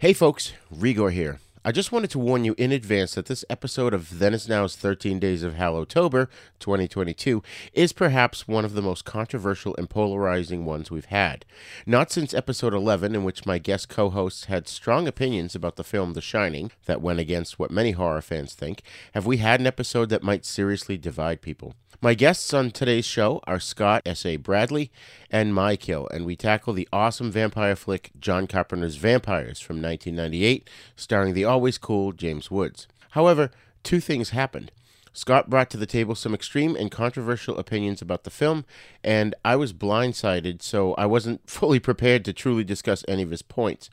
Hey folks, Rigor here. I just wanted to warn you in advance that this episode of Then Is Now's 13 Days of Hallowtober 2022 is perhaps one of the most controversial and polarizing ones we've had. Not since episode 11, in which my guest co hosts had strong opinions about the film The Shining that went against what many horror fans think, have we had an episode that might seriously divide people. My guests on today's show are Scott S.A. Bradley and Mykill, and we tackle the awesome vampire flick John Carpenter's Vampires from 1998, starring the always cool James Woods. However, two things happened. Scott brought to the table some extreme and controversial opinions about the film, and I was blindsided, so I wasn't fully prepared to truly discuss any of his points.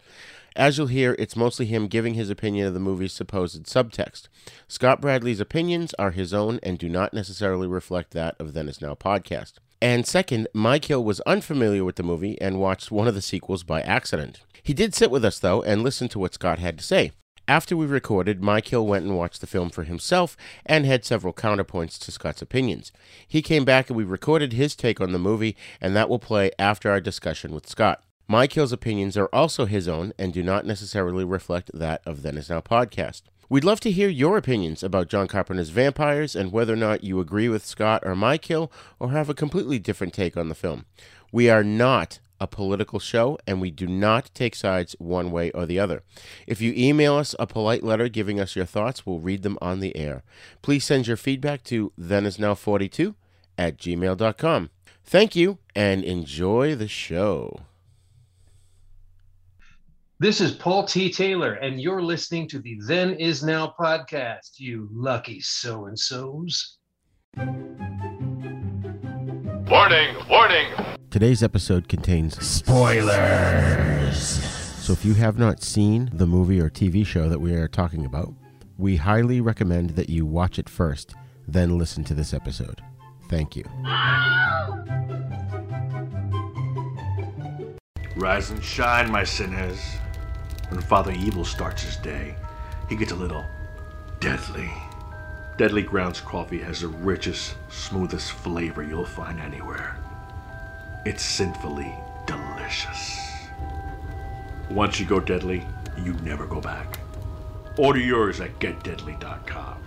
As you'll hear, it's mostly him giving his opinion of the movie's supposed subtext. Scott Bradley's opinions are his own and do not necessarily reflect that of Then Is Now podcast. And second, Mykill was unfamiliar with the movie and watched one of the sequels by accident. He did sit with us, though, and listen to what Scott had to say. After we recorded, Mykill went and watched the film for himself and had several counterpoints to Scott's opinions. He came back and we recorded his take on the movie, and that will play after our discussion with Scott. Mykill's opinions are also his own and do not necessarily reflect that of Then Is Now podcast. We'd love to hear your opinions about John Carpenter's Vampires and whether or not you agree with Scott or Mykill or have a completely different take on the film. We are not a political show and we do not take sides one way or the other. If you email us a polite letter giving us your thoughts, we'll read them on the air. Please send your feedback to thenisnow42 at gmail.com. Thank you and enjoy the show. This is Paul T. Taylor, and you're listening to the Then Is Now podcast, you lucky so and so's. Warning, warning. Today's episode contains spoilers. So if you have not seen the movie or TV show that we are talking about, we highly recommend that you watch it first, then listen to this episode. Thank you. Rise and shine, my sinners. When Father Evil starts his day, he gets a little deadly. Deadly Grounds coffee has the richest, smoothest flavor you'll find anywhere. It's sinfully delicious. Once you go deadly, you never go back. Order yours at getdeadly.com.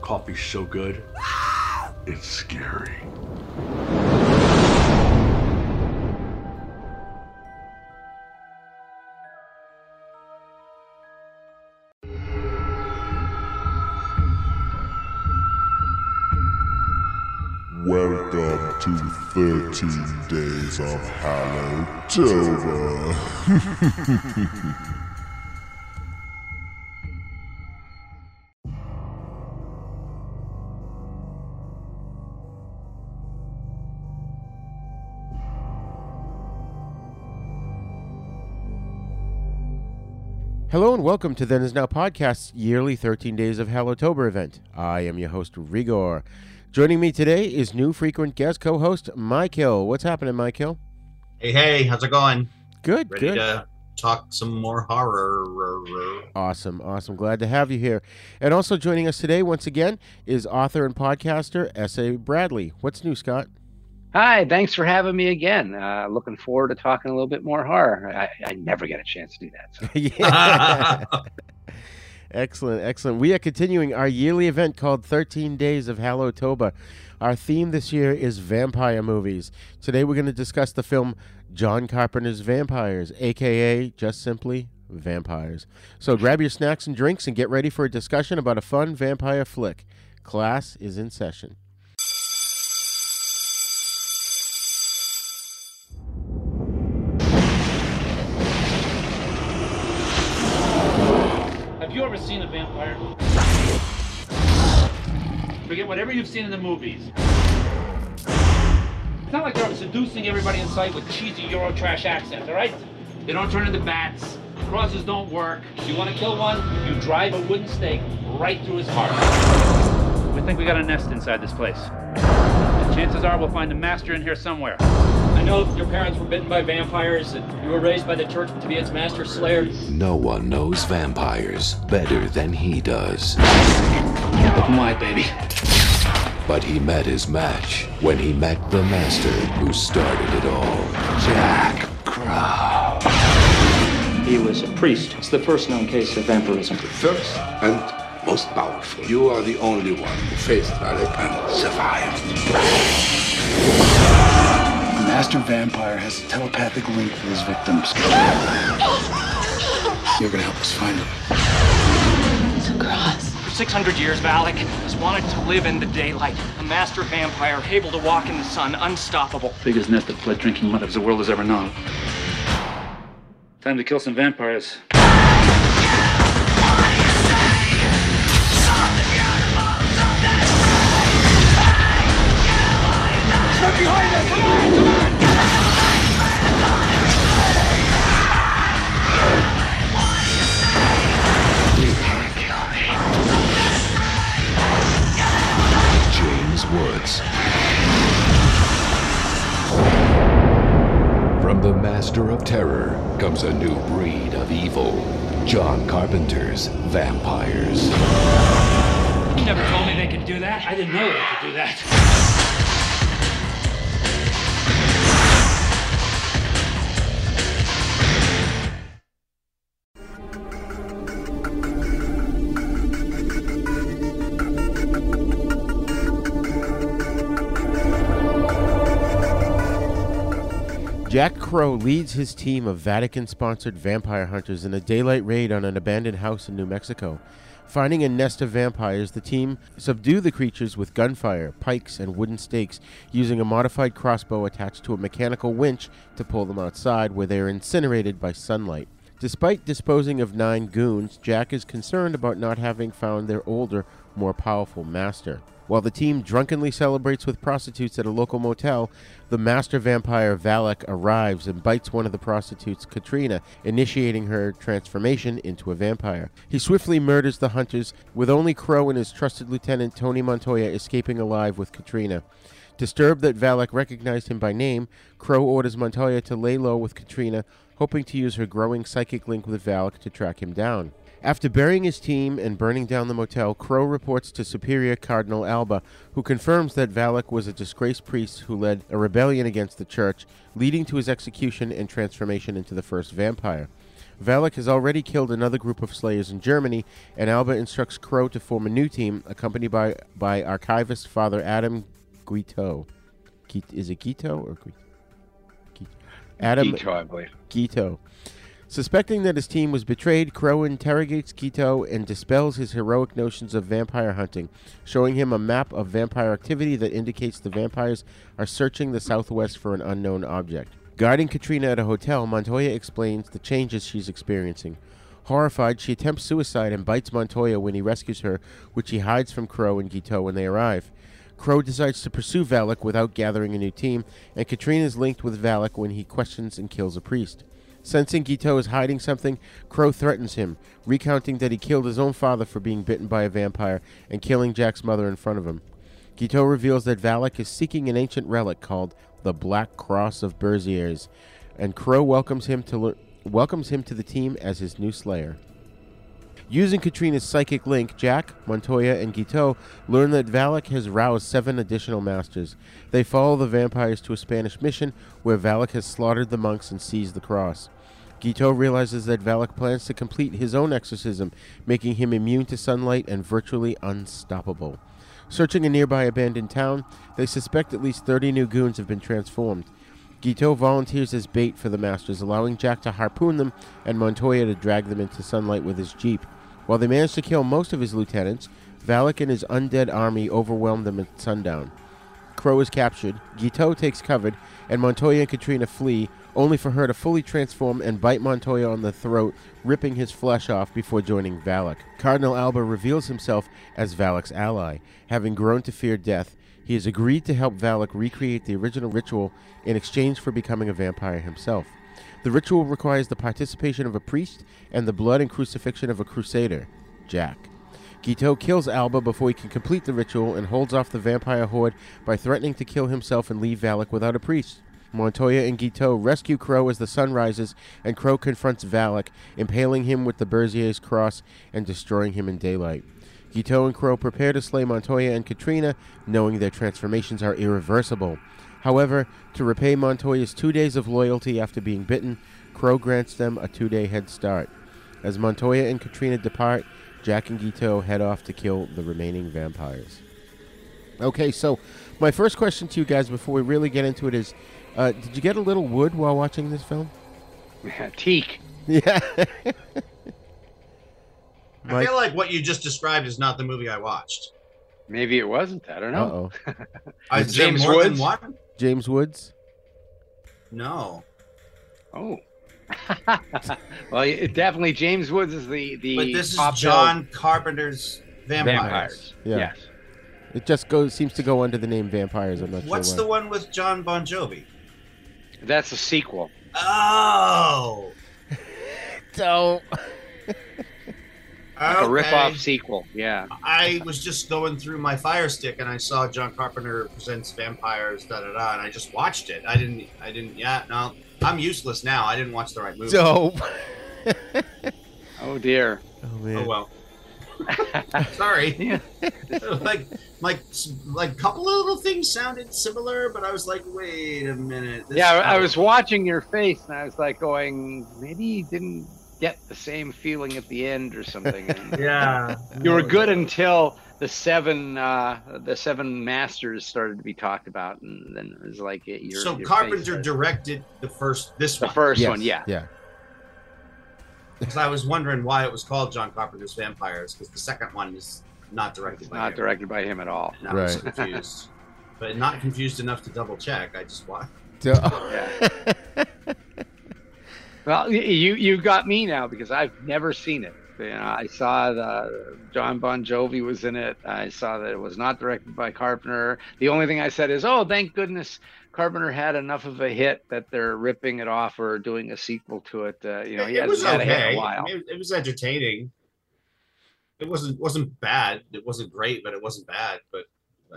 Coffee's so good, it's scary. To 13 Days of Hallowtober. Hello and welcome to Then Is Now Podcast's yearly 13 Days of Hallowtober event. I am your host, Rigor. Joining me today is new frequent guest co-host, Mykill. What's happening, Mykill? Hey, hey, how's it going? Good, Ready good. to talk some more horror? Awesome, awesome. Glad to have you here. And also joining us today, once again, is author and podcaster S.A. Bradley. What's new, Scott? Hi, thanks for having me again. Uh, looking forward to talking a little bit more horror. I, I never get a chance to do that. So. yeah. excellent, excellent. We are continuing our yearly event called 13 Days of Hallowtober. Our theme this year is vampire movies. Today we're going to discuss the film John Carpenter's Vampires, aka just simply vampires. So grab your snacks and drinks and get ready for a discussion about a fun vampire flick. Class is in session. Forget whatever you've seen in the movies. It's not like they're seducing everybody in sight with cheesy Eurotrash accents, all right? They don't turn into bats. Crosses don't work. You want to kill one? You drive a wooden stake right through his heart. We think we got a nest inside this place. And chances are we'll find a master in here somewhere. I know your parents were bitten by vampires and you were raised by the church to be its master slayer. No one knows vampires better than he does. Open wide, baby. But he met his match when he met the master who started it all, Jack Crow. He was a priest. It's the first known case of vampirism. First and most powerful. You are the only one who faced Valak and survived. The master vampire has a telepathic link with his victims. You're gonna help us find him. It's a cross. For 600 years, Valak has wanted to live in the daylight. A master vampire, able to walk in the sun, unstoppable. Biggest net that blood drinking mothers the world has ever known. Time to kill some vampires. James Woods. From the master of terror comes a new breed of evil. John Carpenter's vampires. You never told me they could do that. I didn't know they could do that. Jack Crow leads his team of Vatican sponsored vampire hunters in a daylight raid on an abandoned house in New Mexico. Finding a nest of vampires, the team subdue the creatures with gunfire, pikes, and wooden stakes, using a modified crossbow attached to a mechanical winch to pull them outside, where they are incinerated by sunlight. Despite disposing of nine goons, Jack is concerned about not having found their older, more powerful master. While the team drunkenly celebrates with prostitutes at a local motel, the master vampire Valak arrives and bites one of the prostitutes, Katrina, initiating her transformation into a vampire. He swiftly murders the hunters, with only Crow and his trusted lieutenant Tony Montoya escaping alive with Katrina. Disturbed that Valak recognized him by name, Crow orders Montoya to lay low with Katrina, hoping to use her growing psychic link with Valak to track him down. After burying his team and burning down the motel, Crow reports to Superior Cardinal Alba, who confirms that Valak was a disgraced priest who led a rebellion against the church, leading to his execution and transformation into the first vampire. Valak has already killed another group of slayers in Germany, and Alba instructs Crow to form a new team, accompanied by, by archivist Father Adam Guiteau. Guit- is it Guiteau or Guiteau? Adam Guiteau, I believe. Guiteau. Suspecting that his team was betrayed, Crow interrogates Guiteau and dispels his heroic notions of vampire hunting, showing him a map of vampire activity that indicates the vampires are searching the southwest for an unknown object. Guarding Katrina at a hotel, Montoya explains the changes she's experiencing. Horrified, she attempts suicide and bites Montoya when he rescues her, which he hides from Crow and Guiteau when they arrive. Crow decides to pursue Valak without gathering a new team, and Katrina is linked with Valak when he questions and kills a priest. Sensing Guiteau is hiding something, Crow threatens him, recounting that he killed his own father for being bitten by a vampire and killing Jack's mother in front of him. Guiteau reveals that Valak is seeking an ancient relic called the Black Cross of Béziers, and Crow welcomes him to welcomes him to the team as his new slayer. Using Katrina's psychic link, Jack, Montoya, and Guiteau learn that Valak has roused seven additional masters. They follow the vampires to a Spanish mission where Valak has slaughtered the monks and seized the cross. Guiteau realizes that Valak plans to complete his own exorcism, making him immune to sunlight and virtually unstoppable. Searching a nearby abandoned town, they suspect at least 30 new goons have been transformed. Guiteau volunteers as bait for the Masters, allowing Jack to harpoon them and Montoya to drag them into sunlight with his jeep. While they manage to kill most of his lieutenants, Valak and his undead army overwhelm them at sundown. Crow is captured, Guiteau takes cover, and Montoya and Katrina flee, only for her to fully transform and bite Montoya on the throat, ripping his flesh off before joining Valak. Cardinal Alba reveals himself as Valak's ally. Having grown to fear death, he has agreed to help Valak recreate the original ritual in exchange for becoming a vampire himself. The ritual requires the participation of a priest and the blood and crucifixion of a crusader, Jack. Guiteau kills Alba before he can complete the ritual and holds off the vampire horde by threatening to kill himself and leave Valak without a priest. Montoya and Guiteau rescue Crow as the sun rises, and Crow confronts Valak, impaling him with the Béziers cross and destroying him in daylight. Guiteau and Crow prepare to slay Montoya and Katrina, knowing their transformations are irreversible. However, to repay Montoya's two days of loyalty after being bitten, Crow grants them a two day head start. As Montoya and Katrina depart, Jack and Guiteau head off to kill the remaining vampires. Okay, so my first question to you guys before we really get into it is uh, Did you get a little wood while watching this film? Teak. Yeah. I feel like what you just described is not the movie I watched. Maybe it wasn't. I don't know. Uh Uh, is there James more than Woods? One? James Woods? No. Oh. well, it, definitely James Woods is the the But this is top John Carpenter's Vampires. Vampires. Yeah. Yes. It just goes seems to go under the name Vampires. I'm not What's sure the one with Jon Bon Jovi? That's a sequel. Oh. So Like a Okay. rip-off sequel. Yeah. I was just going through my Fire Stick and I saw John Carpenter presents vampires, da da da, and I just watched it. I didn't. I didn't. Yeah, no, I'm useless now. I didn't watch the right movie. dope. Oh dear. Oh, oh man. Oh well. Sorry. like, like, like, a couple of little things sounded similar, but I was like, wait a minute. Yeah, I was watching your face and I was like going, maybe you didn't get the same feeling at the end or something. Yeah. you were good until the seven uh the seven masters started to be talked about and then it was like it, your so your Carpenter face directed the first this the one. first Yes, one, yeah. Yeah. Because I was wondering why it was called John Carpenter's Vampires, because the second one is not directed by Not him. directed by him at all. And I was confused, but not confused enough to double check. I just watched. So- Well, you you got me now because I've never seen it. You know, I saw the Jon Bon Jovi was in it. I saw that it was not directed by Carpenter. The only thing I said is, "Oh, thank goodness Carpenter had enough of a hit that they're ripping it off or doing a sequel to it." Uh, you know, he it was hasn't had a hit in okay. a while. It, it was entertaining. It wasn't wasn't bad. It wasn't great, but it wasn't bad. But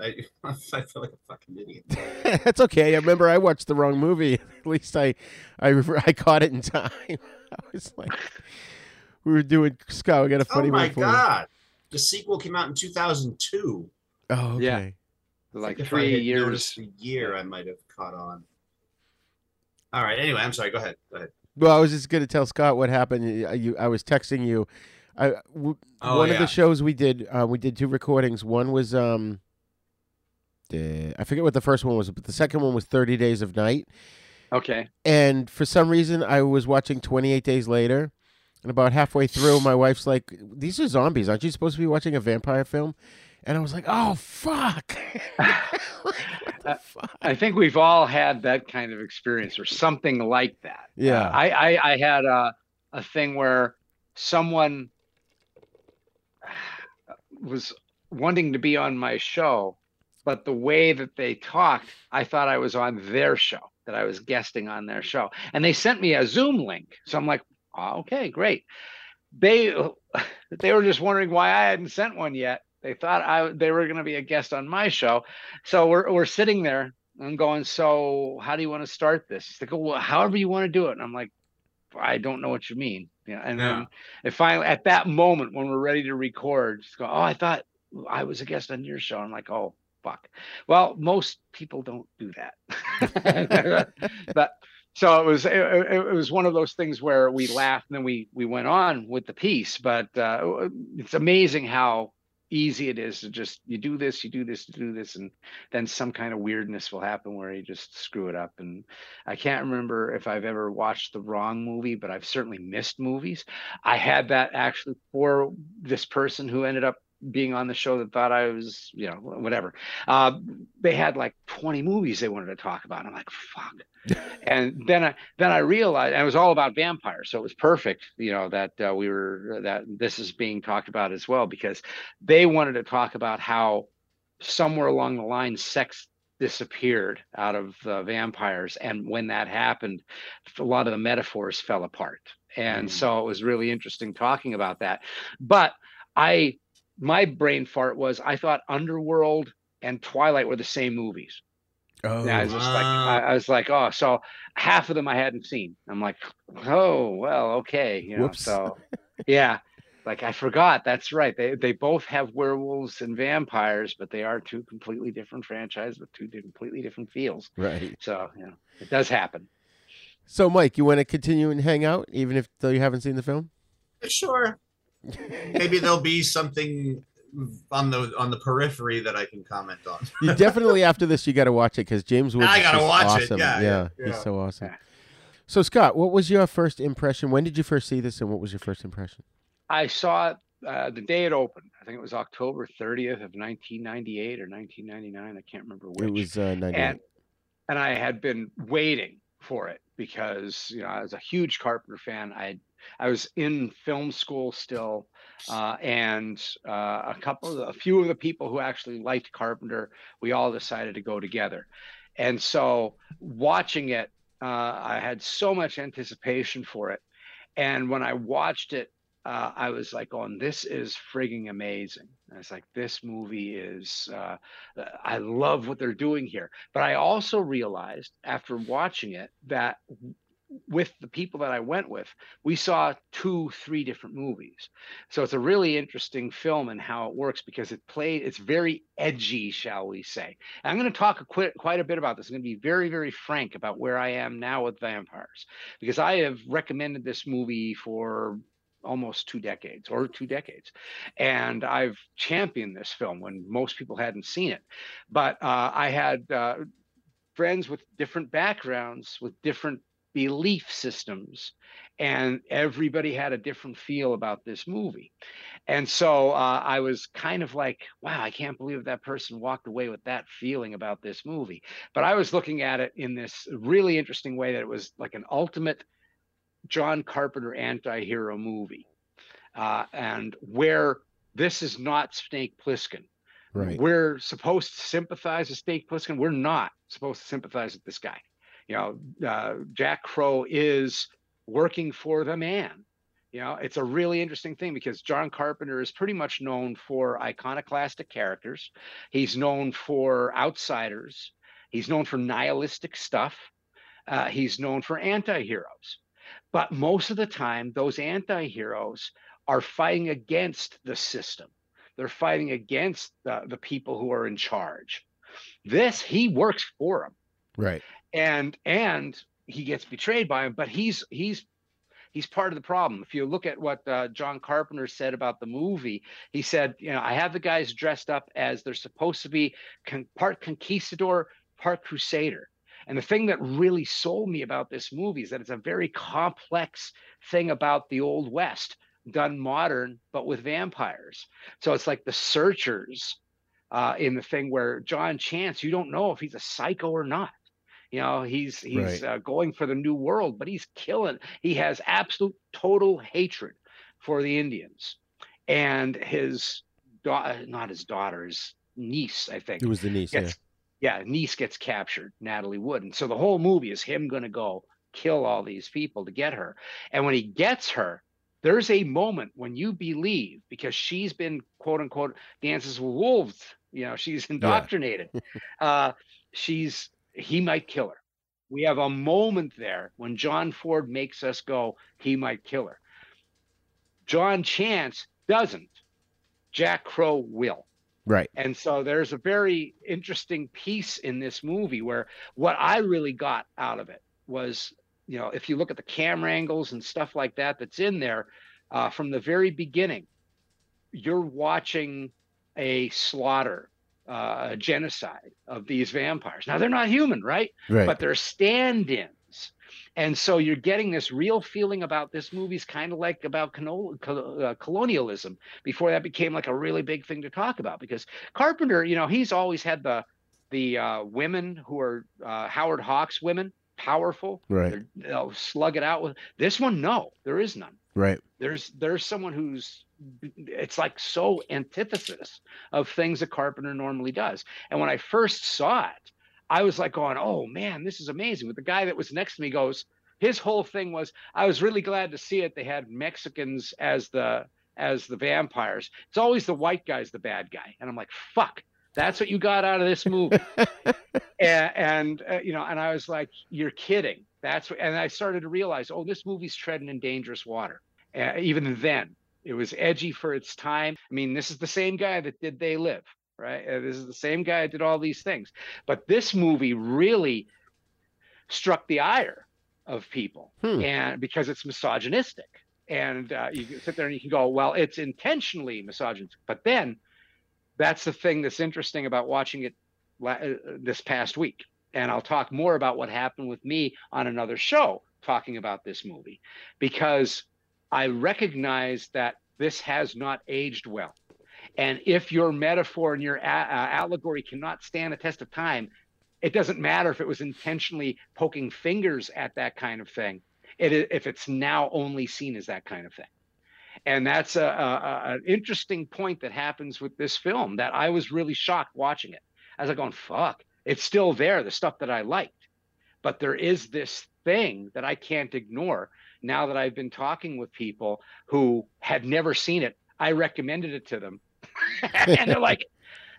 I I feel like a fucking idiot. That's okay. I remember I watched the wrong movie. At least I, I, I caught it in time. I was like, we were doing Scott. We got a funny oh my one for you. god! The sequel came out in 2002. Oh, okay. Yeah. I Like think if I three had years. noticed the year, I might have caught on. All right. Anyway, I'm sorry. Go ahead. Go ahead. Well, I was just going to tell Scott what happened. You, you- I was texting you. I w- Oh, one of the shows we did. Uh, we did two recordings. One was um, I forget what the first one was, but the second one was Thirty Days of Night. Okay. And for some reason, I was watching Twenty Eight Days Later, and about halfway through, my wife's like, "These are zombies. Aren't you supposed to be watching a vampire film?" And I was like, "Oh fuck!" I think we've all had that kind of experience or something like that. Yeah. Uh, I, I I had a a thing where someone was wanting to be on my show, but the way that they talked, I thought I was on their show, that I was guesting on their show. And they sent me a Zoom link. So I'm like, oh, okay, great. They they were just wondering why I hadn't sent one yet. They thought I they were going to be a guest on my show. So we're we're sitting there I'm going, so how do you want to start this? Like, oh, well, however you want to do it. And I'm like, I don't know what you mean. Yeah. And then it finally, at that moment when we're ready to record, just go, oh, I thought I was a guest on your show. I'm like, oh, fuck. Well, most people don't do that. but so it was, it, it was one of those things where we laughed and then we, we went on with the piece, but uh, it's amazing how easy it is to just you do this you do this you do this and then some kind of weirdness will happen where you just screw it up and i can't remember if i've ever watched the wrong movie but i've certainly missed movies i had that actually for this person who ended up being on the show that thought i was you know whatever. Uh, they had like 20 movies they wanted to talk about. And i'm like fuck. And then I then I realized and it was all about vampires, so it was perfect, you know, that uh, we were that this is being talked about as well because they wanted to talk about how somewhere along the line sex disappeared out of uh, vampires, and when that happened, a lot of the metaphors fell apart, and so it was really interesting talking about that. But I my brain fart was I thought Underworld and Twilight were the same movies. Oh, Yeah, I was just like, I, I was like, oh, so half of them I hadn't seen. I'm like, oh, well, okay, you know. Whoops. So, yeah, like I forgot. That's right. They they both have werewolves and vampires, but they are two completely different franchises with two completely different feels. Right. So, you know, it does happen. So, Mike, you want to continue and hang out, even if though you haven't seen the film? Sure. Maybe there'll be something on the on the periphery that I can comment on. You definitely after this you got to watch it because James Woods. I gotta just watch it. awesome. Yeah, yeah, he's so awesome. So, Scott, what was your first impression? When did you first see this, and what was your first impression? I saw it uh, the day it opened. I think it was October 30th of 1998 or 1999. I can't remember which. It was uh, 98. and and I had been waiting for it because you know I was a huge Carpenter fan. I I was in film school still, uh, and uh, a couple, of, a few of the people who actually liked Carpenter, we all decided to go together, and so watching it, uh, I had so much anticipation for it, and when I watched it. Uh, I was like, "Oh, this is frigging amazing!" I was like, "This movie is. Uh, I love what they're doing here." But I also realized after watching it that with the people that I went with, we saw two, three different movies. So it's a really interesting film and how it works because it played, it's very edgy, shall we say. And I'm going to talk quite, quite a bit about this. I'm going to be very, very frank about where I am now with vampires because I have recommended this movie for almost two decades or two decades and i've championed this film when most people hadn't seen it but uh, i had uh, friends with different backgrounds with different belief systems and everybody had a different feel about this movie and so uh, i was kind of like wow i can't believe that person walked away with that feeling about this movie but i was looking at it in this really interesting way that it was like an ultimate john carpenter anti-hero movie uh, and where this is not snake plissken Right. we're supposed to sympathize with Snake Plissken. We're not supposed to sympathize with this guy. You know, uh, Jack Crow is working for the man. You know, it's a really interesting thing because John Carpenter is pretty much known for iconoclastic characters. He's known for outsiders. He's known for nihilistic stuff. Uh, he's known for anti-heroes. But most of the time, those anti-heroes are fighting against the system. They're fighting against the, the people who are in charge. This, he works for them Right. And and he gets betrayed by him but he's he's he's part of the problem. If you look at what uh, john carpenter said about the movie he said you know i have the guys dressed up as they're supposed to be con- part conquistador part crusader. And the thing that really sold me about this movie is that it's a very complex thing about the old west done modern but with vampires. So it's like the searchers uh, in the thing where john chance you don't know if he's a psycho or not you know, he's he's Right. uh, going for the new world, but he's killing. He has absolute total hatred for the Indians, and his daughter, not his daughter, his niece, I think. It was the niece. Yeah. gets, yeah, niece gets captured, Natalie Wood, and so the whole movie is him going to go kill all these people to get her. And when he gets her, there's a moment when you believe because she's been quote unquote dances with wolves. You know, she's indoctrinated. uh, she's he might kill her. We have a moment there when John Ford makes us go, he might kill her. John Chance doesn't. Jack Crow will. Right. And so there's a very interesting piece in this movie where what I really got out of it was, you know, if you look at the camera angles and stuff like that that's in there uh, from the very beginning, you're watching a slaughter, uh, genocide of these vampires. Now they're not human, right? Right. But they're stand-ins. And so you're getting this real feeling about this movie's kind of like about uh, colonialism before that became like a really big thing to talk about because Carpenter, you know, he's always had the the uh, women who are uh, Howard Hawks women, powerful, Right. They're- they'll slug it out with this one. No, there is none. Right. There's there's someone who's it's like so antithesis of things a Carpenter normally does. And when I first saw it, I was like going, "Oh man, this is amazing." But the guy that was next to me goes, his whole thing was, "I was really glad to see it. They had Mexicans as the as the vampires. It's always the white guy's the bad guy." And I'm like, "Fuck." That's what you got out of this movie, and, and uh, you know, and I was like, "You're kidding." That's what, and I started to realize, oh, this movie's treading in dangerous water. Uh, even then, it was edgy for its time. I mean, this is the same guy that did They Live, right? Uh, this is the same guy that did all these things. But this movie really struck the ire of people, Hmm. and because it's misogynistic. And uh, you can sit there and you can go, well, it's intentionally misogynistic. But then that's the thing that's interesting about watching it la- uh, this past week. And I'll talk more about what happened with me on another show talking about this movie because I recognize that this has not aged well. And if your metaphor and your a- uh, allegory cannot stand the test of time, it doesn't matter if it was intentionally poking fingers at that kind of thing. It, if it's now only seen as that kind of thing. And that's a, a- an interesting point that happens with this film that I was really shocked watching it. I was like going, fuck, it's still there, the stuff that I liked. But there is this thing that I can't ignore now that I've been talking with people who had never seen it. I recommended it to them. and they're like,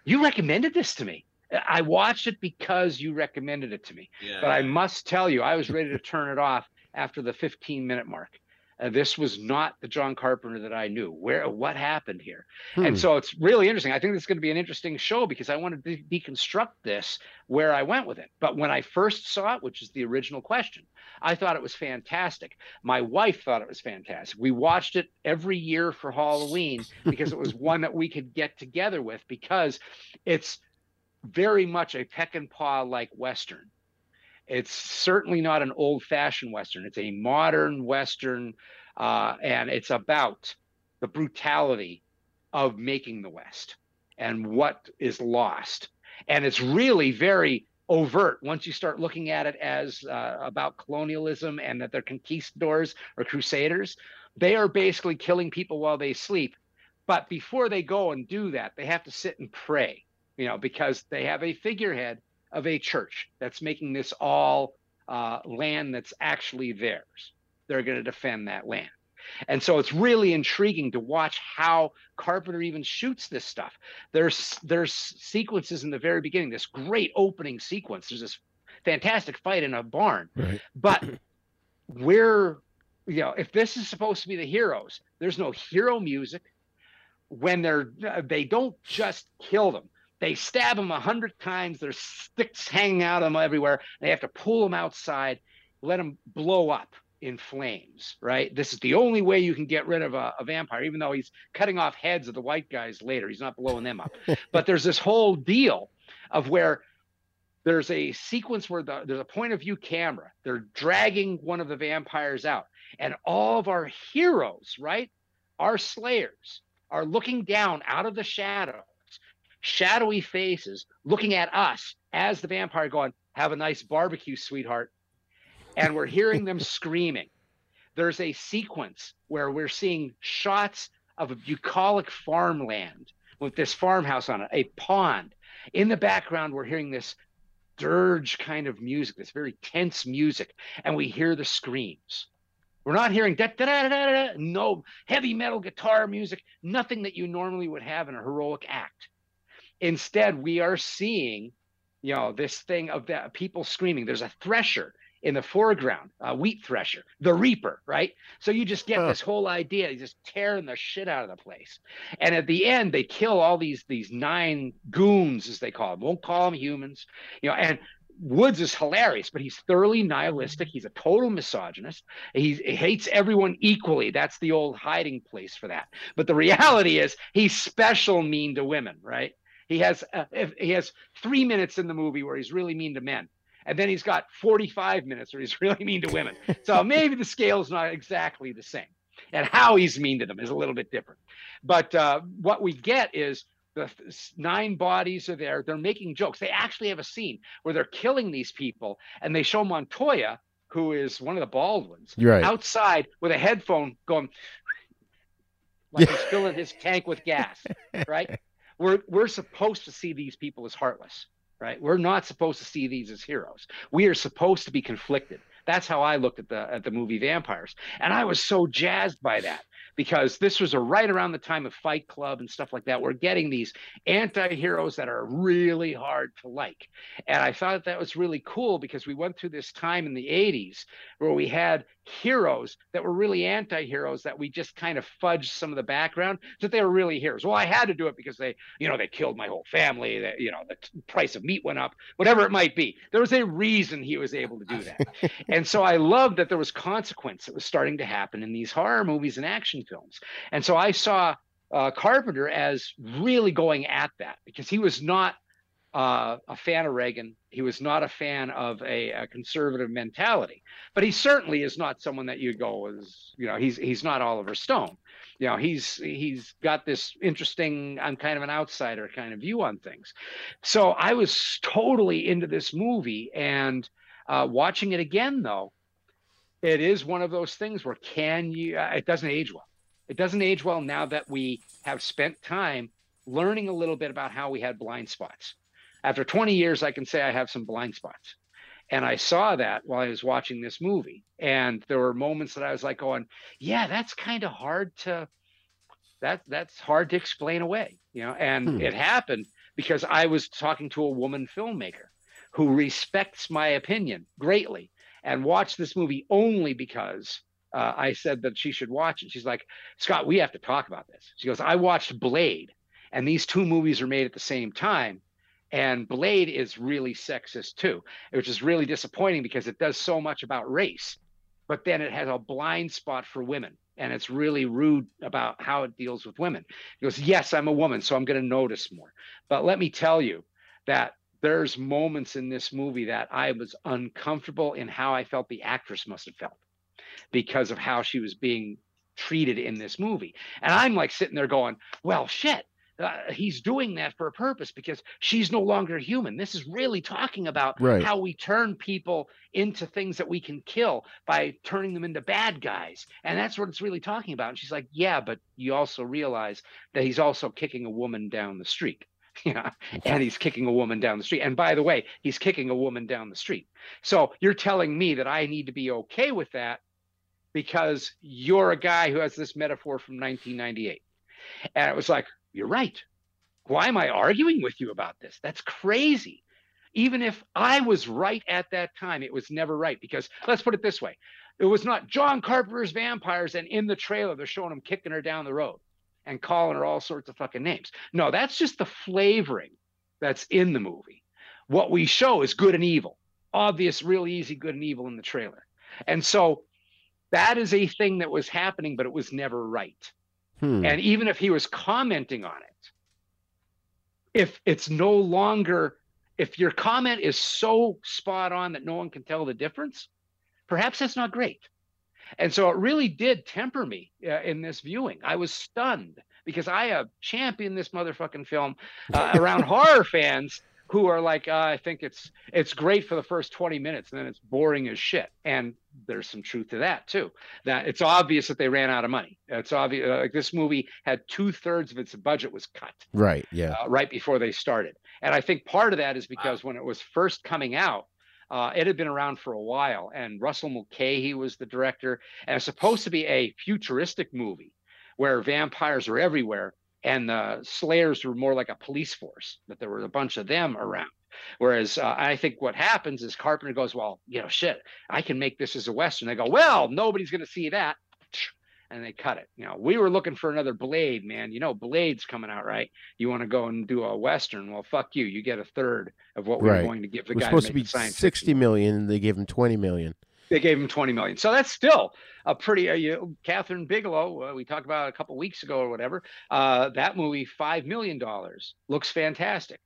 You recommended this to me. I watched it because you recommended it to me. Yeah. But I must tell you, I was ready to turn it off after the 15 minute mark. Uh, this was not the John Carpenter that I knew. Where what happened here? Hmm. And so it's really interesting. I think this is going to be an interesting show because I want to de- deconstruct this where I went with it. But when I first saw it, which is the original question, I thought it was fantastic. My wife thought it was fantastic. We watched it every year for Halloween because it was one that we could get together with because it's very much a Peckinpah like Western. It's certainly not an old fashioned Western. It's a modern Western, uh, and it's about the brutality of making the West and what is lost. And it's really very overt once you start looking at it as uh, about colonialism and that they're conquistadors or crusaders. They are basically killing people while they sleep. But before they go and do that, they have to sit and pray, you know, because they have a figurehead of a church that's making this all uh, land that's actually theirs. They're going to defend that land. And so it's really intriguing to watch how Carpenter even shoots this stuff. There's there's sequences in the very beginning, this great opening sequence. There's this fantastic fight in a barn. Right. But we're you know, if this is supposed to be the heroes, there's no hero music. When they're they don't just kill them. They stab them a hundred times. There's sticks hanging out of them everywhere. They have to pull them outside, let them blow up in flames. Right. This is the only way you can get rid of a, a vampire, even though he's cutting off heads of the white guys later. He's not blowing them up. but there's this whole deal of where there's a sequence where the, there's a point of view camera. They're dragging one of the vampires out, and all of our heroes, right, our slayers, are looking down out of the shadows, shadowy faces, looking at us as the vampire going, "Have a nice barbecue, sweetheart," and we're hearing them screaming. There's a sequence where we're seeing shots of a bucolic farmland with this farmhouse on it, a pond. In the background, we're hearing this dirge kind of music, this very tense music, and we hear the screams. We're not hearing da da da da da, da no heavy metal guitar music, nothing that you normally would have in a heroic act. Instead, we are seeing, you know, this thing of the people screaming. There's a thresher in the foreground, a wheat thresher, the reaper, right? So you just get this whole idea. He's just tearing the shit out of the place. And at the end, they kill all these these nine goons, as they call them. Won't call them humans, you know. And Woods is hilarious, but he's thoroughly nihilistic. He's a total misogynist. He, he hates everyone equally. That's the old hiding place for that. But the reality is, he's special mean to women, right? He has uh, he has three minutes in the movie where he's really mean to men, and then he's got 45 minutes where he's really mean to women. So maybe the scale's not exactly the same, and how he's mean to them is a little bit different. But uh, what we get is the nine bodies are there. They're making jokes. They actually have a scene where they're killing these people, and they show Montoya, who is one of the bald ones, Right. outside with a headphone going like he's filling his tank with gas, right? We're we're supposed to see these people as heartless, right? We're not supposed to see these as heroes. We are supposed to be conflicted. That's how I looked at the at the movie Vampires, and I was so jazzed by that because this was a right around the time of Fight Club and stuff like that. We're getting these anti-heroes that are really hard to like. And I thought that was really cool because we went through this time in the 80s where we had heroes that were really anti-heroes that we just kind of fudged some of the background that they were really heroes. Well, I had to do it because they, you know, they killed my whole family, that you know, the price of meat went up, whatever it might be. There was a reason he was able to do that. and so I loved that there was consequence that was starting to happen in these horror movies and action films. And so I saw uh, Carpenter as really going at that because he was not uh, a fan of Reagan. He was not a fan of a, a, conservative mentality, but he certainly is not someone that you go as you know he's he's not Oliver Stone. You know he's he's got this interesting I'm kind of an outsider kind of view on things. So I was totally into this movie and uh, watching it again though, it is one of those things where can you? Uh, it doesn't age well. It doesn't age well now that we have spent time learning a little bit about how we had blind spots after 20 years, I can say I have some blind spots. And I saw that while I was watching this movie. And there were moments that I was like going, yeah, that's kind of hard to that that's hard to explain away, you know. And hmm. it happened because I was talking to a woman filmmaker who respects my opinion greatly and watched this movie only because uh, I said that she should watch it. She's like, Scott, we have to talk about this. She goes, I watched Blade, and these two movies are made at the same time. And Blade is really sexist too, which is really disappointing because it does so much about race, but then it has a blind spot for women. And it's really rude about how it deals with women. He goes, Yes, I'm a woman, so I'm going to notice more. But let me tell you that there's moments in this movie that I was uncomfortable in how I felt the actress must have felt because of how she was being treated in this movie. And I'm like sitting there going, Well, shit uh, he's doing that for a purpose because she's no longer human. This is really talking about right. how we turn people into things that we can kill by turning them into bad guys. And that's what it's really talking about. And she's like, Yeah, but you also realize that he's also kicking a woman down the street. Yeah. And he's kicking a woman down the street. And by the way, he's kicking a woman down the street. So you're telling me that I need to be okay with that because you're a guy who has this metaphor from 1998. And it was like, you're right. Why am I arguing with you about this? That's crazy. Even if I was right at that time, it was never right because let's put it this way it was not John Carpenter's vampires, and in the trailer, they're showing him kicking her down the road and calling her all sorts of fucking names. No, that's just the flavoring that's in the movie. What we show is good and evil, obvious, real easy good and evil in the trailer. And so that is a thing that was happening, but it was never right. Hmm. And even if he was commenting on it, if it's no longer, if your comment is so spot on that no one can tell the difference, perhaps that's not great. And so it really did temper me uh, in this viewing. I was stunned because I have championed this motherfucking film uh, around horror fans who are like, uh, I think it's it's great for the first 20 minutes, and then it's boring as shit. And there's some truth to that too. That it's obvious that they ran out of money. It's obvious. Uh, like this movie had two thirds of its budget was cut. Right. Yeah. Uh, right before they started, and I think part of that is because wow. when it was first coming out. Uh, it had been around for a while, and Russell Mulcahy was the director, and it's supposed to be a futuristic movie where vampires are everywhere, and the Slayers were more like a police force, that there were a bunch of them around. Whereas uh, I think what happens is Carpenter goes, well, you know, shit, I can make this as a Western. They go, well, nobody's going to see that. And they cut it. You know, we were looking for another Blade, man. You know, Blade's coming out, right? You want to go and do a Western? Well, fuck you. You get a third of what we right. are going to give the it was guy. supposed to, to be sixty million, and they gave him twenty million. They gave him 20 million. So that's still a pretty, uh, you, Kathryn Bigelow, uh, we talked about a couple weeks ago or whatever. Uh, that movie, $5 million, looks fantastic.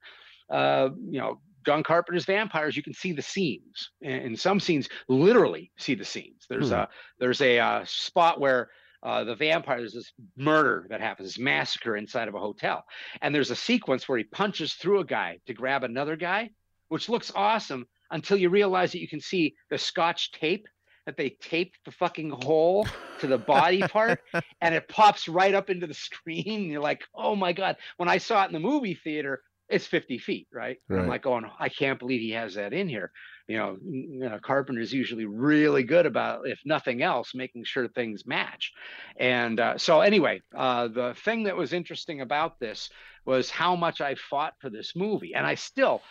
Uh, you know, John Carpenter's vampires, you can see the seams. In some scenes, literally see the seams. There's hmm. a there's a uh, spot where uh, the vampire there's this murder that happens, this massacre inside of a hotel, and there's a sequence where he punches through a guy to grab another guy, which looks awesome until you realize that you can see the scotch tape that they taped the fucking hole to the body part and it pops right up into the screen. You're like, oh my God. When I saw it in the movie theater, it's 50 feet, right? right. I'm like, oh, no, I can't believe he has that in here. You know, you know Carpenter's usually really good about, if nothing else, making sure things match. And uh, so, anyway, uh, the thing that was interesting about this was how much I fought for this movie, and I still,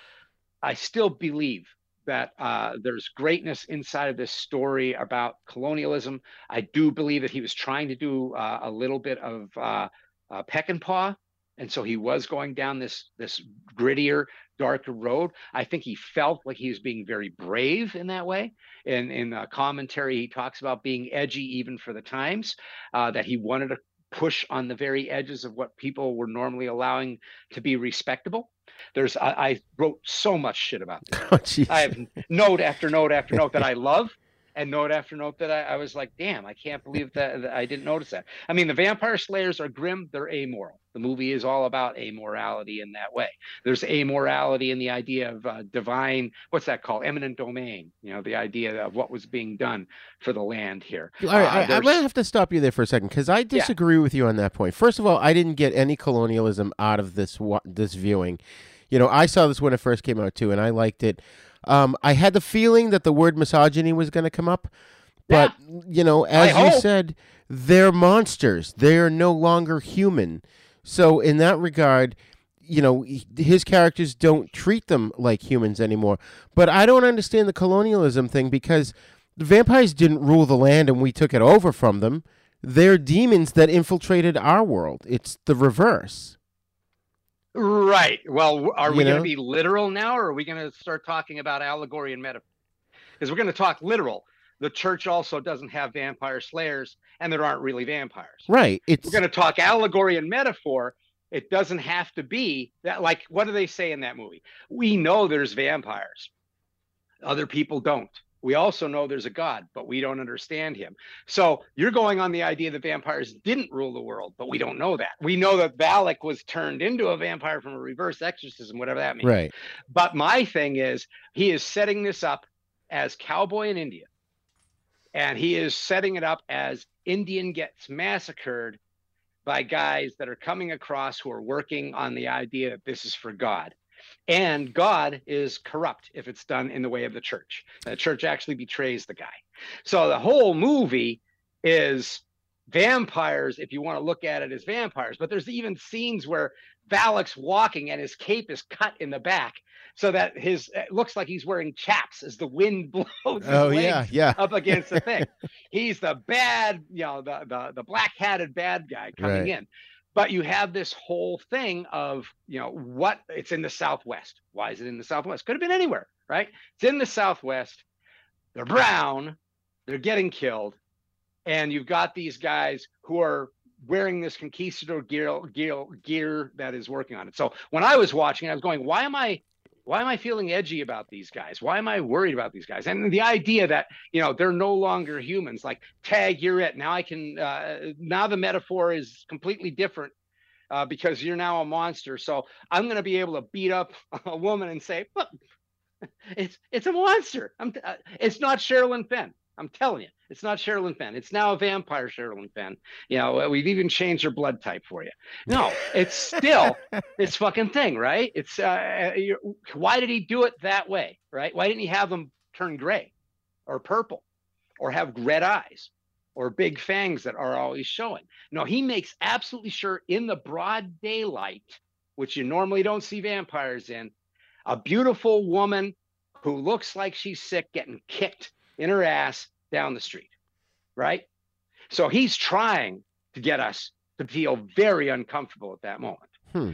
I still believe that uh, there's greatness inside of this story about colonialism. I do believe that he was trying to do uh, a little bit of uh, Peckinpah, and so he was going down this this grittier, darker road. I think he felt like he was being very brave in that way. And in the commentary, he talks about being edgy even for the times, uh, that he wanted to push on the very edges of what people were normally allowing to be respectable. There's I, I wrote so much shit about this. Oh. I have note after note after note that I love, and note after note that I, I was like, damn, I can't believe that, that I didn't notice that. I mean, the vampire slayers are grim, they're amoral. The movie is all about amorality in that way. There's amorality in the idea of uh, divine, what's that called? Eminent domain. You know, the idea of what was being done for the land here. All right, Uh, I, I'm gonna have to stop you there for a second because I disagree with you on that point. First of all, I didn't get any colonialism out of this this viewing. You know, I saw this when it first came out too, and I liked it. Um, I had the feeling that the word misogyny was going to come up, but you know, as I you hope. said, they're monsters. They are no longer human. So in that regard, you know, his characters don't treat them like humans anymore. But I don't understand the colonialism thing because the vampires didn't rule the land and we took it over from them. They're demons that infiltrated our world. It's the reverse. Right. Well, are You we going to be literal now, or are we going to start talking about allegory and metaphor? Because we're going to talk literal. The church also doesn't have vampire slayers, and there aren't really vampires. Right. It's We're going to talk allegory and metaphor. It doesn't have to be that. Like, what do they say in that movie? We know there's vampires. Other people don't. We also know there's a God, but we don't understand him. So you're going on the idea that vampires didn't rule the world, but we don't know that. We know that Valek was turned into a vampire from a reverse exorcism, whatever that means. right. But my thing is, he is setting this up as cowboy in India. And he is setting it up as Indian gets massacred by guys that are coming across who are working on the idea that this is for God. And God is corrupt if it's done in the way of the church. The church actually betrays the guy. So the whole movie is vampires, if you want to look at it as vampires. But there's even scenes where Valek's walking and his cape is cut in the back so that his it looks like he's wearing chaps as the wind blows his Oh, yeah, yeah. up against the thing. he's the bad, you know, the the, the black-hatted bad guy coming Right. in. But you have this whole thing of, you know, what it's in the Southwest. Why is it in the Southwest? Could have been anywhere, right? It's in the Southwest. They're brown. They're getting killed. And you've got these guys who are wearing this conquistador gear, gear, gear that is working on it. So when I was watching, I was going, why am I why am I feeling edgy about these guys? Why am I worried about these guys? And the idea that you know they're no longer humans, like tag, you're it. Now I can. Uh, now the metaphor is completely different uh, because you're now a monster. So I'm going to be able to beat up a woman and say, "Look, it's it's a monster." I'm. Uh, it's not Sherilyn Fenn. I'm telling you, it's not Sherilyn Fenn. It's now a vampire Sherilyn Fenn. You know, we've even changed her blood type for you. No, it's still this fucking thing, right? It's uh, you why did he do it that way, right? Why didn't he have them turn gray or purple or have red eyes or big fangs that are always showing? No, he makes absolutely sure in the broad daylight, which you normally don't see vampires in, a beautiful woman who looks like she's sick getting kicked in her ass down the street, right? So he's trying to get us to feel very uncomfortable at that moment Hmm.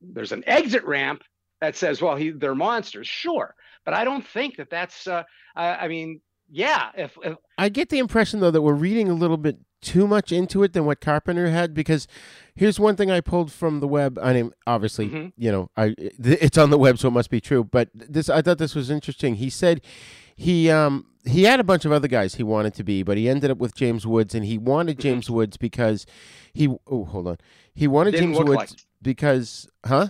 there's an exit ramp that says, well, he, they're monsters, sure, but I don't think that that's. Uh, I, I mean, yeah, if, if I get the impression though that we're reading a little bit too much into it than what Carpenter had because here's one thing I pulled from the web. I mean, obviously, Mhm. you know, I it's on the web, so it must be true. But this, I thought this was interesting. He said he um he had a bunch of other guys he wanted to be, but he ended up with James Woods, and he wanted James Woods because he. Oh, hold on. He wanted Didn't James Woods like- because, huh?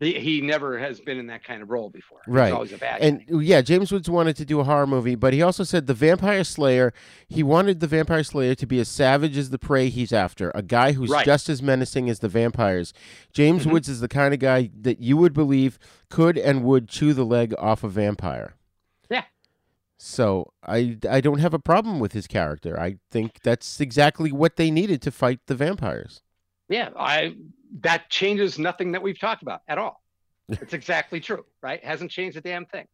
he, he never has been in that kind of role before, Right. He's always a bad and guy. yeah, James Woods wanted to do a horror movie, but he also said the Vampire Slayer, he wanted the Vampire Slayer to be as savage as the prey he's after, a guy who's Right. just as menacing as the vampires. James Mhm. Woods is the kind of guy that you would believe could and would chew the leg off a vampire. So I I don't have a problem with his character. I think that's exactly what they needed to fight the vampires. Yeah, I that changes nothing that we've talked about at all. It's exactly true, right? Hasn't changed a damn thing.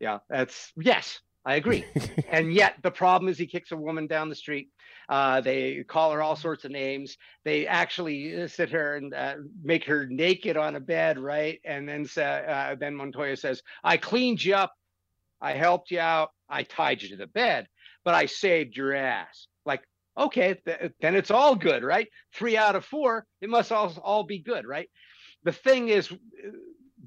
Yeah, that's yes, I agree. and yet the problem is he kicks a woman down the street. Uh, they call her all sorts of names. They actually uh, sit her and uh, make her naked on a bed, right? And then say, uh, then Montoya says, "I cleaned you up, I helped you out, I tied you to the bed, but I saved your ass." Like, okay, th- then it's all good, right? Three out of four, it must all all be good, right? The thing is,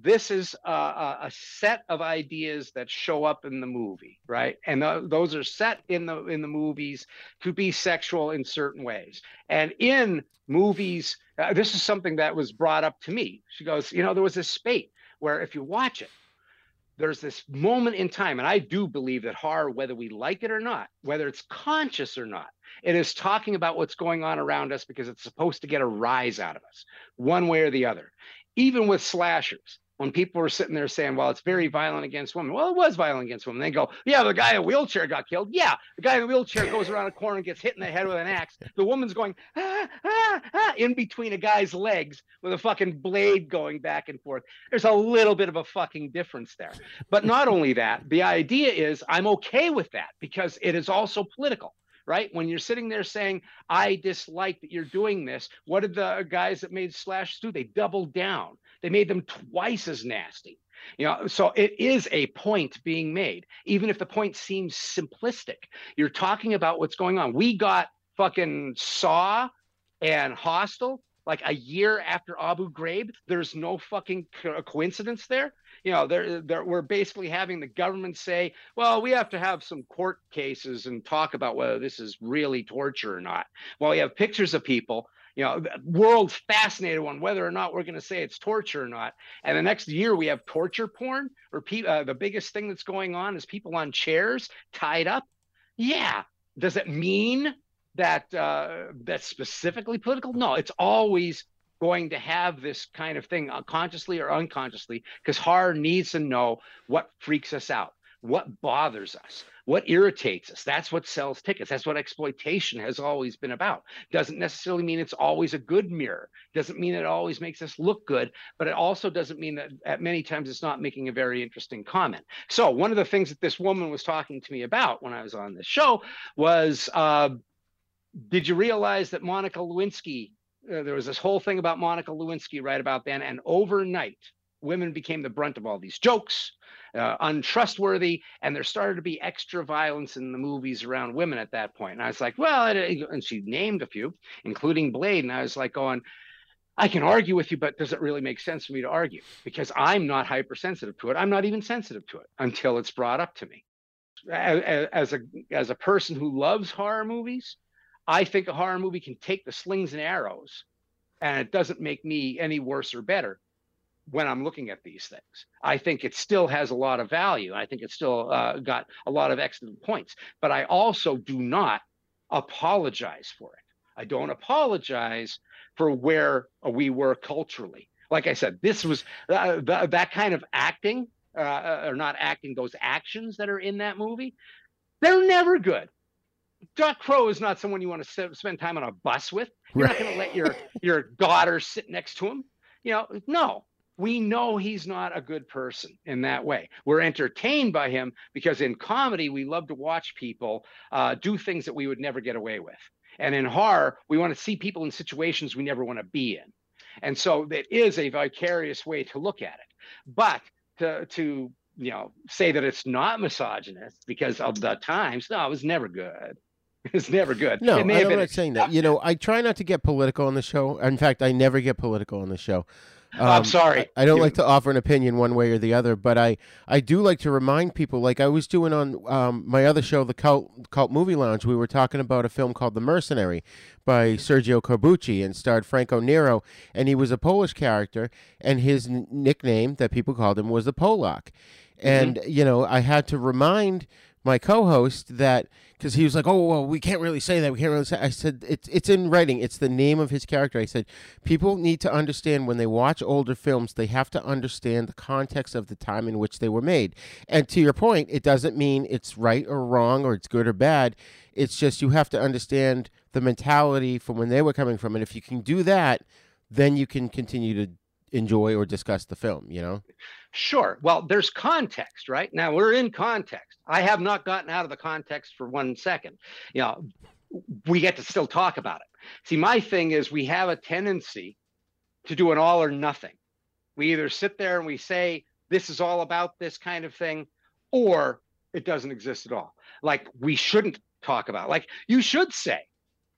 this is a, a, set of ideas that show up in the movie right and th- those are set in the in the movies to be sexual in certain ways and in movies uh, this is something that was brought up to me she goes you know there was this spate where if you watch it there's this moment in time and i do believe that horror whether we like it or not whether it's conscious or not it is talking about what's going on around us because it's supposed to get a rise out of us one way or the other. Even with slashers when people were sitting there saying, well, it's very violent against women. Well, it was violent against women. They go, yeah, the guy in a wheelchair got killed. Yeah, the guy in a wheelchair goes around a corner and gets hit in the head with an axe. The woman's going, ah, ah, ah, in between a guy's legs with a fucking blade going back and forth. There's a little bit of a fucking difference there. But not only that, the idea is I'm okay with that because it is also political right? When you're sitting there saying, I dislike that you're doing this, what did the guys that made Slash do? They doubled down. They made them twice as nasty. You know, so it is a point being made, even if the point seems simplistic. You're talking about what's going on. We got fucking Saw and Hostel like a year after Abu Ghraib. There's no fucking co- coincidence there. You know, they're, they're, we're basically having the government say, well, we have to have some court cases and talk about whether this is really torture or not. Well, we have pictures of people you know, world's fascinated on whether or not we're going to say it's torture or not. And the next year we have torture porn, or pe- uh, the biggest thing that's going on is people on chairs tied up. Yeah. Does it mean that uh, that's specifically political? No, it's always going to have this kind of thing, uh, consciously or unconsciously, because horror needs to know what freaks us out, what bothers us, what irritates us. That's what sells tickets. That's what exploitation has always been about. Doesn't necessarily mean it's always a good mirror. Doesn't mean it always makes us look good but it also doesn't mean that at many times it's not making a very interesting comment. So one of the things that this woman was talking to me about when i was on this show was uh, did you realize that monica lewinsky uh, there was this whole thing about monica lewinsky right about then and overnight women became the brunt of all these jokes uh, untrustworthy, and there started to be extra violence in the movies around women at that point. And I was like, well, and she named a few, including Blade, and I was like, going. I can argue with you, but does it really make sense for me to argue? Because I'm not hypersensitive to it. I'm not even sensitive to it until it's brought up to me. As a as a person who loves horror movies, I think a horror movie can take the slings and arrows, and it doesn't make me any worse or better when I'm looking at these things. I think it still has a lot of value. I think it's still uh, got a lot of excellent points, but I also do not apologize for it. I don't apologize for where we were culturally. Like I said, this was uh, th- that kind of acting, uh, or not acting, those actions that are in that movie, they're never good. Doc Crow is not someone you want to spend time on a bus with. You're right. not going to let your your daughter sit next to him. You know, no, we know he's not a good person in that way. We're entertained by him because in comedy, we love to watch people uh, do things that we would never get away with. And in horror, we want to see people in situations we never want to be in. And so it is a vicarious way to look at it. But to, to you know, say that it's not misogynist because of the times, no, it was never good. It's never good. No, I'm not saying that. You know, I try not to get political on the show. In fact, I never get political on the show. Um, I'm sorry. I, I don't you... like to offer an opinion one way or the other, but I, I do like to remind people, like I was doing on um, my other show, the Cult Cult Movie Lounge. We were talking about a film called The Mercenary by Sergio Corbucci and starred Franco Nero, and he was a Polish character, and his n- nickname that people called him was the Polack. Mm-hmm. And mm-hmm. you know, I had to remind my co-host that because he was like, "Oh, well, we can't really say that. We can't really say." I said, "It's it's in writing. It's the name of his character." I said, "People need to understand when they watch older films, they have to understand the context of the time in which they were made." And to your point, it doesn't mean it's right or wrong or it's good or bad. It's just you have to understand the mentality from when they were coming from, and if you can do that, then you can continue to enjoy or discuss the film. You know. Sure. Well, there's context, right? Now we're in context. I have not gotten out of the context for one second. You know, we get to still talk about it. See, my thing is we have a tendency to do an all or nothing. We either sit there and we say, this is all about this kind of thing, or it doesn't exist at all. Like we shouldn't talk about. Like you should say,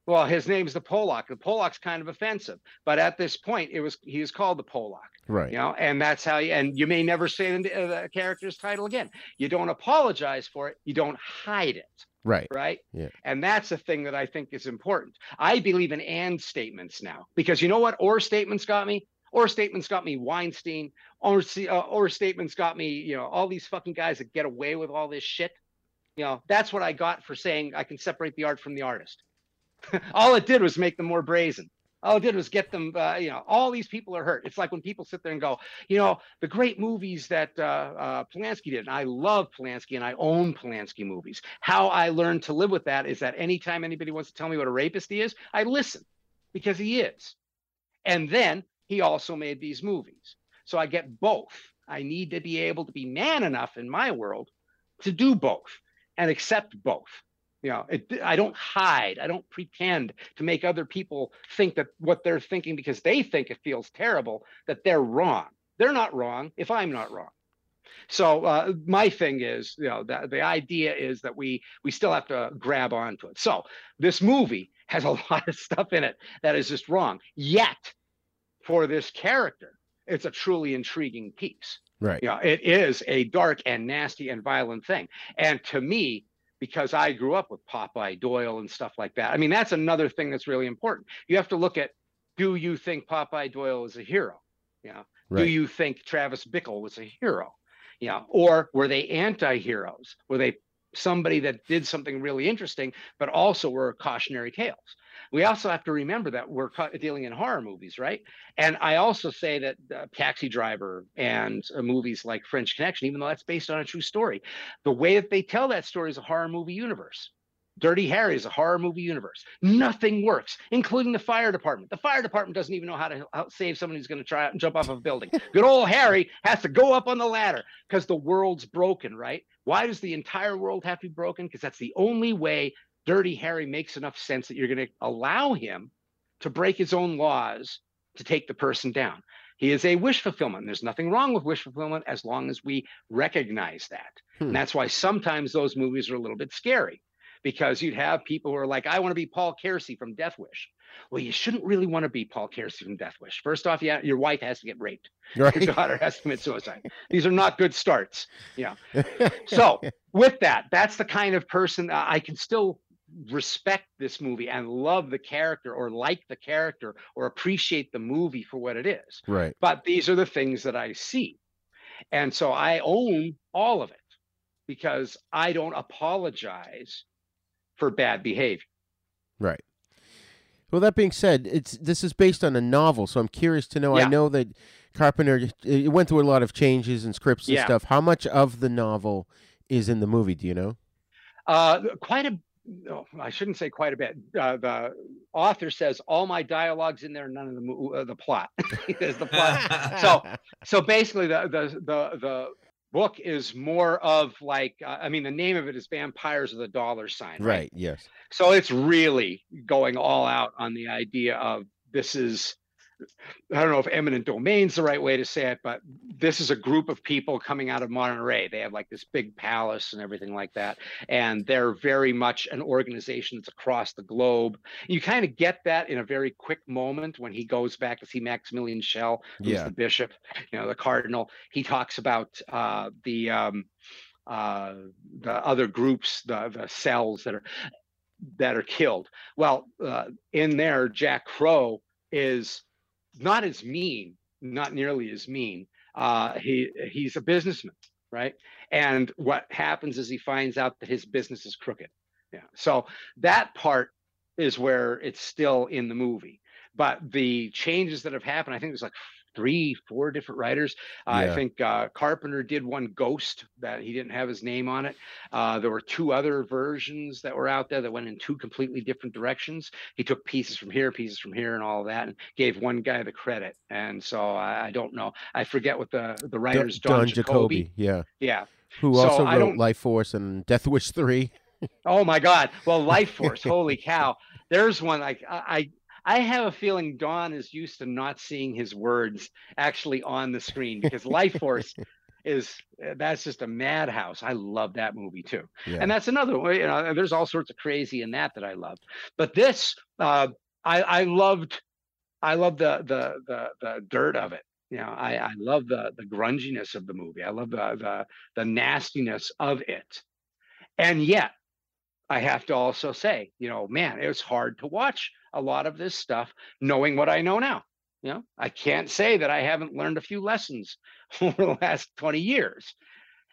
well, his name's the Polack. The Polack's kind of offensive, but at this point, it was he was called the Polack. Right. You know, and that's how you. And you may never say the, uh, the character's title again. You don't apologize for it. You don't hide it. Right. Right. Yeah. And that's the thing that I think is important. I believe in and statements now because you know what? Or statements got me. Or statements got me Weinstein. Or uh, or statements got me. You know, all these fucking guys that get away with all this shit. You know, that's what I got for saying I can separate the art from the artist. all it did was make them more brazen. All it did was get them, uh, you know, all these people are hurt. It's like when people sit there and go, you know, the great movies that uh, uh, Polanski did. And I love Polanski and I own Polanski movies. How I learned to live with that is that anytime anybody wants to tell me what a rapist he is, I listen because he is. And then he also made these movies. So I get both. I need to be able to be man enough in my world to do both and accept both you know it, i don't hide. I don't pretend to make other people think that what they're thinking because they think it feels terrible that they're wrong. They're not wrong if i'm not wrong. So uh, my thing is you know the, the idea is that we we still have to grab onto it. So this movie has a lot of stuff in it that is just wrong. Yet for this character it's a truly intriguing piece. Right. You know it is a dark and nasty and violent thing. And to me because I grew up with Popeye Doyle and stuff like that. I mean, that's another thing that's really important. You have to look at do you think Popeye Doyle is a hero? You know, Right. do you think Travis Bickle was a hero? You know, or were they anti-heroes? Were they somebody that did something really interesting, but also were cautionary tales? We also have to remember that we're dealing in horror movies, right? And I also say that uh, Taxi Driver and uh, movies like French Connection, even though that's based on a true story, the way that they tell that story is a horror movie universe. Dirty Harry is a horror movie universe. Nothing works, including the fire department. The fire department doesn't even know how to save someone who's going to try and jump off of a building. Good old Harry has to go up on the ladder because the world's broken, right? Why does the entire world have to be broken? Because that's the only way Dirty Harry makes enough sense that you're going to allow him to break his own laws to take the person down. He is a wish fulfillment. There's nothing wrong with wish fulfillment as long as we recognize that. Hmm. And that's why sometimes those movies are a little bit scary because you'd have people who are like, I want to be Paul Kersey from Death Wish. Well, you shouldn't really want to be Paul Kersey from Death Wish. First off, yeah, your wife has to get raped. Right. Your daughter has to commit suicide. These are not good starts. Yeah. So with that, that's the kind of person uh, I can still respect this movie and love the character or like the character or appreciate the movie for what it is. Right. But these are the things that I see. And so I own all of it because I don't apologize for bad behavior. Right. Well, that being said, it's this is based on a novel, so I'm curious to know. I know that Carpenter it went through a lot of changes and scripts and Yeah. stuff. How much of the novel is in the movie? Do you know? Uh, quite a, no, I shouldn't say quite a bit. Uh, the author says all my dialogues in there, none of the uh, the plot. is the plot. so, so basically, the the the the book is more of like, uh, I mean, the name of it is Vampires of the Dollar Sign, right? Right. Yes. So it's really going all out on the idea of this is, I don't know if eminent domain's the right way to say it, but this is a group of people coming out of Monterey. They have like this big palace and everything like that. And they're very much an organization that's across the globe. You kind of get that in a very quick moment when he goes back to see Maximilian Schell, who's Yeah. the bishop, you know, the cardinal. He talks about uh, the, um, uh, the other groups, the, the cells that are that are killed. Well, uh, in there, Jack Crow is not as mean, not nearly as mean. Uh, he he's a businessman, right? And what happens is he finds out that his business is crooked. Yeah. So that part is where it's still in the movie. But the changes that have happened, I think there's like three, four different writers. Uh, Yeah. I think uh, Carpenter did one Ghost that he didn't have his name on it. Uh, there were two other versions that were out there that went in two completely different directions. He took pieces from here, pieces from here, and all that, and gave one guy the credit. And so I, I don't know. I forget what the the writers Don, Don Jakoby. Jakoby, yeah. Yeah. Who So also wrote Life Force and Death Wish 3. Oh my God! Well, Life Force, holy cow! There's one like I, I I have a feeling Don is used to not seeing his words actually on the screen because Life Force is that's just a madhouse. I love that movie too, Yeah. and that's another way. You know, there's all sorts of crazy in that that I love, but this uh, I I loved. I love the the the the dirt of it. You know, I I love the the grunginess of the movie. I love the the the nastiness of it, and yet I have to also say, you know, man, it was hard to watch a lot of this stuff knowing what I know now. You know, I can't say that I haven't learned a few lessons over the last 20 years.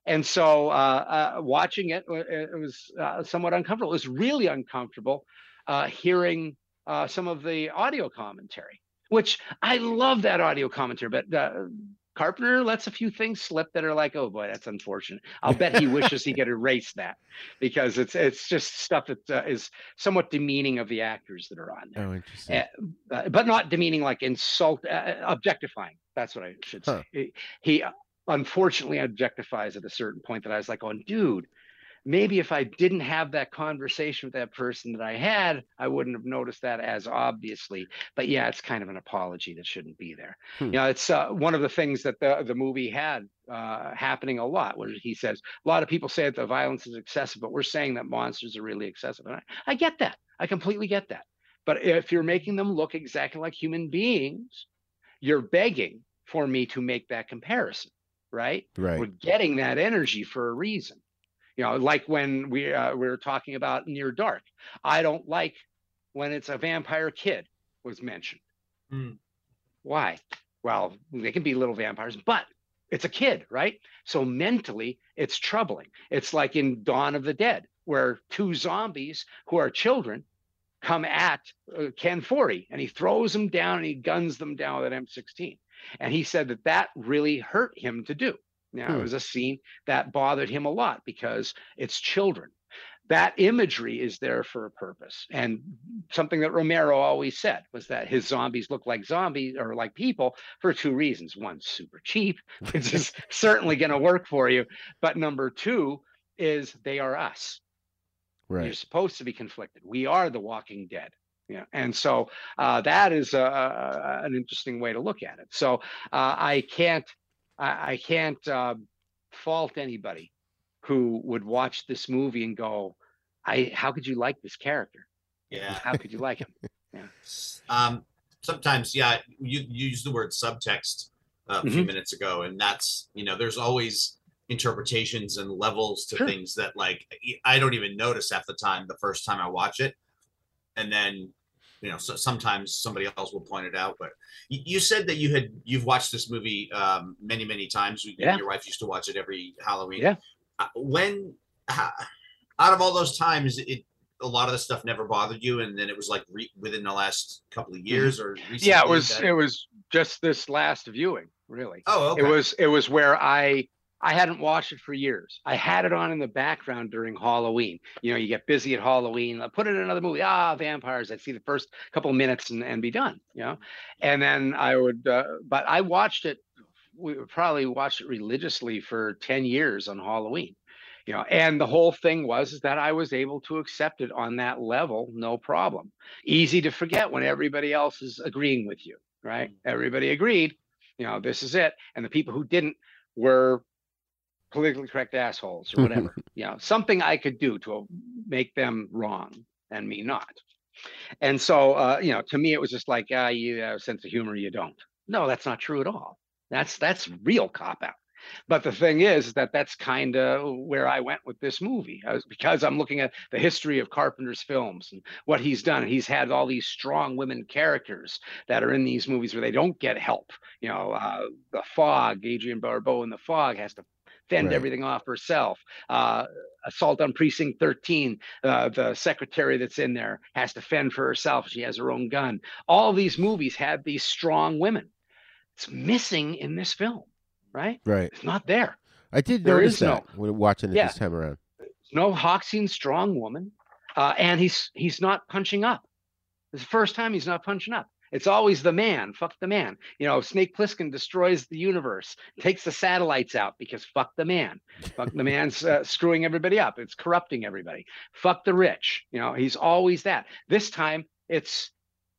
And so uh, uh, watching it, uh, it was uh, somewhat uncomfortable. It was really uncomfortable uh, hearing uh, some of the audio commentary, which I love that audio commentary, but Carpenter lets a few things slip that are like, oh boy, that's unfortunate. I'll bet he wishes he could erase that because it's it's just stuff that uh, is somewhat demeaning of the actors that are on there, Oh, interesting. Uh, uh, but not demeaning like insult, uh, objectifying. That's what I should say. Huh. He, he unfortunately objectifies at a certain point that I was like, oh, dude, maybe if I didn't have that conversation with that person that I had, I wouldn't have noticed that as obviously. But yeah, it's kind of an apology that shouldn't be there. Hmm. You know, it's uh, one of the things that the the movie had uh, happening a lot, where he says a lot of people say that the violence is excessive, but we're saying that monsters are really excessive, and I, I get that. I completely get that. But if you're making them look exactly like human beings, you're begging for me to make that comparison, right? Right. We're getting that energy for a reason. You know, like when we uh, we were talking about Near Dark. I don't like when it's a vampire kid was mentioned. Hmm. Why? Well, they can be little vampires, but it's a kid, right? So mentally, it's troubling. It's like in Dawn of the Dead, where two zombies who are children come at uh, Ken Foree and he throws them down and he guns them down with an M16. And he said that that really hurt him to do. Now, Hmm. it was a scene that bothered him a lot because it's children. That imagery is there for a purpose. And something that Romero always said was that his zombies look like zombies or like people for two reasons. One, super cheap, which is certainly going to work for you. But number two is they are us. Right. You're supposed to be conflicted. We are the walking dead. Yeah. And so uh, that is a, a, an interesting way to look at it. So uh, I can't, I, I can't uh, fault anybody who would watch this movie and go, I, how could you like this character? Yeah. How could you like him? Um, sometimes, yeah, you, you used the word subtext uh, a few Mhm. minutes ago, and that's you know, there's always interpretations and levels to Sure. things that like I don't even notice half the time the first time I watch it, and then you know, so sometimes somebody else will point it out. But you, said that you had you've watched this movie um, many many times. Yeah. Your wife used to watch it every Halloween. Yeah. Uh, when out of all those times, it a lot of the stuff never bothered you, and then it was like re, within the last couple of years or recently Mm-hmm. yeah, it was, that- it was just this last viewing, really. Oh, okay. It was it was where I I hadn't watched it for years. I had it on in the background during Halloween. You know, you get busy at Halloween. I put it in another movie. Ah, vampires. I'd see the first couple of minutes and, and be done. You know, and then I would. Uh, but I watched it. We probably watched it religiously for ten years on Halloween. You know, and the whole thing was is that I was able to accept it on that level, no problem. Easy to forget when everybody else is agreeing with you, right? Everybody agreed. You know, this is it, and the people who didn't were politically correct assholes or whatever. you know, something I could do to make them wrong and me not. And so, uh, you know, to me, it was just like, ah, you have a sense of humor, you don't. No, that's not true at all. That's that's real cop out. But the thing is that that's kind of where I went with this movie, I was, because I'm looking at the history of Carpenter's films and what he's done. He's had all these strong women characters that are in these movies where they don't get help. You know, uh, the Fog, Adrienne Barbeau in the Fog has to fend Right. everything off herself. Uh, assault on precinct 13 uh, the secretary that's in there has to fend for herself she has her own gun all these movies have these strong women it's missing in this film right Right. it's not there I did There notice is no- that when watching it Yeah. this time around. no Hawksian strong woman, uh, and he's he's not punching up. It's the first time he's not punching up. It's always the man. Fuck the man. You know, Snake Plissken destroys the universe, takes the satellites out because fuck the man. Fuck the man's uh, screwing everybody up. It's corrupting everybody. Fuck the rich. You know, he's always that. This time it's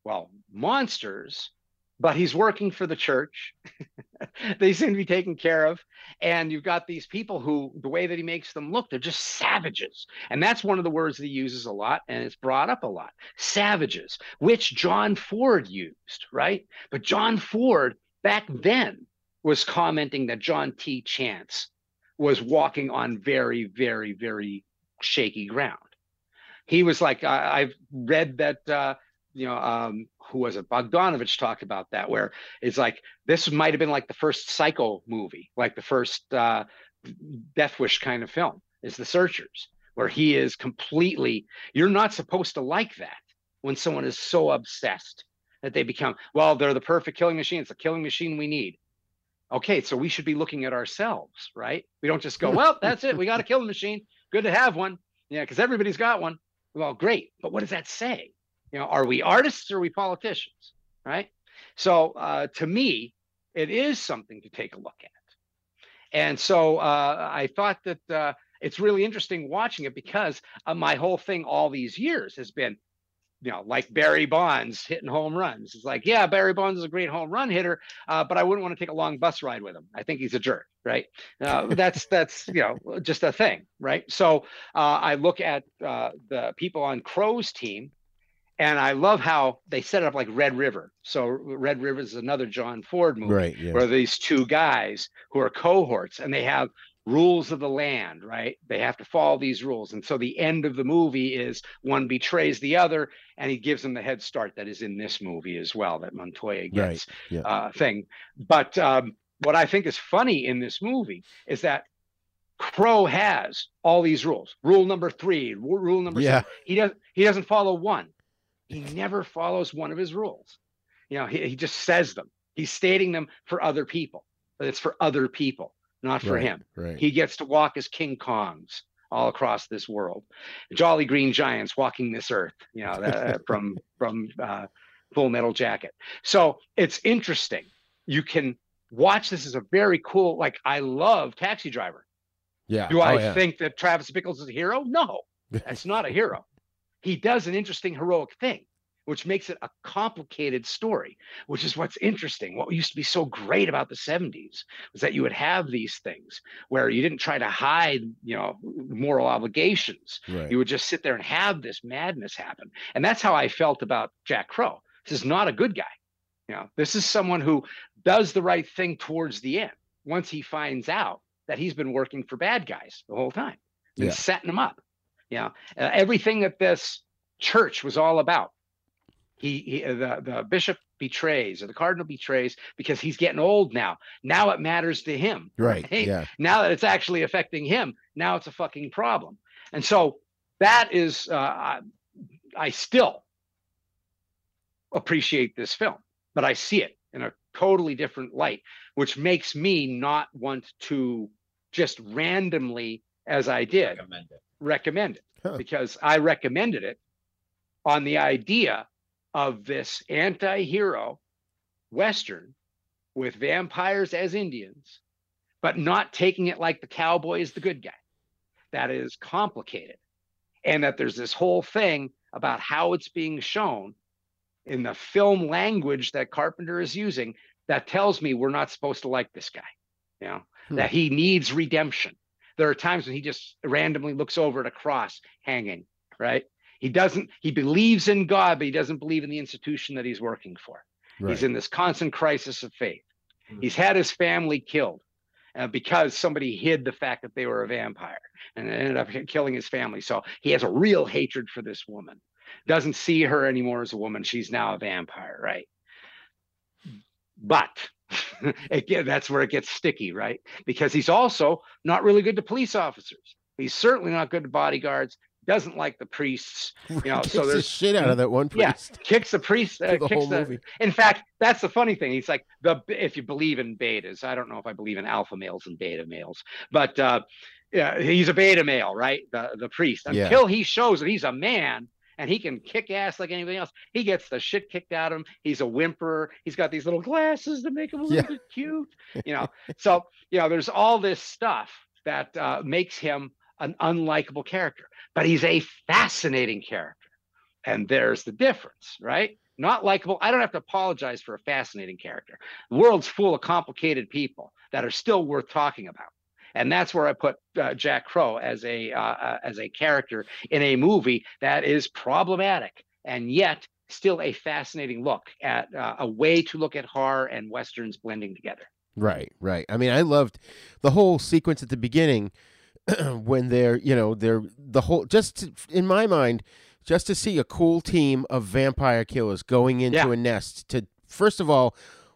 well monsters, but he's working for the church. they seem to be taken care of. And you've got these people who, the way that he makes them look, they're just savages. And that's one of the words that he uses a lot, and it's brought up a lot savages, which John Ford used, right? But John Ford back then was commenting that John T. Chance was walking on very, very, very shaky ground. He was like, I, I've read that, uh, you know, um, who was it? Bogdanovich talked about that, where it's like this might have been like the first Psycho movie, like the first uh, Death Wish kind of film, is The Searchers, where he is completely. You're not supposed to like that when someone is so obsessed that they become. Well, they're the perfect killing machine. It's the killing machine we need. Okay, so we should be looking at ourselves, right? We don't just go, well, that's it. We got a killing machine. Good to have one. Yeah, because everybody's got one. Well, great. But what does that say? You know, are we artists or are we politicians? Right. So uh, to me, it is something to take a look at. And so uh, I thought that uh, it's really interesting watching it because uh, my whole thing all these years has been, you know, like Barry Bonds hitting home runs. It's like, yeah, Barry Bonds is a great home run hitter, uh, but I wouldn't want to take a long bus ride with him. I think he's a jerk, right? Uh, that's that's you know just a thing, right? So I look at the people on Crow's team, and I love how they set it up like Red River. So Red River is another John Ford movie Right, yeah. where these two guys who are cohorts and they have rules of the land, right? They have to follow these rules. And so the end of the movie is one betrays the other and he gives them the head start that is in this movie as well that Montoya gets Right, yeah. uh, thing. But um, what I think is funny in this movie is that Crow has all these rules. Rule number three, rule number Yeah. seven. He does he doesn't follow one. He never follows one of his rules. You know, he, he just says them. He's stating them for other people, but it's for other people, not for Right, him. right. He gets to walk as King Kongs all across this world, jolly green giants walking this earth. You know, that, from from uh, Full Metal Jacket. So it's interesting. You can watch this as a very cool. Like I love Taxi Driver. Yeah. Do I Oh, yeah. think that Travis Bickles is a hero? No, that's not a hero. He does an interesting heroic thing, which makes it a complicated story, which is what's interesting. What used to be so great about the 70s was that you would have these things where you didn't try to hide, you know, moral obligations. Right. You would just sit there and have this madness happen. And that's how I felt about Jack Crow. This is not a good guy. You know, this is someone who does the right thing towards the end once he finds out that he's been working for bad guys the whole time and Yeah. setting them up. You know, uh, everything that this church was all about. He, he uh, the, the bishop betrays or the cardinal betrays because he's getting old now. Now it matters to him. Right, yeah. Now that it's actually affecting him, now it's a fucking problem. And so that is, uh, I, I still appreciate this film, but I see it in a totally different light, which makes me not want to just randomly, as I did, recommend it, recommend it because I recommended it on the idea of this anti-hero western with vampires as Indians, but not taking it like the cowboy is the good guy. That is complicated. And that there's this whole thing about how it's being shown in the film language that Carpenter is using that tells me we're not supposed to like this guy. You know, Hmm. that he needs redemption. There are times when he just randomly looks over at a cross hanging, right? He doesn't, he believes in God, but he doesn't believe in the institution that he's working for. Right. He's in this constant crisis of faith. He's had his family killed uh, because somebody hid the fact that they were a vampire and it ended up killing his family. So he has a real hatred for this woman. Doesn't see her anymore as a woman. She's now a vampire, right? But again, that's where it gets sticky, right? Because he's also not really good to police officers. He's certainly not good to bodyguards. Doesn't like the priests, you know. So the there's shit out of that one priest. yeah, kicks the priest. Uh, the kicks whole the, movie. In fact, that's the funny thing. He's like the if you believe in betas. I don't know if I believe in alpha males and beta males, but uh, yeah, he's a beta male, right? The the priest Yeah. until he shows that he's a man and he can kick ass like anything else. He gets the shit kicked out of him. He's a whimperer. He's got these little glasses that make him a little Yeah. bit cute. You know, so you know, there's all this stuff that uh, makes him an unlikable character, but he's a fascinating character. And there's the difference, right? Not likable. I don't have to apologize for a fascinating character. The world's full of complicated people that are still worth talking about. And that's where I put uh, Jack Crow as a uh, uh, as a character in a movie that is problematic and yet still a fascinating look at uh, a way to look at horror and westerns blending together. Right, right. I mean, I loved the whole sequence at the beginning when they're, you know, they're the whole just to, in my mind, just to see a cool team of vampire killers going into Yeah. a nest to first of all,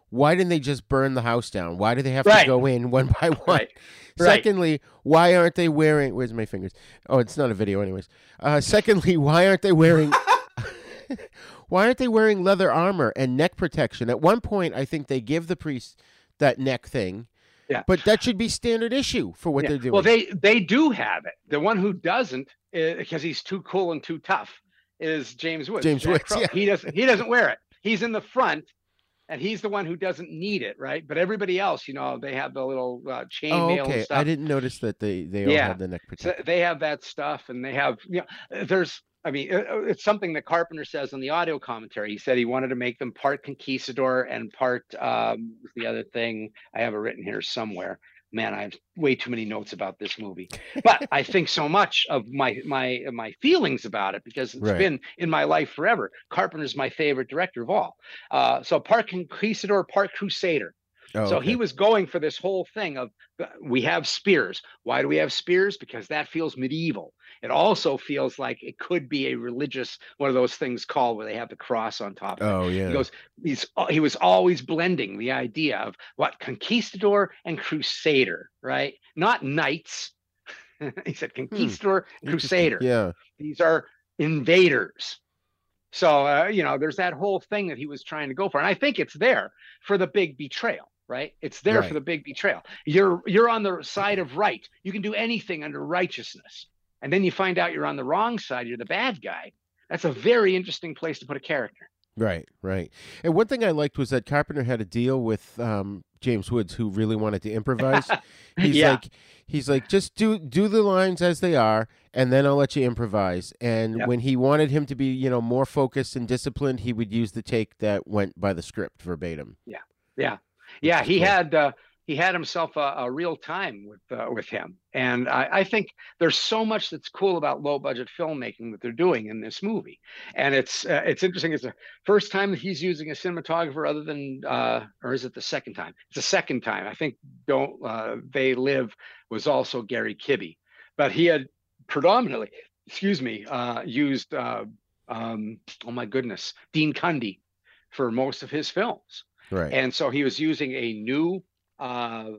why didn't they just burn the house down? Why do they have Right. to go in one by one? Right. Secondly, why aren't they wearing where's my fingers? Oh, it's not a video anyways. Uh secondly, why aren't they wearing why aren't they wearing leather armor and neck protection? At one point, I think they give the priest that neck thing. Yeah. But that should be standard issue for what Yeah. they're doing. Well, they they do have it. The one who doesn't, because he's too cool and too tough, is James Woods. James Jack Woods, yeah. He doesn't. He doesn't wear it. He's in the front, and he's the one who doesn't need it, right? But everybody else, you know, they have the little uh, chain oh, mail okay. I didn't notice that they they all Yeah. had the neck So protection. they have that stuff, and they have you know, there's. I mean, it's something that Carpenter says on the audio commentary. He said he wanted to make them part conquistador and part um, the other thing I have it written here somewhere. Man, I have way too many notes about this movie, but I think so much of my my my feelings about it because it's Right. been in my life forever. Carpenter's my favorite director of all. Uh, so part conquistador, Park crusader. Oh, so okay. he was going for this whole thing of uh, we have spears. Why do we have spears? Because that feels medieval. It also feels like it could be a religious one of those things called where they have the cross on top. Of it. Oh yeah. He goes. He's uh, he was always blending the idea of what conquistador and crusader, right? Not knights. he said conquistador, and crusader. Yeah. These are invaders. So uh, you know, there's that whole thing that he was trying to go for, and I think it's there for the big betrayal, right? It's there Right. for the big betrayal. You're you're on the side of right. You can do anything under righteousness, and then you find out you're on the wrong side. You're the bad guy. That's a very interesting place to put a character. Right, right. And one thing I liked was that Carpenter had a deal with um, James Woods, who really wanted to improvise. he's Yeah. like, he's like, just do do the lines as they are, and then I'll let you improvise. And Yep. when he wanted him to be, you know, more focused and disciplined, he would use the take that went by the script verbatim. Yeah, yeah, yeah. He cool. had uh, he had himself a, a real time with uh, with him, and I, I think there's so much that's cool about low budget filmmaking that they're doing in this movie, and it's uh, it's interesting. It's the first time that he's using a cinematographer other than, uh, or is it the second time? It's the second time. I think don't uh, they live was also Gary Kibbe, but he had predominantly, excuse me, uh, used uh, um, oh my goodness, Dean Cundy for most of his films. Right. And so he was using a new uh,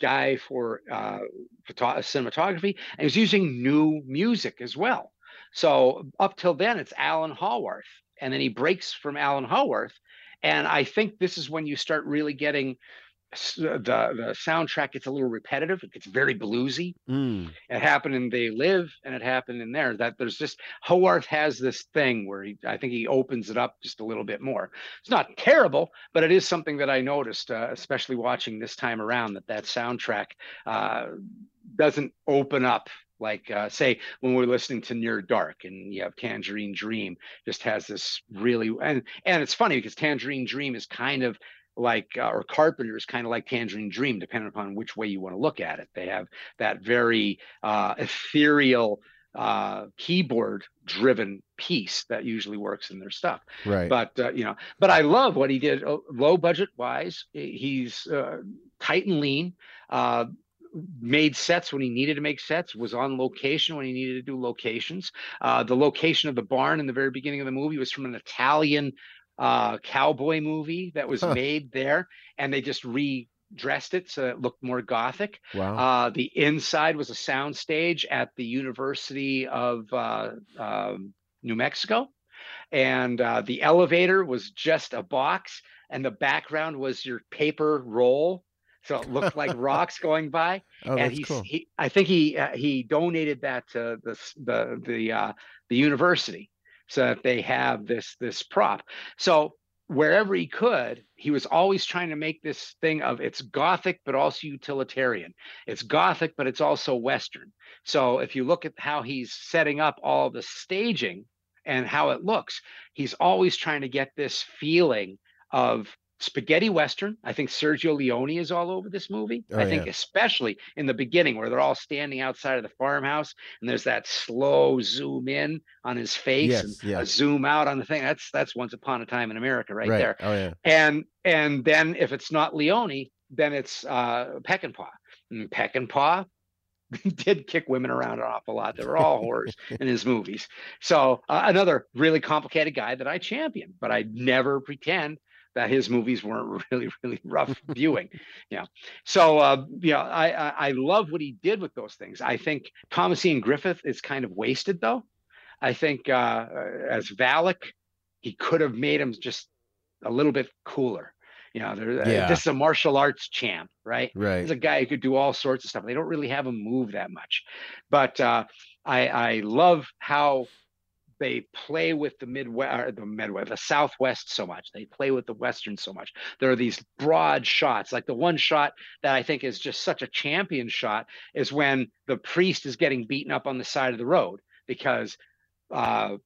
guy for uh, photo- cinematography, and he was using new music as well. So up till then, it's Alan Howarth, and then he breaks from Alan Howarth, and I think this is when you start really getting the the soundtrack gets a little repetitive. It gets very bluesy. Mm. It happened in They Live, and it happened in there. That there's just Howarth has this thing where he, I think he opens it up just a little bit more. It's not terrible, but it is something that I noticed, uh, especially watching this time around, that that soundtrack uh, doesn't open up like uh, say when we're listening to Near Dark and you have Tangerine Dream just has this really and and it's funny because Tangerine Dream is kind of like uh, or Carpenter is kind of like Tangerine Dream depending upon which way you want to look at it. They have that very uh, ethereal uh, keyboard driven piece that usually works in their stuff. Right. But uh, you know, but I love what he did. uh, Low budget wise, he's uh, tight and lean. Uh, made sets when he needed to make sets. Was on location when he needed to do locations. Uh, the location of the barn in the very beginning of the movie was from an Italian uh, cowboy movie that was Huh. made there, and they just redressed it so it looked more gothic. Wow. Uh, the inside was a sound stage at the University of uh, um, New Mexico, and uh, the elevator was just a box, and the background was your paper roll. So it looked like rocks going by, Oh, and he's, cool. he, I think he uh, he donated that to the the the uh, the university so that they have this this prop. So wherever he could, he was always trying to make this thing of it's gothic but also utilitarian. It's gothic but it's also western. So if you look at how he's setting up all the staging and how it looks, he's always trying to get this feeling of spaghetti western. I think Sergio Leone is all over this movie. Oh, I think yeah. especially in the beginning where they're all standing outside of the farmhouse and there's that slow zoom in on his face Yes, and a zoom out on the thing. That's that's once upon a time in America right, Right. there. Oh yeah. And and then if it's not Leone, then it's uh Peckinpah. And Peckinpah did kick women around an awful lot. They were all whores in his movies. So uh, another really complicated guy that I champion, but I never pretend that his movies weren't really really rough viewing. Yeah. So uh, yeah, I, I I love what he did with those things. I think Thomas Ian Griffith is kind of wasted though. I think uh, as Valek, he could have made him just a little bit cooler. You know, uh, Yeah. this is a martial arts champ, right? Right. He's a guy who could do all sorts of stuff. They don't really have him move that much, but uh, I I love how they play with the midwest the midwest the southwest so much. They play with the western so much. There are these broad shots. Like the one shot that i think is just such a champion shot is when the priest is getting beaten up on the side of the road because uh,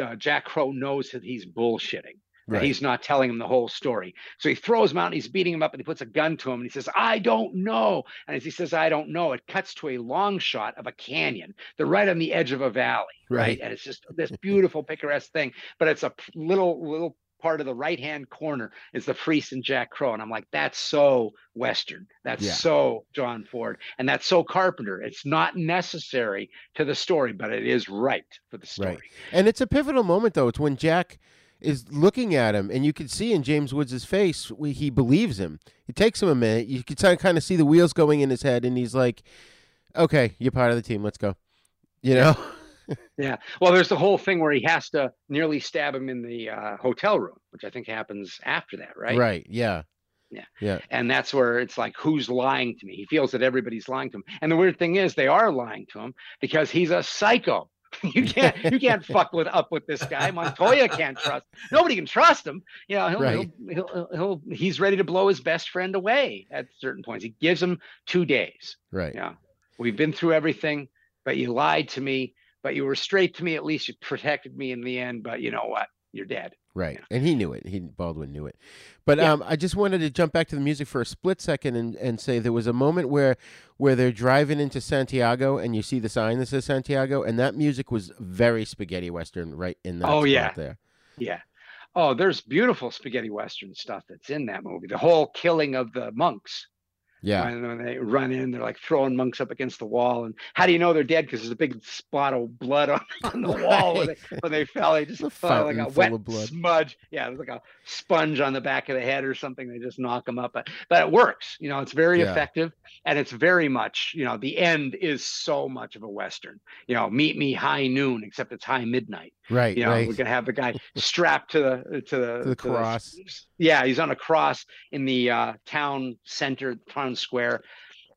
uh, jack crow knows that he's bullshitting Right. he's not telling him the whole story. So he throws him out and he's beating him up and he puts a gun to him and he says, I don't know. And as he says, I don't know, it cuts to a long shot of a canyon. They're right on the edge of a valley, right? Right. And it's just this beautiful picturesque thing, but it's a little, little part of the right hand corner is the priest and Jack Crow. And I'm like, that's so Western. That's Yeah. so John Ford. And that's so Carpenter. It's not necessary to the story, but it is right for the story. Right. And it's a pivotal moment, though. It's when Jack is looking at him, and you can see in James Woods' face, we- he believes him. It takes him a minute. You can kind of see the wheels going in his head, and he's like, okay, you're part of the team. Let's go. You know? Yeah. Well, there's the whole thing where he has to nearly stab him in the uh, hotel room, which I think happens after that, right? Right. Yeah. Yeah. Yeah. And that's where it's like, who's lying to me? He feels that everybody's lying to him. And the weird thing is, they are lying to him because he's a psycho. you can't you can't fuck with up with this guy. Montoya can't trust. Nobody can trust him. You know, he'll, Right. he'll, he'll, he'll he's ready to blow his best friend away at certain points. He gives him two days. Right. Yeah. We've been through everything, but you lied to me, but you were straight to me. At least you protected me in the end. But you know what? You're dead. Right. And he knew it. He Baldwin knew it. But um, I just wanted to jump back to the music for a split second and, and say there was a moment where where they're driving into Santiago and you see the sign that says Santiago and that music was very spaghetti western right in that Oh, spot yeah. there. Yeah. Oh, there's beautiful spaghetti western stuff that's in that movie. The whole killing of the monks. Yeah. When, when they run in, they're like throwing monks up against the wall. And how do you know they're dead? Because there's a big spot of blood on, on the wall when they, when they fell. They just A fell like a wet smudge. Yeah, it was like a sponge on the back of the head or something. They just knock them up. But, but it works. You know, it's very Yeah. effective. And it's very much, you know, the end is so much of a Western. You know, meet me high noon, except it's high midnight. Right, You know, right. we're gonna have the guy strapped to the to the, To the cross. yeah, he's on a cross in the uh, town center, town square,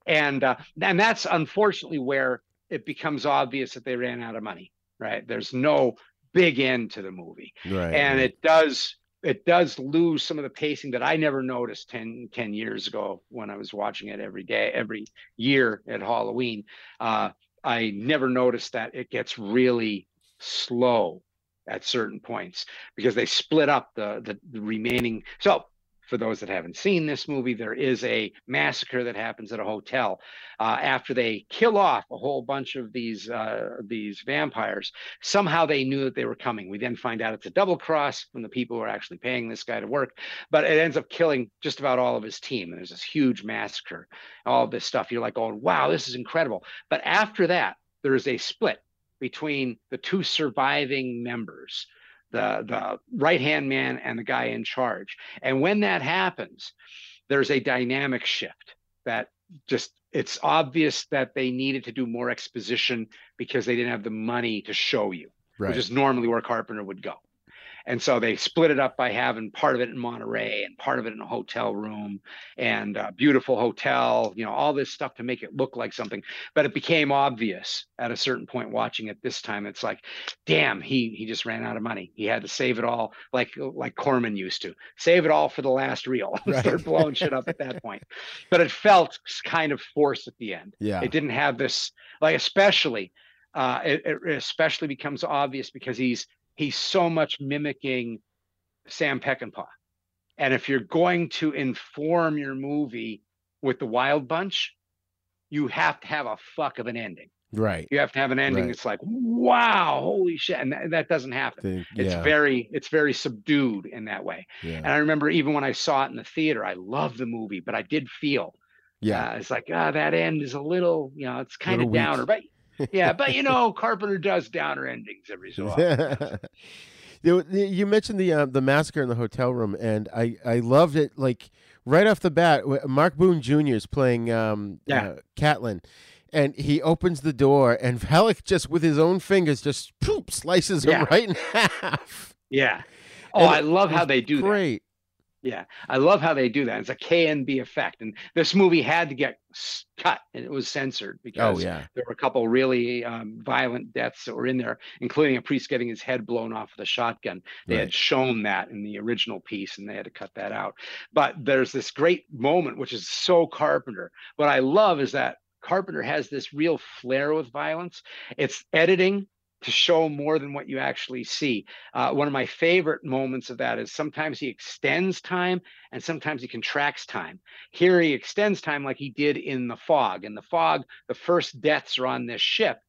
and uh, and that's unfortunately where it becomes obvious that they ran out of money. Right? There's no big end to the movie, Right. and it does it does lose some of the pacing that I never noticed 10, 10 years ago when I was watching it every day, every year at Halloween. Uh, I never noticed that it gets really slow at certain points because they split up the, the, the remaining. So, for those that haven't seen this movie, there is a massacre that happens at a hotel uh, after they kill off a whole bunch of these uh, these vampires. Somehow they knew that they were coming. We then find out it's a double cross from the people who are actually paying this guy to work, but it ends up killing just about all of his team. And there's this huge massacre, all this stuff. You're like, oh wow, this is incredible. But after that, there is a split between the two surviving members the the right hand man and the guy in charge. And when that happens, there's a dynamic shift that just it's obvious that they needed to do more exposition because they didn't have the money to show you, Right. which is normally where Carpenter would go. And so they split it up by having part of it in Monterey and part of it in a hotel room and a beautiful hotel, you know, all this stuff to make it look like something. But it became obvious at a certain point watching it this time. It's like, damn, he he just ran out of money. He had to save it all like like Corman used to. Save it all for the last reel. Right. Start blowing shit up at that point. But it felt kind of forced at the end. Yeah. It didn't have this like especially uh it, it especially becomes obvious because he's he's so much mimicking Sam Peckinpah. And if you're going to inform your movie with the Wild Bunch, you have to have a fuck of an ending. Right. You have to have an ending Right. that's like, wow, holy shit. And that, that doesn't happen. Think- It's very, it's very subdued in that way. Yeah. And I remember even when I saw it in the theater, I loved the movie, but I did feel Yeah. uh, it's like, ah, that end is a little, you know, it's kind of downer. But yeah, but you know, Carpenter does downer endings every so often. you, you mentioned the uh, the massacre in the hotel room, and I I loved it. Like right off the bat, Mark Boone Jr. is playing um, Yeah. uh, Catlin, and he opens the door, and Valek just with his own fingers just poop, slices Yeah. him right in half. Yeah. Oh, And I love how they do that. Great. Yeah, I love how they do that. It's a B effect, and this movie had to get cut, and it was censored because Oh, yeah. there were a couple really um, violent deaths that were in there, including a priest getting his head blown off with a shotgun. They Right. had shown that in the original piece, and they had to cut that out. But there's this great moment, which is so Carpenter. What I love is that Carpenter has this real flair with violence. It's editing to show more than what you actually see. Uh, one of my favorite moments of that is sometimes he extends time and sometimes he contracts time. Here he extends time like he did in the fog. In the fog, the first deaths are on this ship,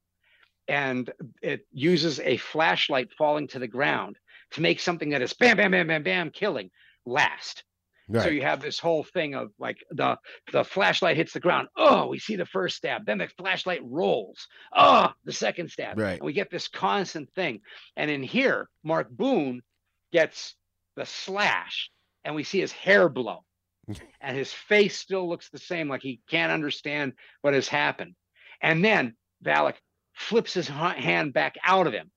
and it uses a flashlight falling to the ground to make something that is bam, bam, bam, bam, bam, killing last. So you have this whole thing of like the the flashlight hits the ground. Oh, we see the first stab. Then the flashlight rolls. Oh, the second stab. Right. And we get this constant thing. And in here, Mark Boone gets the slash, and we see his hair blow, and his face still looks the same, like he can't understand what has happened. And then Valek flips his hand back out of him.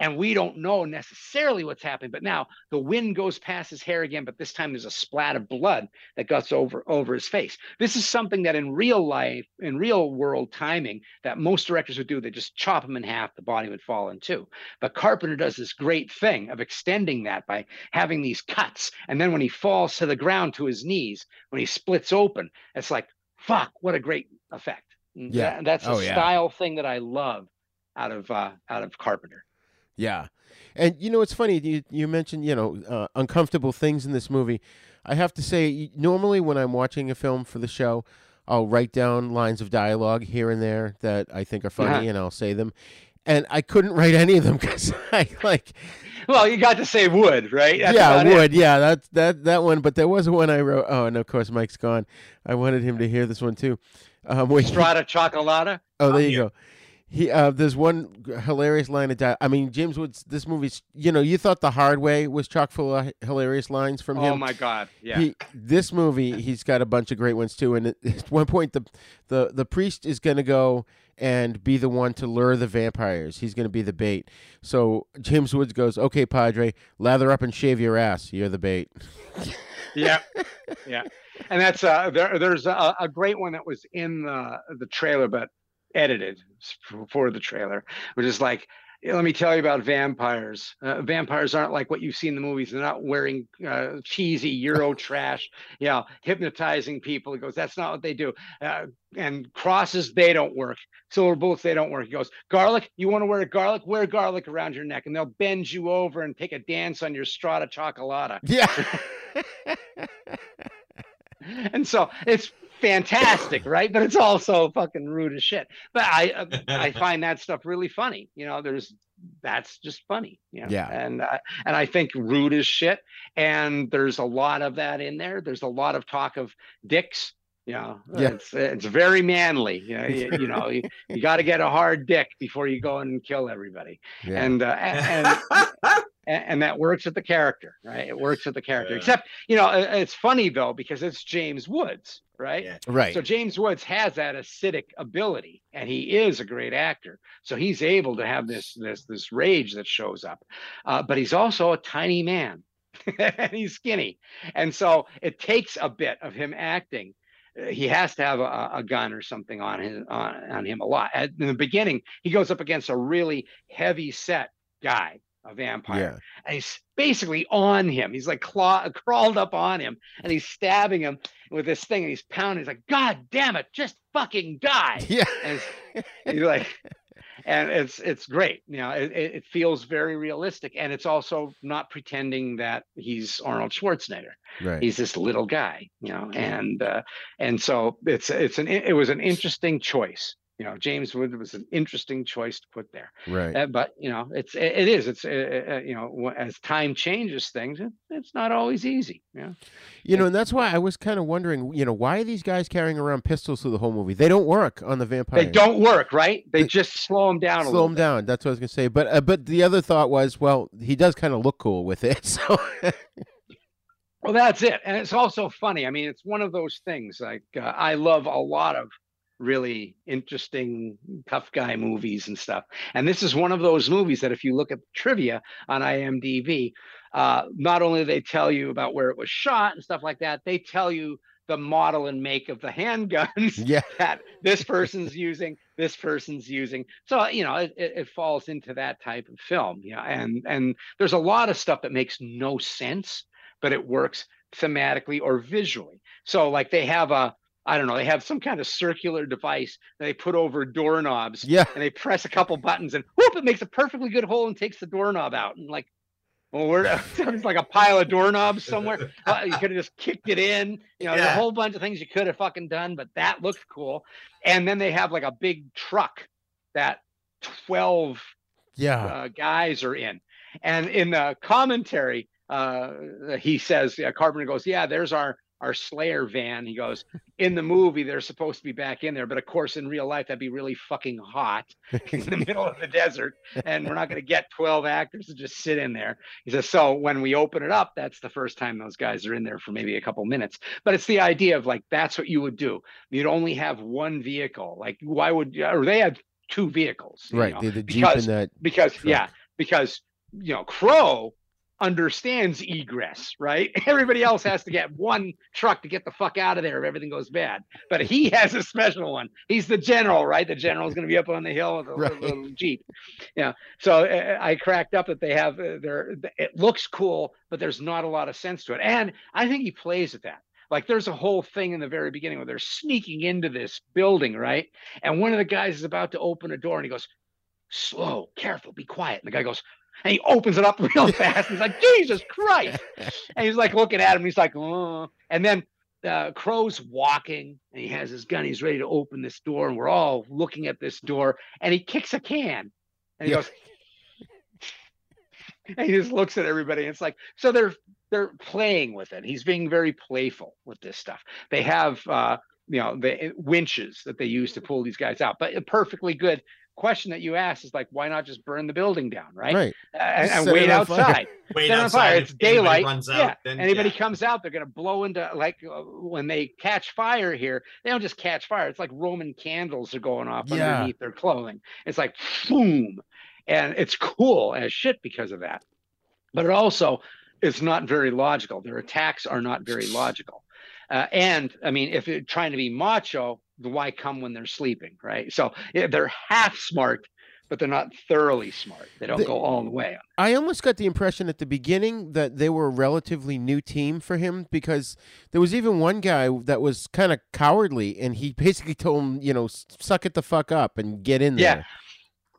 And we don't know necessarily what's happening, but now the wind goes past his hair again, but this time there's a splat of blood that guts over over his face. This is something that in real life, in real world timing, that most directors would do. They just chop him in half, the body would fall in two. But Carpenter does this great thing of extending that by having these cuts. And then when he falls to the ground to his knees, when he splits open, it's like, fuck, what a great effect. Yeah. that- that's a Oh, yeah. style thing that I love out of uh, out of Carpenter. Yeah, and you know it's funny. You you mentioned you know uh, uncomfortable things in this movie. I have to say, normally when I'm watching a film for the show, I'll write down lines of dialogue here and there that I think are funny, Yeah. and I'll say them. And I couldn't write any of them because I like. Well, you got to say wood, right? That's yeah, wood. it. Yeah, that that that one. But there was one I wrote. Oh, and of course Mike's gone. I wanted him to hear this one too. Um, where Strata Chocolata. Oh, there you go. He uh, there's one hilarious line of dialogue. I mean, James Woods. This movie's you know you thought The Hard Way was chock full of hilarious lines from him. Oh my God! Yeah. He, this movie, he's got a bunch of great ones too. And at at one point, the the the priest is going to go and be the one to lure the vampires. He's going to be the bait. So James Woods goes, "Okay, Padre, lather up and shave your ass. You're the bait." yeah yeah and that's uh there, there's a, a great one that was in the the trailer but edited for the trailer which is like let me tell you about vampires. Uh, vampires aren't like what you see in the movies. They're not wearing uh, cheesy euro trash you know hypnotizing people. He goes that's not what they do. Uh, and crosses they don't work. Silver bullets they don't work. He goes garlic? You want to wear garlic? Wear garlic around your neck and they'll bend you over and take a dance on your strata chocolata. Yeah. and so it's fantastic, right? But it's also fucking rude as shit. But I uh, I find that stuff really funny. You know, there's that's just funny. You know? Yeah. And uh, and I think rude as shit. And there's a lot of that in there. There's a lot of talk of dicks. You know, Yeah. it's it's very manly. You know, you, you know, you, you got to get a hard dick before you go and kill everybody. Yeah. And uh, and and, and that works with the character, right? It works with the character. Except, you know, it- it's funny though because it's James Woods, right? Right. So James Woods has that acidic ability, and he is a great actor. So he's able to have this this this rage that shows up, uh, but he's also a tiny man, and he's skinny, and so it takes a bit of him acting. Uh, He has to have a, a gun or something on his on, on him a lot. At, in the beginning, he goes up against a really heavy set guy, a vampire, Yeah. and he's basically on him. He's like claw, crawled up on him, and he's stabbing him with this thing, and he's pounding. He's like, "God damn it, just fucking die!" Yeah, and he's like, and it's it's great. You know, it, it feels very realistic, and it's also not pretending that he's Arnold Schwarzenegger. Right. He's this little guy, you know, and uh, and so it's it's an it was an interesting choice. You know, James Wood was an interesting choice to put there. Right. Uh, but you know, it's it, it is it's uh, uh, you know as time changes things, it, it's not always easy. Yeah. You know, and that's why I was kind of wondering, you know, why are these guys carrying around pistols through the whole movie? They don't work on the vampire. They don't work, right? They just slow them down a slow little. him down. That's what I was gonna say. But uh, but the other thought was, well, he does kind of look cool with it. So Well, that's it, and it's also funny. I mean, it's one of those things. Like uh, I love a lot of really interesting tough guy movies and stuff, and this is one of those movies that if you look at trivia on IMDb, uh, not only do they tell you about where it was shot and stuff like that, they tell you the model and make of the handguns Yeah. that this person's using, this person's using. So you know, it, it, it falls into that type of film. Yeah, and and there's a lot of stuff that makes no sense but it works thematically or visually. So like they have a I don't know, they have some kind of circular device that they put over doorknobs. Yeah. And they press a couple buttons and whoop, it makes a perfectly good hole and takes the doorknob out. And like, well, we're it's like a pile of doorknobs somewhere. Uh, you could have just kicked it in. You know, there's a whole bunch of things you could have fucking done, but that looked cool. And then they have like a big truck that 12 yeah, uh, guys are in. And in the commentary, uh, he says, yeah, Carpenter goes, yeah, there's our our Slayer van. He goes, in the movie, they're supposed to be back in there, but of course, in real life, that'd be really fucking hot in the middle of the desert, and we're not going to get 12 actors to just sit in there. He says, so when we open it up, that's the first time those guys are in there for maybe a couple minutes. But it's the idea of like that's what you would do. You'd only have one vehicle. Like, why would or they had two vehicles? right. know, The, the jeep because and that. because truck. yeah because you know crow understands egress right? Everybody else has to get one truck to get the fuck out of there if everything goes bad. But he has a special one. He's the general right? The general's going to be up on the hill with a little, little jeep. Yeah. So uh, i cracked up that they have uh, their it looks cool but there's not a lot of sense to it. And i think he plays at that. Like there's a whole thing in the very beginning where they're sneaking into this building right? And one of the guys is about to open a door and he goes slow, careful, be quiet. And the guy goes, and he opens it up real fast. He's like, Jesus Christ. And he's like looking at him. He's like, oh. And then uh, Crow's walking and he has his gun. He's ready to open this door. And we're all looking at this door. And he kicks a can. And he Yeah. goes, and he just looks at everybody. And it's like, so they're they're playing with it. He's being very playful with this stuff. They have uh, you know, the winches that they use to pull these guys out. But a perfectly good question that you asked is like, why not just burn the building down, right? Right. Uh, and, and wait outside. Wait Set outside. fire. It's anybody daylight. runs out, yeah. then Anybody yeah. comes out, they're gonna blow into like uh, when they catch fire here. They don't just catch fire. It's like Roman candles are going off Yeah. underneath their clothing. It's like boom, and it's cool as shit because of that. But it also is not very logical. Their attacks are not very logical. Uh, and I mean, if you're trying to be macho, why come when they're sleeping, right? So yeah, they're half smart, but they're not thoroughly smart. They don't The- go all the way. I almost got the impression at the beginning that they were a relatively new team for him because there was even one guy that was kind of cowardly and he basically told him, you know, suck it the fuck up and get in Yeah. there.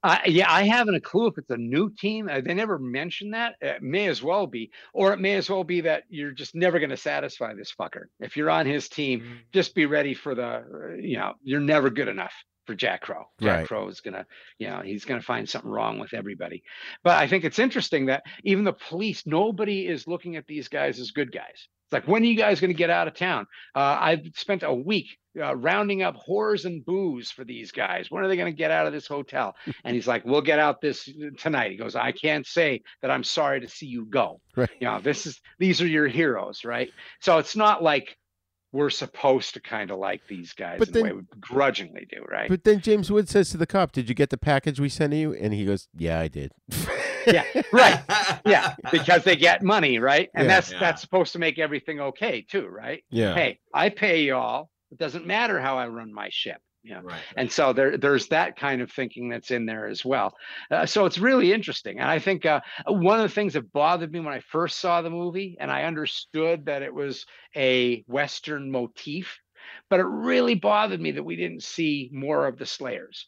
Uh, yeah, I haven't a clue if it's a new team. Uh, they never mentioned that. It may as well be, or it may as well be that you're just never going to satisfy this fucker. If you're on his team, just be ready for the, uh, you know, you're never good enough. For Jack Crow. Jack Right. Crow is gonna, you know, he's gonna find something wrong with everybody. But I think it's interesting that even the police, nobody is looking at these guys as good guys. It's like, when are you guys to get out of town? Uh, I've spent a week uh, rounding up whores and booze for these guys. When are they to get out of this hotel? And he's like, we'll get out this tonight. He goes, I can't say that I'm sorry to see you go. Right. You know, this is these are your heroes, right? So it's not like we're supposed to kind of like these guys But in a way then- we grudgingly do, right? But then James Wood says to the cop, "Did you get the package we sent you?" And he goes, "Yeah, I did." yeah, right. Yeah, because they get money, right? And Yeah. that's Yeah. that's supposed to make everything okay too, right? Yeah. Hey, I pay y'all. It doesn't matter how I run my ship. Know? Right. And so there, there's that kind of thinking that's in there as well. Uh, so it's really interesting. And I think uh, one of the things that bothered me when I first saw the movie, and I understood that it was a Western motif, but it really bothered me that we didn't see more of the Slayers.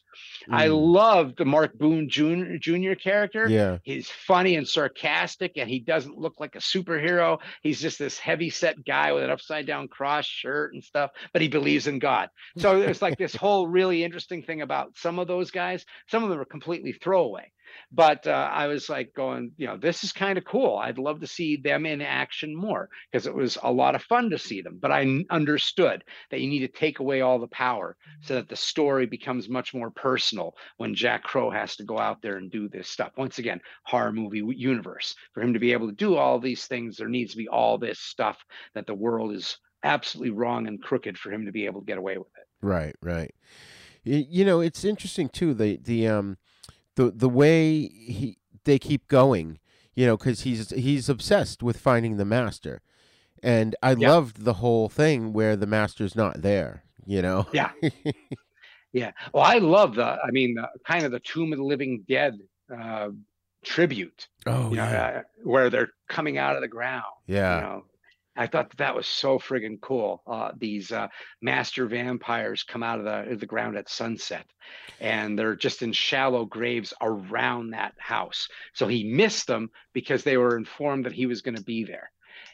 I Mm. loved the Mark Boone Jr. Jr. character. Yeah. He's funny and sarcastic, and he doesn't look like a superhero. He's just this heavy set guy with an upside down cross shirt and stuff, but he believes in God. So it's like this whole really interesting thing about some of those guys. Some of them are completely throwaway. But uh, I was like going, you know, this is kind of cool. I'd love to see them in action more because it was a lot of fun to see them. But I understood that you need to take away all the power so that the story becomes much more personal when Jack Crow has to go out there and do this stuff. Once again, horror movie universe. For him to be able to do all these things, there needs to be all this stuff that the world is absolutely wrong and crooked for him to be able to get away with it. Right, right. You know, it's interesting too. The the um the the way he they keep going. You know, because he's he's obsessed with finding the master, and I Yeah. loved the whole thing where the master's not there. You know. Yeah. Yeah. Well, I love the, I mean, the, kind of the Tomb of the Living Dead uh, tribute, Oh you know, yeah. uh, where they're coming out of the ground. Yeah. You know, I thought that, was so friggin' cool. Uh, these uh, master vampires come out of the, the ground at sunset, and they're just in shallow graves around that house. So he missed them because they were informed that he was going to be there,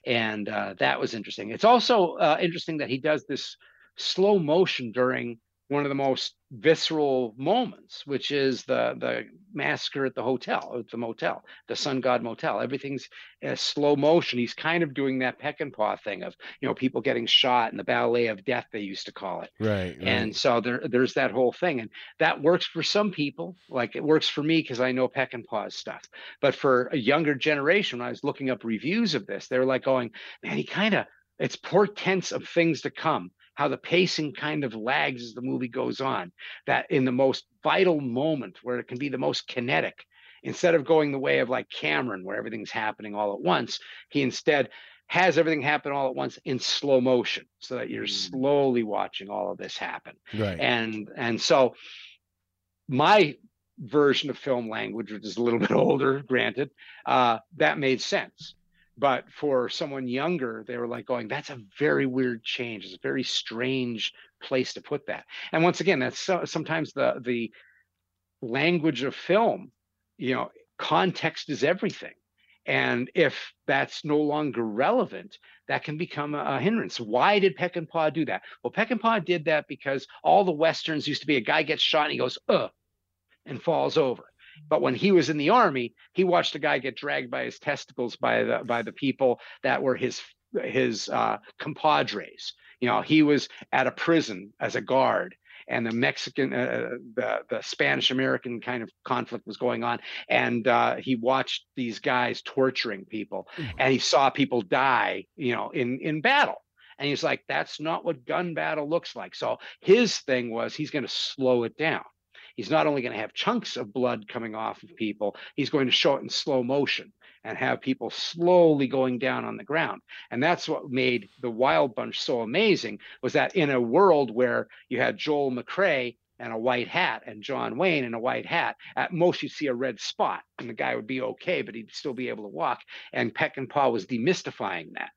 and uh, that was interesting. It's also uh, interesting that he does this slow motion during one of the most visceral moments, which is the the massacre at the hotel, at the motel, the Sun God Motel. Everything's slow motion. He's kind of doing that Peckinpah thing of you know people getting shot in the ballet of death they used to call it. Right. right. And so there, there's that whole thing, and that works for some people. Like it works for me because I know Peckinpah stuff. But for a younger generation, when I was looking up reviews of this, they were like going, "Man, he kind of it's portents of things to come." How the pacing kind of lags as the movie goes on. That in the most vital moment, where it can be the most kinetic, instead of going the way of like Cameron, where everything's happening all at once, he instead has everything happen all at once in slow motion so that you're slowly watching all of this happen Right. and and so my version of film language which is a little bit older granted uh that made sense but for someone younger they were like going that's a very weird change it's a very strange place to put that and once again that's so, sometimes the the language of film you know context is everything and if that's no longer relevant, that can become a, a hindrance. Why did Peckinpah do that? Well, Peckinpah did that because all the westerns used to be a guy gets shot and he goes, uh, and falls over. But when he was in the army, he watched a guy get dragged by his testicles by the by the people that were his his uh, compadres. You know, he was at a prison as a guard, and the Mexican, uh, the the Spanish American kind of conflict was going on, and uh, he watched these guys torturing people, and he saw people die, you know, in in battle. And he's like, that's not what gun battle looks like. So his thing was he's going to slow it down. He's not only going to have chunks of blood coming off of people, he's going to show it in slow motion and have people slowly going down on the ground. And that's what made the Wild Bunch so amazing was that in a world where you had Joel McCrea and a white hat and John Wayne in a white hat, at most you'd see a red spot and the guy would be okay, but he'd still be able to walk. And Peckinpah was demystifying that.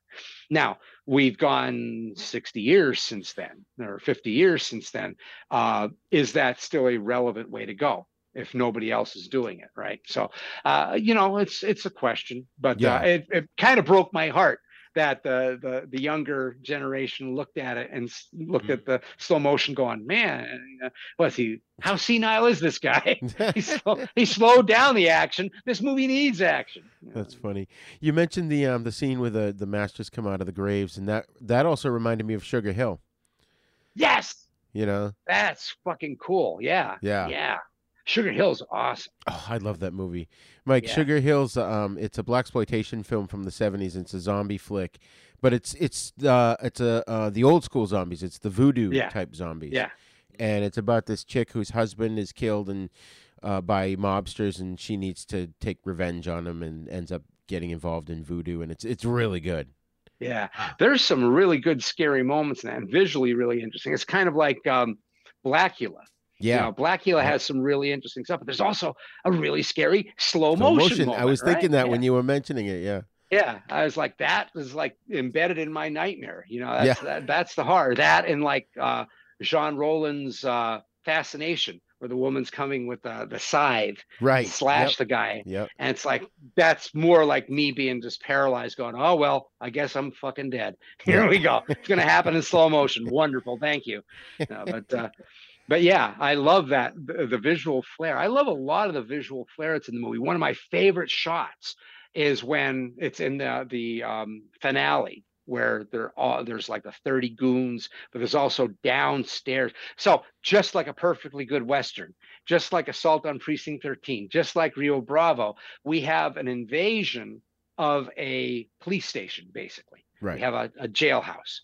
Now, we've gone 60 years since then, or 50 years since then. Uh, is that still a relevant way to go? if nobody else is doing it right so uh you know it's it's a question but Yeah. uh, it, it kind of broke my heart that the the the younger generation looked at it and looked at the slow motion, going, "Man, uh, what's he? How senile is this guy? he, slow, he slowed down the action. This movie needs action." That's funny. You mentioned the um the scene where the the masters come out of the graves, and that that also reminded me of Sugar Hill. Yes, You know, that's fucking cool. Yeah, Yeah. yeah. Sugar Hill's awesome. oh, I love that movie, Mike. Yeah. Sugar Hill's um it's a black exploitation film from the seventies. It's a zombie flick, but it's it's uh it's a uh, the old school zombies. It's the voodoo Yeah. type zombies. Yeah. and it's about this chick whose husband is killed and uh, by mobsters, and she needs to take revenge on him, and ends up getting involved in voodoo, and it's it's really good. Yeah, there's some really good scary moments in that, and visually really interesting. It's kind of like um, Blackula. Yeah. you know, Blackula has some really interesting stuff, but there's also a really scary slow, Slow motion. I moment, was thinking right? that when you were mentioning it. Yeah. Yeah, I was like, that was like embedded in my nightmare. You know, that's Yeah. that, that's the horror. That and like uh, Jean Rollin's uh, fascination, where the woman's coming with the the scythe, Right. slash Yep. the guy, Yeah. and it's like that's more like me being just paralyzed, going, "Oh well, I guess I'm fucking dead." Here Yeah. we go. It's gonna happen in slow motion. Wonderful, thank you. No, but uh, but yeah, I love that the, the visual flair. I love a lot of the visual flair that's in the movie. One of my favorite shots is when it's in the the um, finale where there all there's like the 30 goons, but there's also downstairs. So just like a perfectly good western, just like Assault on Precinct 13, just like Rio Bravo, we have an invasion of a police station, basically. Right. We have a, a jailhouse.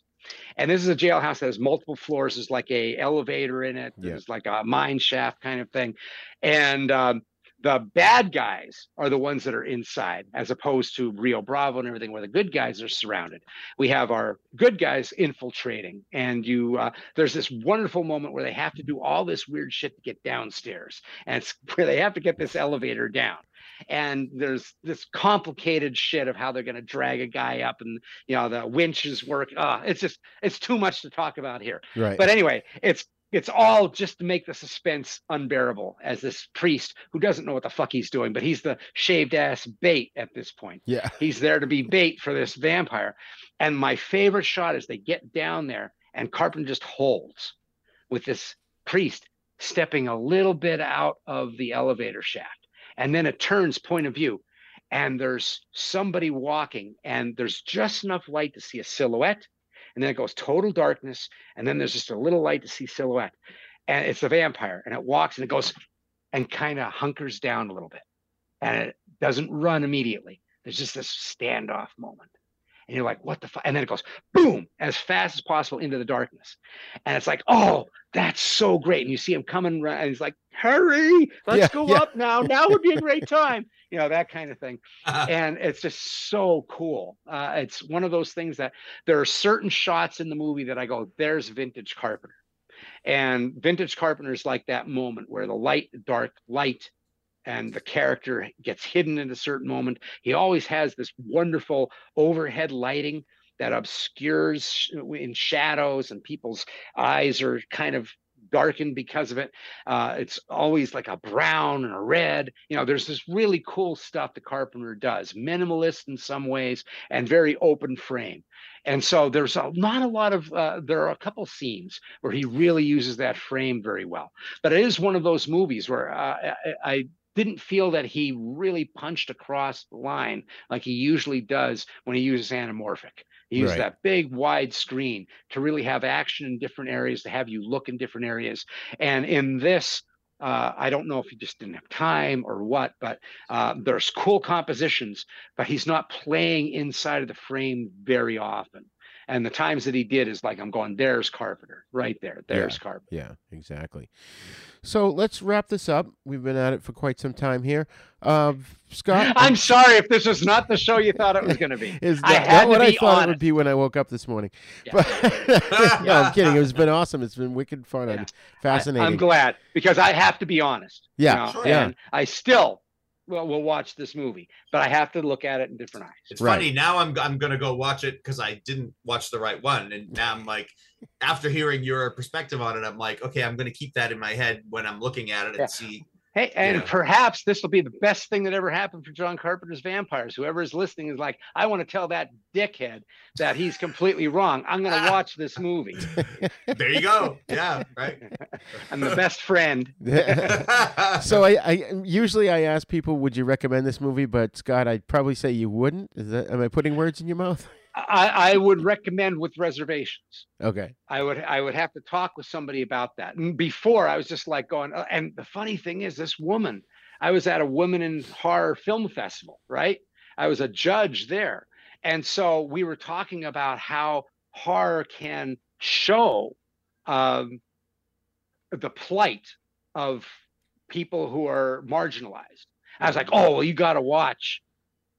And this is a jailhouse that has multiple floors. There's like a elevator in it. Yeah. Like a mine shaft kind of thing. And um, the bad guys are the ones that are inside, as opposed to Rio Bravo and everything, where the good guys are surrounded. We have our good guys infiltrating, and you uh, there's this wonderful moment where they have to do all this weird shit to get downstairs, and it's where they have to get this elevator down. And there's this complicated shit of how they're going to drag a guy up, and you know the winches work. Ah, it's just it's too much to talk about here. Right. But anyway, it's it's all just to make the suspense unbearable as this priest who doesn't know what the fuck he's doing, but he's the shaved ass bait at this point. Yeah. He's there to be bait for this vampire. And my favorite shot is they get down there and Carpenter just holds with this priest stepping a little bit out of the elevator shaft. And then it turns point of view and there's somebody walking and there's just enough light to see a silhouette and then it goes total darkness and then there's just a little light to see silhouette. And it's a vampire and it walks and it goes and kind of hunkers down a little bit and it doesn't run immediately. There's just this standoff moment and you're like what the fuck and then it goes boom as fast as possible into the darkness. And it's like oh that's so great. And you see him coming and he's like hurry let's Yeah, go yeah. up now. Now would be a great time. You know that kind of thing. And it's just so cool. Uh, it's one of those things that there are certain shots in the movie that i go there's vintage carpenter. And vintage carpenter is like that moment where the light dark light and the character gets hidden in a certain moment. He always has this wonderful overhead lighting that obscures in shadows and people's eyes are kind of darkened because of it. Uh, it's always like a brown and a red. You know there's this really cool stuff the carpenter does minimalist in some ways and very open frame. And so there's a, not a lot of uh, there are a couple scenes where he really uses that frame very well. But it is one of those movies where uh, I, I didn't feel that he really punched across the line like he usually does when he uses anamorphic he used Right. that big wide screen to really have action in different areas to have you look in different areas and in this uh, I don't know if he just didn't have time or what, but uh, there's cool compositions, but he's not playing inside of the frame very often. And the times that he did is like I'm going, there's Carpenter, right there, there's yeah. Carpenter. Yeah, exactly. So let's wrap this up. We've been at it for quite some time here. Uh, Scott, I'm sorry if this is not the show you thought it was going to be. is I had what I thought it would be when I woke up this morning. But no, I'm kidding. It's been awesome. It's been wicked fun and fascinating. I, am glad because I have to be honest. you Yeah, know, sure. yeah. And I still well we'll watch this movie, but I have to look at it in different eyes. It's funny now. I'm I'm gonna go watch it because I didn't watch the right one, and now I'm like, after hearing your perspective on it, I'm like, okay, I'm gonna keep that in my head when I'm looking at it and Yeah. see. Hey, and Yeah. perhaps this will be the best thing that ever happened for John Carpenter's vampires. Whoever is listening is like, I want to tell that dickhead that he's completely wrong. I'm going to ah. watch this movie. There you go. Yeah, right. I'm the best friend. so I, I usually I ask people, would you recommend this movie? But Scott, I'd probably say you wouldn't. Is that am I putting words in your mouth? I, I would recommend with reservations. Okay. I would I would have to talk with somebody about that. And before I was just like going, "Uh," and the funny thing is, this woman, I was at a women in horror film festival, right? I was a judge there. And so we were talking about how horror can show um, the plight of people who are marginalized. I was like, oh, well, you got to watch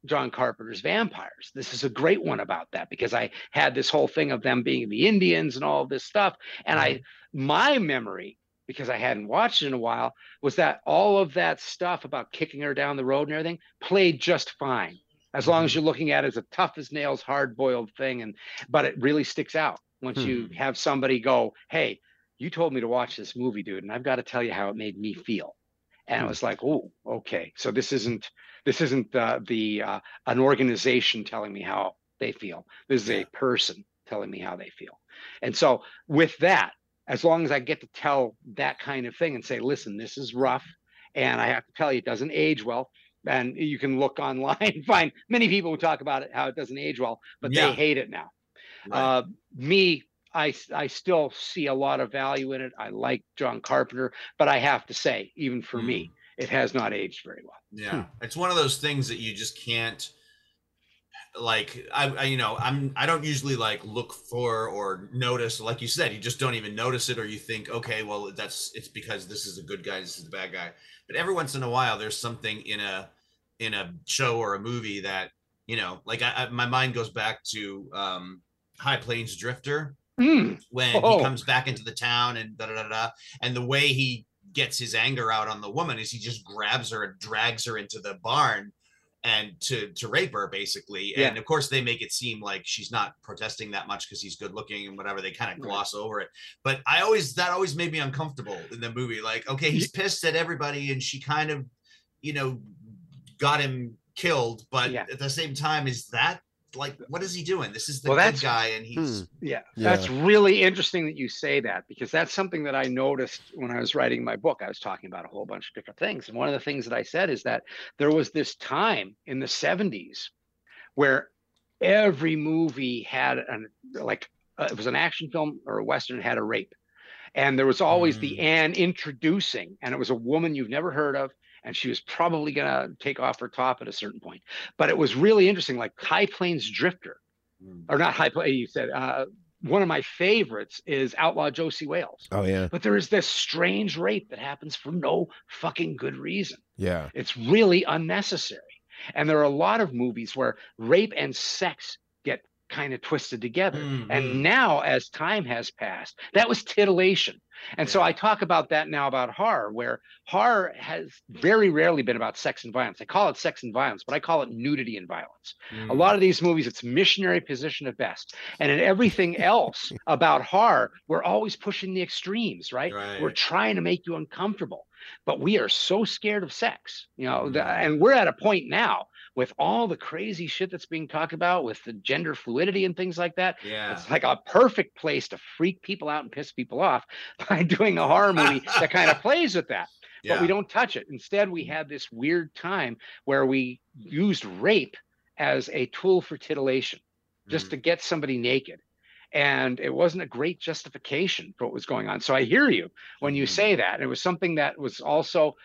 John Carpenter's Vampires. This is a great one about that because I had this whole thing of them being the Indians and all of this stuff. And I, mm-hmm. my memory, because I hadn't watched it in a while, was that all of that stuff about kicking her down the road and everything played just fine. As long as mm-hmm. you're looking at it as a tough as nails, hard boiled thing. And, but it really sticks out once you hmm. have somebody go, Hey, you told me to watch this movie, dude, and I've got to tell you how it made me feel. And I hmm. was like, oh, okay. So this isn't this isn't uh, the uh, an organization telling me how they feel. This is a person telling me how they feel. And so with that, as long as I get to tell that kind of thing and say, listen, this is rough, and I have to tell you, it doesn't age well. And you can look online and find many people who talk about it how it doesn't age well, but Yeah. they hate it now. Uh, me, I still see a lot of value in it. I like John Carpenter, but I have to say, even for me, it has not aged very well. Yeah, it's one of those things that you just can't like I, I you know i'm i don't usually like look for or notice like you said you just don't even notice it or you think okay well that's it's because this is a good guy this is the bad guy but every once in a while there's something in a in a show or a movie that you know like I, I my mind goes back to um high plains drifter Mm. when Oh. he comes back into the town and da da da da. And the way he gets his anger out on the woman is he just grabs her and drags her into the barn and to to rape her basically. And of course they make it seem like she's not protesting that much because he's good looking and whatever. They kind of gloss over it. But I always that always made me uncomfortable in the movie. Like, okay, he's pissed at everybody and she kind of, you know, got him killed. But at the same time, is that like what is he doing? This is the Well, good guy and he's Yeah, Yeah. that's really interesting that you say that because that's something that I noticed when I was writing my book. I was talking about a whole bunch of different things. And one of the things that I said is that there was this time in the 70s where every movie had an like uh, it was an action film or a western had a rape. And there was always the Anne introducing, and it was a woman you've never heard of, and she was probably gonna take off her top at a certain point. But it was really interesting, like High Plains Drifter or not high play. You said uh, one of my favorites is Outlaw Josey Wales. Oh yeah. But there is this strange rape that happens for no fucking good reason. Yeah. It's really unnecessary. And there are a lot of movies where rape and sex get kind of twisted together. And mm-hmm. now, as time has passed, that was titillation. And so I talk about that now about horror, where horror has very rarely been about sex and violence. I call it sex and violence, but I call it nudity and violence. A mm. lot of these movies, it's missionary position at best. And in everything else about horror, we're always pushing the extremes, right? We're trying to make you uncomfortable. But we are so scared of sex, you know, the- mm. and we're at a point now with all the crazy shit that's being talked about with the gender fluidity and things like that. Yeah. It's like a perfect place to freak people out and piss people off by doing a horror movie that kind of plays with that. But we don't touch it. Instead, we had this weird time where we used rape as a tool for titillation, just mm-hmm. to get somebody naked. And it wasn't a great justification for what was going on. So I hear you when you mm-hmm. say that. It was something that was also,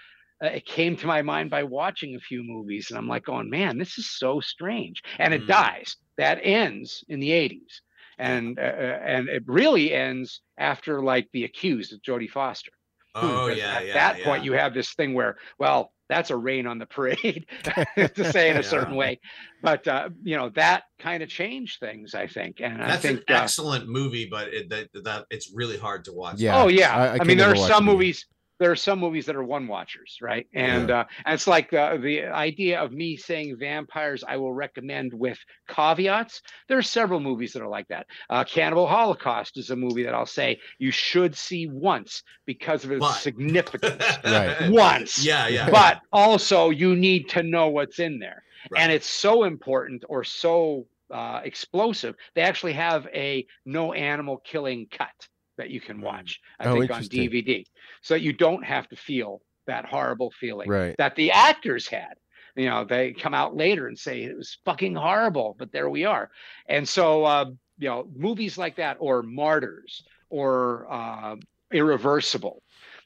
uh, it came to my mind by watching a few movies. And I'm like, going, man, this is so strange. And it dies. That ends in the 80s. And uh, uh, and it really ends after like The Accused of Jodie Foster. Oh, Because yeah, At yeah, that yeah. point, you have this thing where, well, that's a rain on the parade, to say in a certain way. But uh, you know that kind of changed things, I think. And I That's think an uh, excellent movie, but it, that, that it's really hard to watch. Yeah, oh yeah, I- I I, mean there are some movies. either. Movies. there are some movies that are one watchers, right? And uh, and it's like the the idea of me saying vampires I will recommend with caveats. There are several movies that are like that. Uh, Cannibal Holocaust is a movie that I'll say you should see once because of its But- significance. Right. once. Yeah, yeah. But also you need to know what's in there. Right. And it's so important or so uh, explosive. They actually have a no animal killing cut that you can watch, I Oh, think, on. DVD. So you don't have to feel that horrible feeling Right. that the actors had. You know, they come out later and say it was fucking horrible, but there we are. And so, uh, you know, movies like that, or Martyrs, or uh, Irreversible,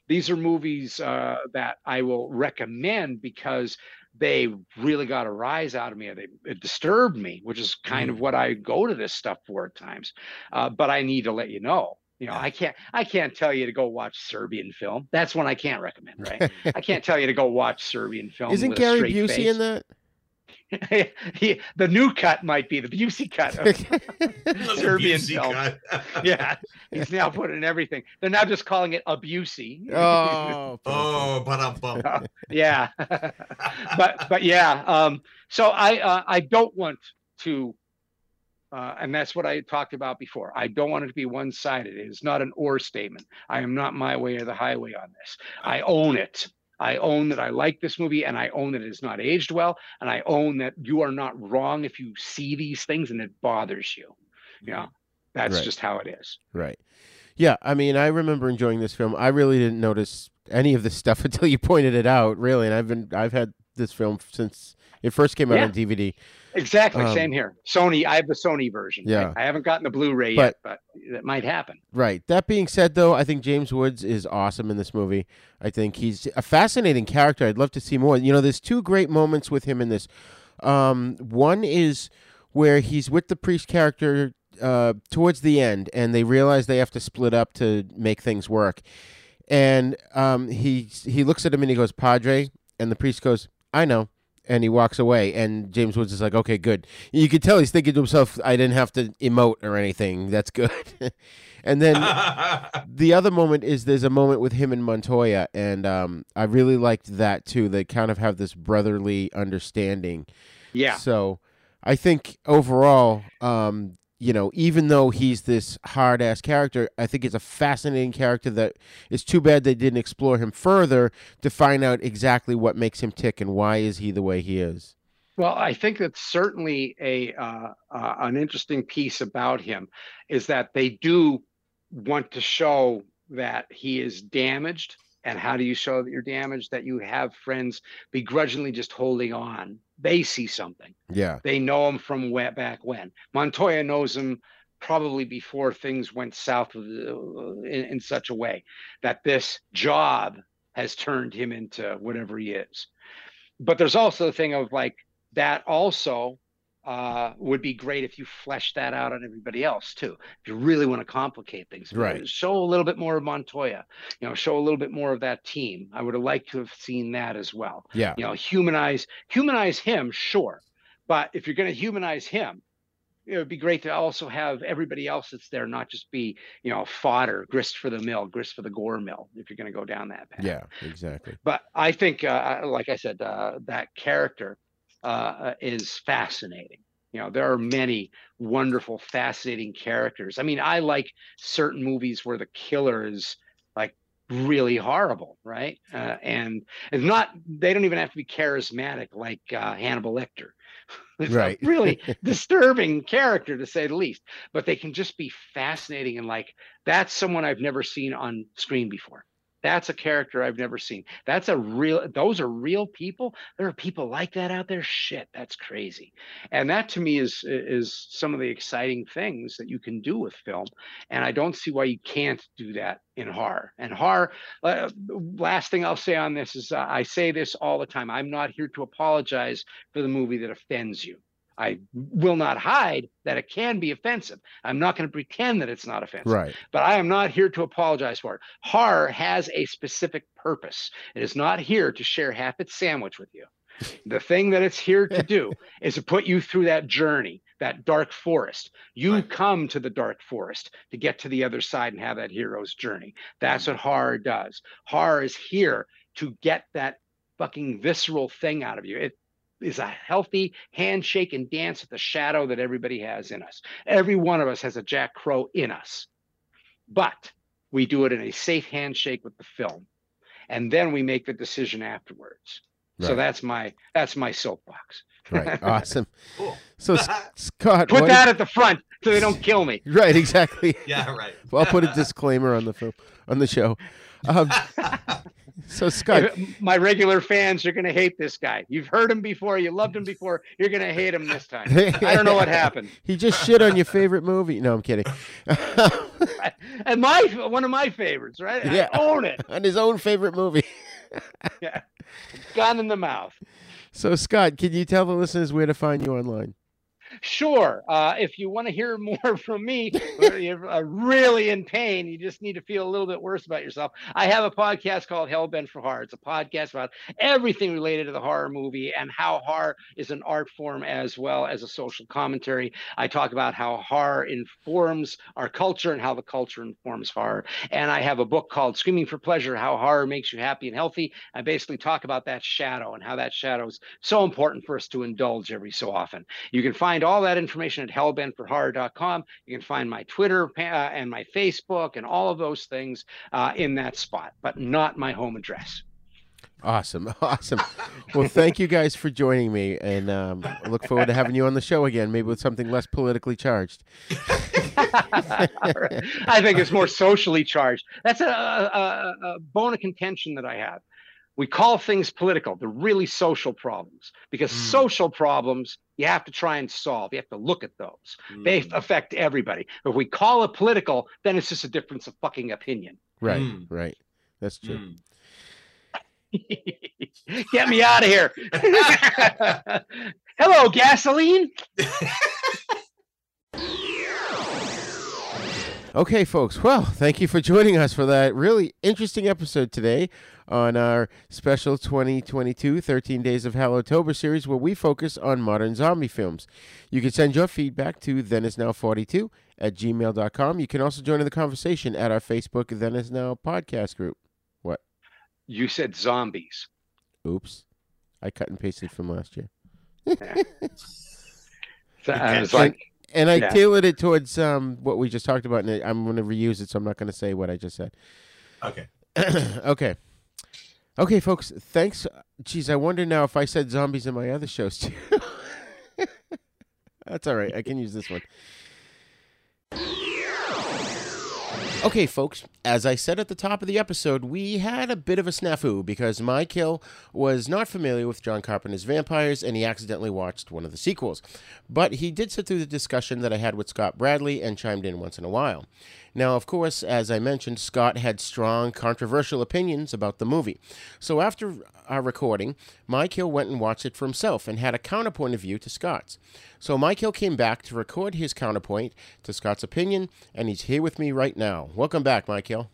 these are movies uh, that I will recommend because they really got a rise out of me. They it disturbed me, which is kind of what I go to this stuff for at times. Uh, but I need to let you know. You know, I can't. I can't tell you to go watch Serbian film. That's one I can't recommend, right? I can't tell you to go watch Serbian film. Isn't with Gary straight Busey in that? that? he, the new cut might be the Busey cut. Of Serbian Busey film. cut. yeah, he's now putting everything. They're now just calling it a Busey. Oh, Oh, but um, bum. yeah but but yeah um so i uh, i don't want to uh, and that's what I talked about before. I don't want it to be one-sided. It is not an or statement. I am not my way or the highway on this. I own it. I own that I like this movie, and I own that it is not aged well, and I own that you are not wrong if you see these things and it bothers you. Yeah, that's Right. just how it is. Right. Yeah, I mean, I remember enjoying this film. I really didn't notice any of this stuff until you pointed it out. Really, and I've been I've had this film since it first came out Yeah. on DVD. Exactly, Um, same here. Sony. I have the Sony version. Yeah. I haven't gotten the Blu-ray But- yet, but that might happen. Right. That being said, though, I think James Woods is awesome in this movie. I think he's a fascinating character. I'd love to see more. You know, there's two great moments with him in this. Um, one is where he's with the priest character uh, towards the end, and they realize they have to split up to make things work. And um, he he looks at him and he goes, "Padre," and the priest goes, "I know." And he walks away, and James Woods is like, "Okay, good." You could tell he's thinking to himself, "I didn't have to emote or anything. That's good." and then the other moment is there's a moment with him and Montoya, and um, I really liked that too. They kind of have this brotherly understanding. Yeah. So I think overall, um, you know, even though he's this hard ass character, I think it's a fascinating character that it's too bad they didn't explore him further to find out exactly what makes him tick and why is he the way he is. Well, I think that's certainly a uh, uh, an interesting piece about him is that they do want to show that he is damaged. And how do you show that you're damaged? That you have friends begrudgingly just holding on. They see something. Yeah. They know him from way back when. Montoya knows him probably before things went south of the, in, in such a way that this job has turned him into whatever he is. But there's also the thing of like that also uh, would be great if you flesh that out on everybody else too. If you really want to complicate things, Right. Show a little bit more of Montoya. You know, show a little bit more of that team. I would have liked to have seen that as well Yeah. you know humanize humanize him sure but if you're going to humanize him it would be great to also have everybody else that's there not just be you know fodder grist for the mill grist for the gore mill if you're going to go down that path Yeah, exactly. but i think uh, like i said uh, that character uh, is fascinating. You know there are many wonderful fascinating characters. I mean i like certain movies where the killer is like really horrible right? Uh, and it's not they don't even have to be charismatic like uh, hannibal lecter. It's a Right. really disturbing character to say the least. But they can just be fascinating and like that's someone i've never seen on screen before that's a character I've never seen. That's a real, those are real people. There are people like that out there. Shit, that's crazy. And that to me is is some of the exciting things that you can do with film. And I don't see why you can't do that in horror. And horror, uh, last thing I'll say on this is uh, I say this all the time. I'm not here to apologize for the movie that offends you. I will not hide that it can be offensive. I'm not going to pretend that it's not offensive Right. but I am not here to apologize for it. Horror has a specific purpose. It is not here to share half its sandwich with you. The thing that it's here to do is to put you through that journey, that dark forest. You come to the dark forest to get to the other side and have that hero's journey. That's what horror does. Horror is here to get that fucking visceral thing out of you. It is a healthy handshake and dance with the shadow that everybody has in us. Every one of us has a Jack Crow in us, but we do it in a safe handshake with the film, and then we make the decision afterwards. So that's my that's my soapbox. Right. Awesome. cool. So Scott, Put what- that at the front so they don't kill me. Right. Exactly. Yeah, right. well, I'll put a disclaimer on the film on the show. Um, so Scott, my regular fans are going to hate this guy. You've heard him before. You loved him before. You're going to hate him this time. I don't know what happened. He just shit on your favorite movie. No, I'm kidding. And my one of my favorites, right? Yeah. I own it. on his own favorite movie. Yeah. Gun in the mouth. So Scott, can you tell the listeners where to find you online? Sure. Uh, if you want to hear more from me, or you're uh, really in pain, you just need to feel a little bit worse about yourself. I have a podcast called Hellbent for Horror. It's a podcast about everything related to the horror movie and how horror is an art form as well as a social commentary. I talk about how horror informs our culture and how the culture informs horror. And I have a book called Screaming for Pleasure How Horror Makes You Happy and Healthy. I basically talk about that shadow and how that shadow is so important for us to indulge every so often. You can find all that information at hellbentforhorror.com. You can find my Twitter uh, and my Facebook and all of those things uh, in that spot, but not my home address. Awesome, awesome. Well, thank you guys for joining me, and um, I look forward to having you on the show again, maybe with something less politically charged. I think it's more socially charged. That's a, a, a, a bone of contention that I have. We call things political, they're really social problems because hmm. social problems you have to try and solve. You have to look at those. They hmm. affect everybody. If we call it political, then it's just a difference of fucking opinion. Right, Mm. right. That's true. Hmm. Get me out of here. Hello, gasoline. Okay, folks. Well, thank you for joining us for that really interesting episode today on our special 2022 13 Days of Hallowtober series where we focus on modern zombie films. You can send your feedback to thenisnow42 at gmail.com. You can also join in the conversation at our Facebook Then Is Now podcast group. What? You said zombies. Oops. I cut and pasted from last year. So I was And- like, and I yeah. tailored it towards um, what we just talked about, and I'm going to reuse it, so I'm not going to say what I just said. Okay. okay. Okay, folks. Thanks. Geez, I wonder now if I said zombies in my other shows too. That's all right. I can use this one. Okay, folks, as I said at the top of the episode, we had a bit of a snafu because Mike Hill was not familiar with John Carpenter's vampires and he accidentally watched one of the sequels. But he did sit through the discussion that I had with Scott Bradley and chimed in once in a while. Now, of course, as I mentioned, Scott had strong, controversial opinions about the movie. So after our recording, Mike Hill went and watched it for himself and had a counterpoint of view to Scott's. So Mike Hill came back to record his counterpoint to Scott's opinion, and he's here with me right now. Welcome back, Mike Hill.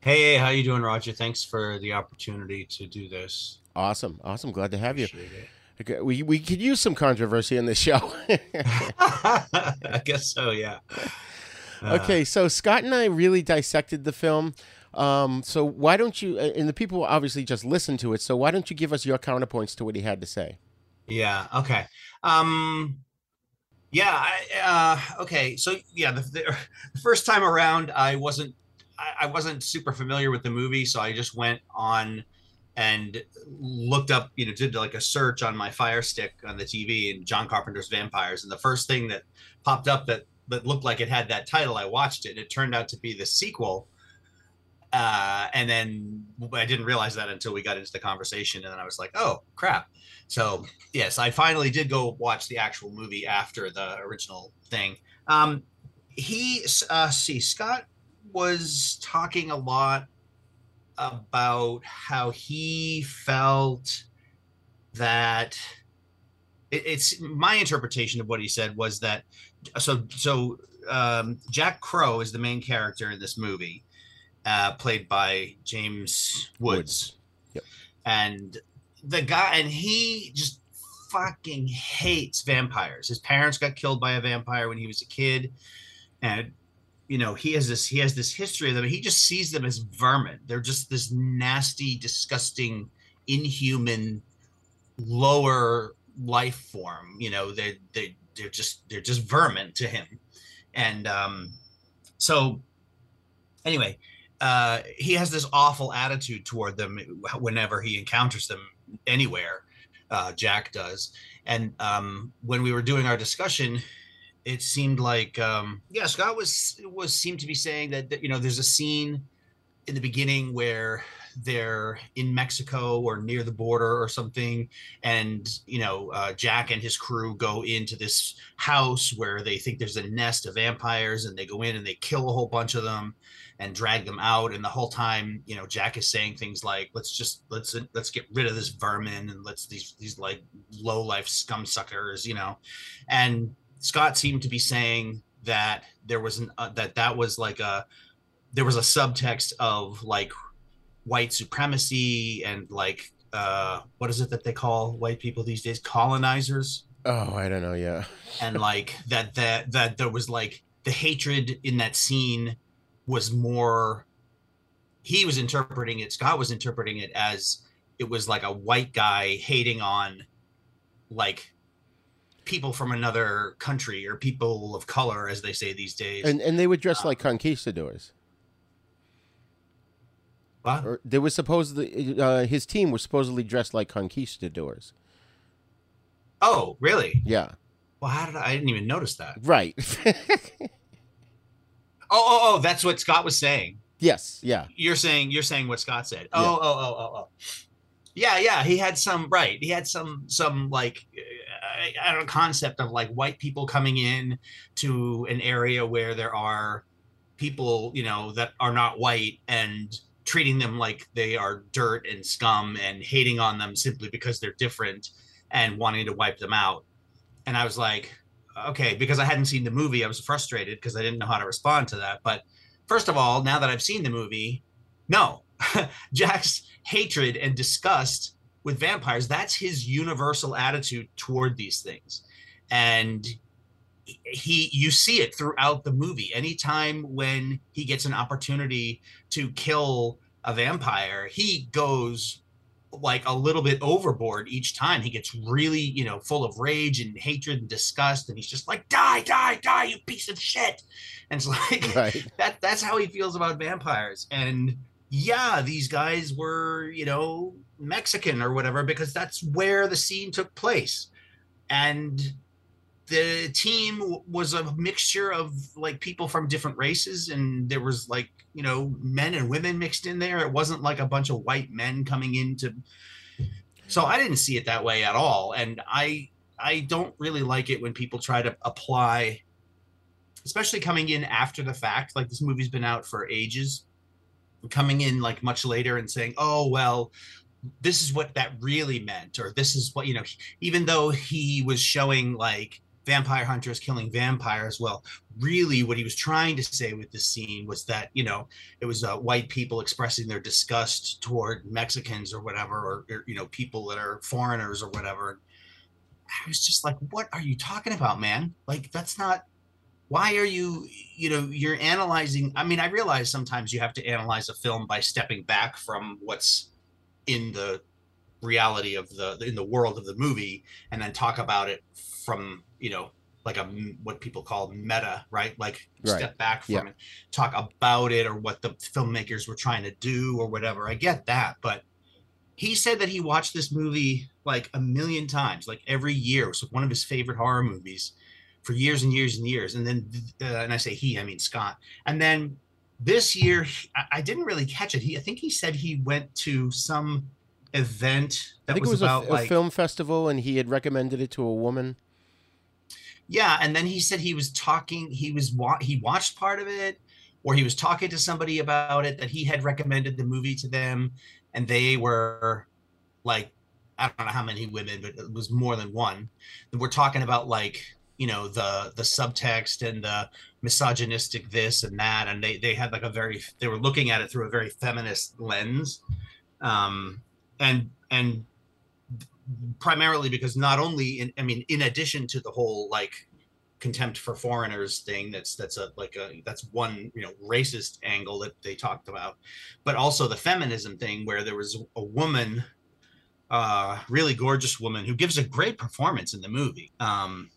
Hey, how you doing, Roger? Thanks for the opportunity to do this. Awesome, awesome. Glad to have you. Okay, we we could use some controversy in this show. I guess so, yeah. Uh, okay, so Scott and I really dissected the film. Um, so why don't you? And the people obviously just listen to it. So why don't you give us your counterpoints to what he had to say? Yeah. Okay. Um. Yeah. I, uh, okay. So yeah, the, the, the first time around, I wasn't I, I wasn't super familiar with the movie, so I just went on and looked up, you know, did like a search on my Fire Stick on the TV and John Carpenter's Vampires, and the first thing that popped up that that looked like it had that title, I watched it. It turned out to be the sequel. Uh, and then I didn't realize that until we got into the conversation, and then I was like, "Oh crap!" So yes, I finally did go watch the actual movie after the original thing. Um, he, uh, see, Scott was talking a lot about how he felt that it, it's my interpretation of what he said was that so so um, Jack Crow is the main character in this movie, uh, played by James Woods, Yep. and the guy and he just fucking hates vampires. His parents got killed by a vampire when he was a kid, and you know he has this he has this history of them. He just sees them as vermin. They're just this nasty, disgusting, inhuman, lower life form. You know, they they they're just they're just vermin to him, and um, so anyway, uh, he has this awful attitude toward them whenever he encounters them anywhere. Uh, Jack does, and um, when we were doing our discussion, it seemed like um, yeah, Scott was was seemed to be saying that, that you know there's a scene in the beginning where they're in Mexico or near the border or something, and you know uh, Jack and his crew go into this house where they think there's a nest of vampires, and they go in and they kill a whole bunch of them and drag them out. And the whole time, you know, Jack is saying things like, "Let's just let's let's get rid of this vermin and let's these these like low life scum suckers," you know, and Scott seemed to be saying that there was an uh, that that was like a there was a subtext of like white supremacy and like uh what is it that they call white people these days? Colonizers? Oh i don't know yeah. And like that that that there was like the hatred in that scene was more he was interpreting it scott was interpreting it as it was like a white guy hating on like people from another country or people of color as they say these days. And and they would dress like conquistadors Or they were supposedly uh, his team was supposedly dressed like conquistadors. Oh, really? Yeah. Well, how did I, I didn't even notice that? Right. oh, oh, oh, that's what Scott was saying. Yes. Yeah. You're saying you're saying what Scott said. Oh, yeah. oh, oh, oh, oh. Yeah, yeah. He had some right. He had some some like I don't know concept of like white people coming in to an area where there are people you know that are not white and treating them like they are dirt and scum and hating on them simply because they're different and wanting to wipe them out. And I was like, okay, because I hadn't seen the movie, I was frustrated because I didn't know how to respond to that. But first of all, now that I've seen the movie, no, Jack's hatred and disgust with vampires, that's his universal attitude toward these things. And he you see it throughout the movie. Anytime when he gets an opportunity to kill a vampire he goes like a little bit overboard each time. He gets really you know full of rage and hatred and disgust and he's just like die die die you piece of shit. And it's like right. that that's how he feels about vampires. And yeah these guys were you know mexican or whatever because that's where the scene took place. And the team was a mixture of like people from different races and there was like you know men and women mixed in there. It wasn't like a bunch of white men coming in to so i didn't see it that way at all and i i don't really like it when people try to apply especially coming in after the fact. Like this movie's been out for ages. Coming in like much later and saying oh well this is what that really meant or this is what you know even though he was showing like vampire hunters killing vampires. Well, really, what he was trying to say with this scene was that you know it was uh, white people expressing their disgust toward Mexicans or whatever, or, or you know people that are foreigners or whatever. I was just like, what are you talking about, man? Like that's not. Why are you, you know, you're analyzing? I mean, I realize sometimes you have to analyze a film by stepping back from what's in the reality of the in the world of the movie and then talk about it from you know like a what people call meta right? Like right. step back from yeah. it talk about it or what the filmmakers were trying to do or whatever. I get that but he said that he watched this movie like a million times like every year. It was one of his favorite horror movies for years and years and years. And then uh, and i say he i mean scott. And then this year i didn't really catch it. He i think he said he went to some event that I think was it was about a, like, a film festival and he had recommended it to a woman. Yeah and then he said he was talking he was he watched part of it or he was talking to somebody about it that he had recommended the movie to them and they were like i don't know how many women but it was more than one. We're talking about like you know the the subtext and the misogynistic this and that and they they had like a very they were looking at it through a very feminist lens. Um and and primarily because not only in, I mean, in addition to the whole like contempt for foreigners thing, that's that's a like a that's one you know racist angle that they talked about, but also the feminism thing where there was a woman, uh, really gorgeous woman who gives a great performance in the movie. Um,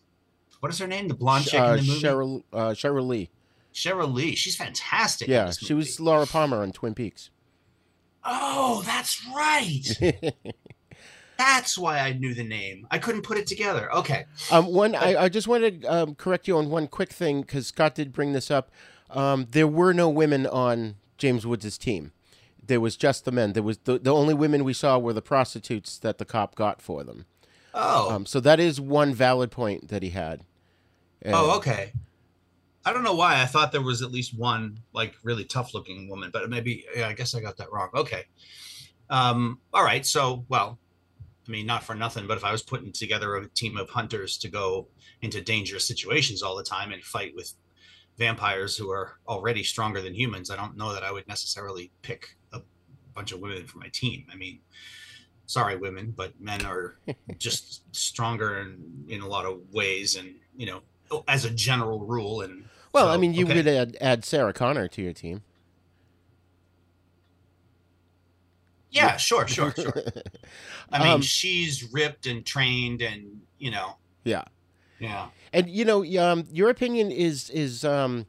what is her name? The blonde chick Uh, in the movie. Cheryl uh, Cheryl Lee. Cheryl Lee. She's fantastic. Yeah, she was Laura Palmer on Twin Peaks. Oh, that's right. That's why I knew the name. I couldn't put it together. Okay. Um, one, I, I just wanted to um, correct you on one quick thing because Scott did bring this up. Um, there were no women on James Woods' team. There was just the men. There was the, the only women we saw were the prostitutes that the cop got for them. Oh. Um, so that is one valid point that he had. And- oh, okay. I don't know why I thought there was at least one like really tough looking woman, but maybe yeah, I guess I got that wrong. Okay. Um, all right. So, well, I mean, not for nothing, but if I was putting together a team of hunters to go into dangerous situations all the time and fight with vampires who are already stronger than humans, I don't know that I would necessarily pick a bunch of women for my team. I mean, sorry, women, but men are just stronger in, in a lot of ways, and you know, as a general rule. And well, so, I mean, you okay. would add, add Sarah Connor to your team. Yeah, sure, sure, sure. I mean, Um, she's ripped and trained, and you know, Yeah. yeah. And you know, um, your opinion is is um,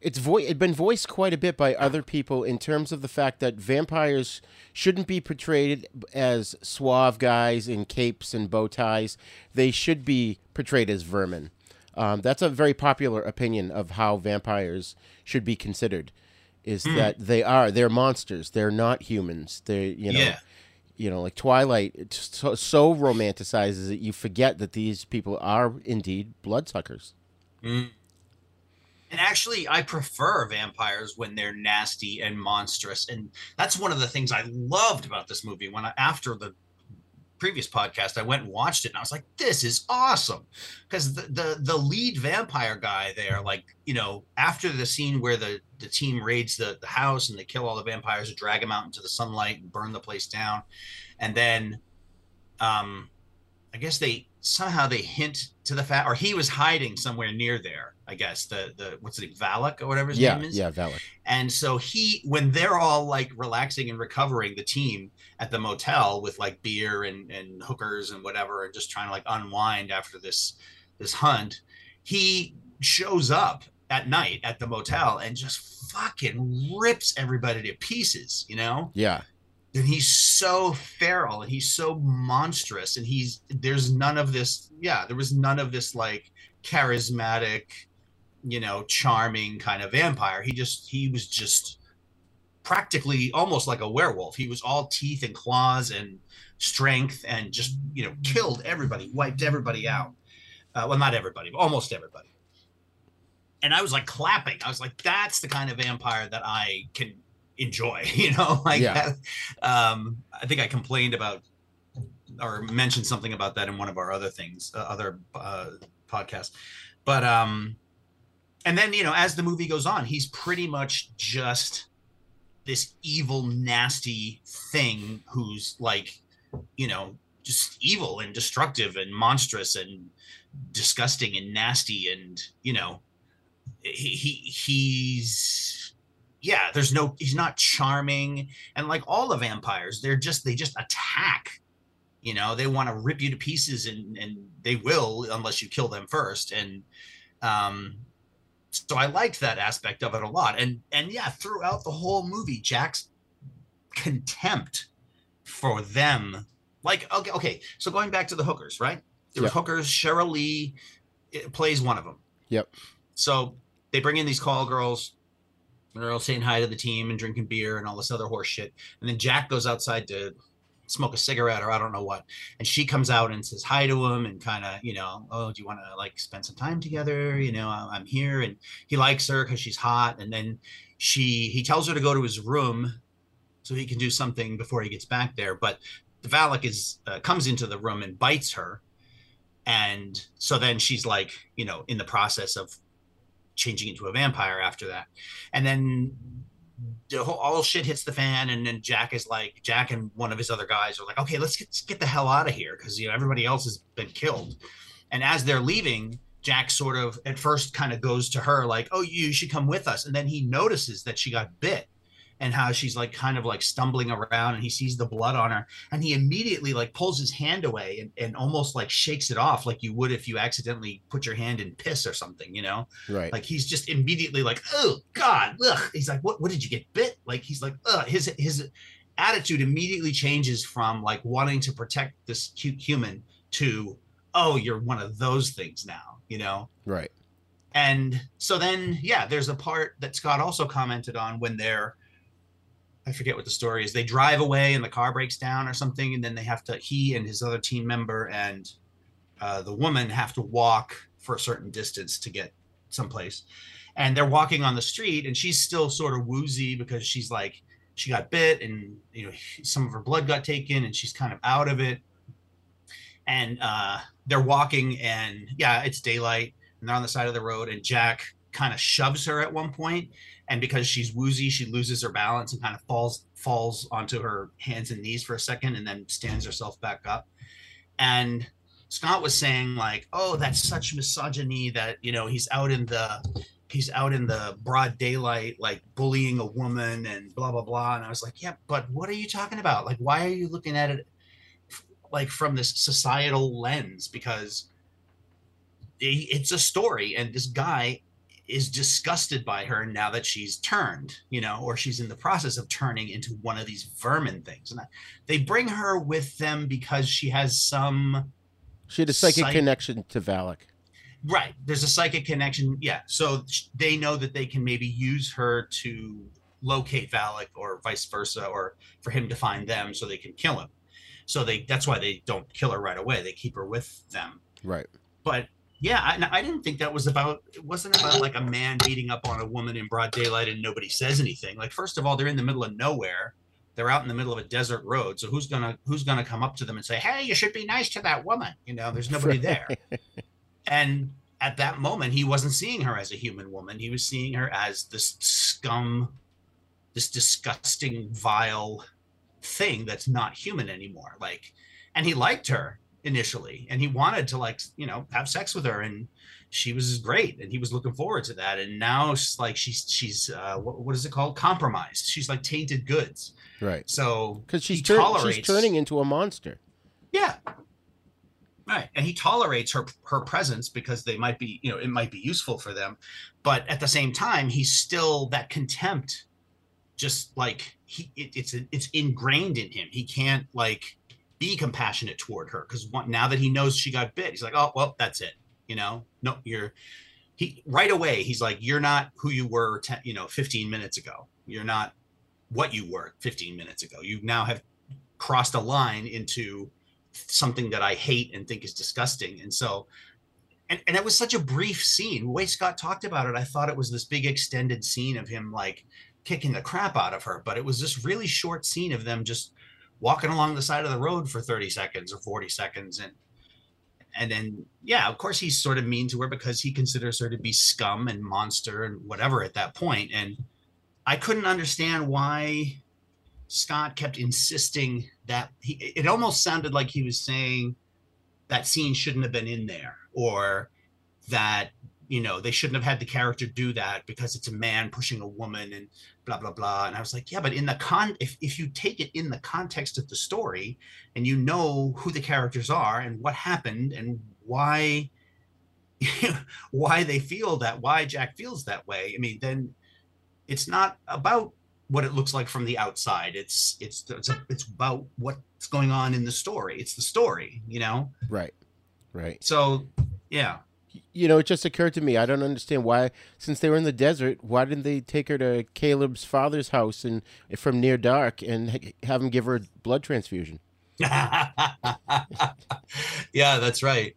it's vo- it's been voiced quite a bit by other people in terms of the fact that vampires shouldn't be portrayed as suave guys in capes and bow ties. They should be portrayed as vermin. Um, that's a very popular opinion of how vampires should be considered. Is Hmm. that they are they're monsters. They're not humans. They you know Yeah. you know, like Twilight, it so, so romanticizes it, you forget that these people are indeed bloodsuckers. Mm. And actually, I prefer vampires when they're nasty and monstrous, and that's one of the things I loved about this movie. When I, after the previous podcast, I went and watched it, and I was like, "This is awesome," because the, the the lead vampire guy there, like you know, after the scene where the the team raids the the house and they kill all the vampires and drag them out into the sunlight and burn the place down, and then, um, I guess they somehow they hint to the fact, or he was hiding somewhere near there. I guess the the what's it, Valek or whatever his yeah, name is. yeah, Valek. And so he, when they're all like relaxing and recovering, the team at the motel with like beer and and hookers and whatever, and just trying to like unwind after this this hunt, he shows up at night at the motel and just fucking rips everybody to pieces. You know Yeah. and he's so feral and he's so monstrous and he's there's none of this yeah there was none of this like charismatic you know charming kind of vampire. He just he was just practically almost like a werewolf. He was all teeth and claws and strength and just you know killed everybody wiped everybody out. Uh, well not everybody but almost everybody. And i was like clapping. I was like that's the kind of vampire that i can enjoy you know like Yeah. um i think i complained about or mentioned something about that in one of our other things uh, other uh podcasts. But um and then you know as the movie goes on he's pretty much just this evil nasty thing who's like you know just evil and destructive and monstrous and disgusting and nasty and you know he, he he's yeah there's no he's not charming. And like all the vampires they're just they just attack you know they want to rip you to pieces and and they will unless you kill them first. And um so i liked that aspect of it a lot and and yeah throughout the whole movie jack's contempt for them like okay okay so going back to the hookers right there was hookers cheryl lee plays one of them Yep. so they bring in these call girls. And they're all saying hi to the team and drinking beer and all this other horse shit. And then Jack goes outside to smoke a cigarette or I don't know what. And she comes out and says hi to him and kind of, you know, oh, do you want to like spend some time together? You know, I'm here. And he likes her because she's hot. And then she, he tells her to go to his room so he can do something before he gets back there. But the Valek is uh, comes into the room and bites her. And so then she's like, you know, in the process of changing into a vampire after that. And then the whole, all shit hits the fan, and then Jack is like, Jack and one of his other guys are like, okay, let's get, let's get the hell out of here because you know everybody else has been killed. And as they're leaving, Jack sort of at first kind of goes to her like, oh, you should come with us, and then he notices that she got bit and how she's like kind of like stumbling around and he sees the blood on her and he immediately like pulls his hand away and, and almost like shakes it off like you would if you accidentally put your hand in piss or something you know Right. like he's just immediately like oh god ugh. he's like what what did you get bit like he's like ugh. his his attitude immediately changes from like wanting to protect this cute human to oh you're one of those things now you know Right. and so then, yeah, there's a part that Scott also commented on when they're, I forget what the story is. They drive away and the car breaks down or something, and then they have to. He and his other team member and uh, the woman have to walk for a certain distance to get someplace, and they're walking on the street, and she's still sort of woozy because she's like she got bit, and you know some of her blood got taken, and she's kind of out of it and uh, they're walking and yeah it's daylight and they're on the side of the road and jack kind of shoves her at one point and because she's woozy she loses her balance and kind of falls falls onto her hands and knees for a second and then stands herself back up. And scott was saying like oh that's such misogyny that you know he's out in the he's out in the broad daylight like bullying a woman and blah blah blah. And i was like yeah but what are you talking about? Like why are you looking at it like from this societal lens? Because it's a story and this guy is disgusted by her now that she's turned you know or she's in the process of turning into one of these vermin things and I- they bring her with them because she has some She had a psychic Psych- connection to Valek. Right. There's a psychic connection. Yeah. So they know that they can maybe use her to locate Valek or vice versa, or for him to find them so they can kill him. So they that's why they don't kill her right away. They keep her with them. Right. But yeah, I, I didn't think that was about. It wasn't about like a man beating up on a woman in broad daylight and nobody says anything. Like first of all, they're in the middle of nowhere. They're out in the middle of a desert road. So who's gonna who's gonna come up to them and say, "Hey, you should be nice to that woman"? You know, there's nobody there. And at that moment, he wasn't seeing her as a human woman. He was seeing her as this scum, this disgusting, vile thing that's not human anymore. Like, and he liked her initially, and he wanted to like, you know, have sex with her, and she was great, and he was looking forward to that. And now, she's like she's she's uh, what, what is it called? Compromised. She's like tainted goods. Right. So Because she's he turn, she's tolerates- turning into a monster. yeah. Right. And he tolerates her her presence because they might be, you know, it might be useful for them. But at the same time, he's still that contempt just like he it, it's it's ingrained in him. He can't like be compassionate toward her because now that he knows she got bit, he's like, "Oh, well, that's it." You know? No, you're he right away he's like, "You're not who you were, 10, you know, 15 minutes ago. You're not what you were 15 minutes ago. You now have crossed a line into something that I hate and think is disgusting. And so, and, and it was such a brief scene. The way Scott talked about it, I thought it was this big extended scene of him like kicking the crap out of her, but it was this really short scene of them just walking along the side of the road for 30 seconds or 40 seconds. And, and then, yeah, of course he's sort of mean to her because he considers her to be scum and monster and whatever at that point. And I couldn't understand why Scott kept insisting that he, it almost sounded like he was saying that scene shouldn't have been in there or that you know they shouldn't have had the character do that because it's a man pushing a woman and blah blah blah and i was like yeah but in the con if, if you take it in the context of the story and you know who the characters are and what happened and why why they feel that why jack feels that way i mean then it's not about what it looks like from the outside. It's it's it's, a, it's about what's going on in the story. It's the story, you know. Right. Right. So, yeah. You know, it just occurred to me. I don't understand why, since they were in the desert, why didn't they take her to Caleb's father's house and from near dark and have him give her a blood transfusion? yeah, that's right.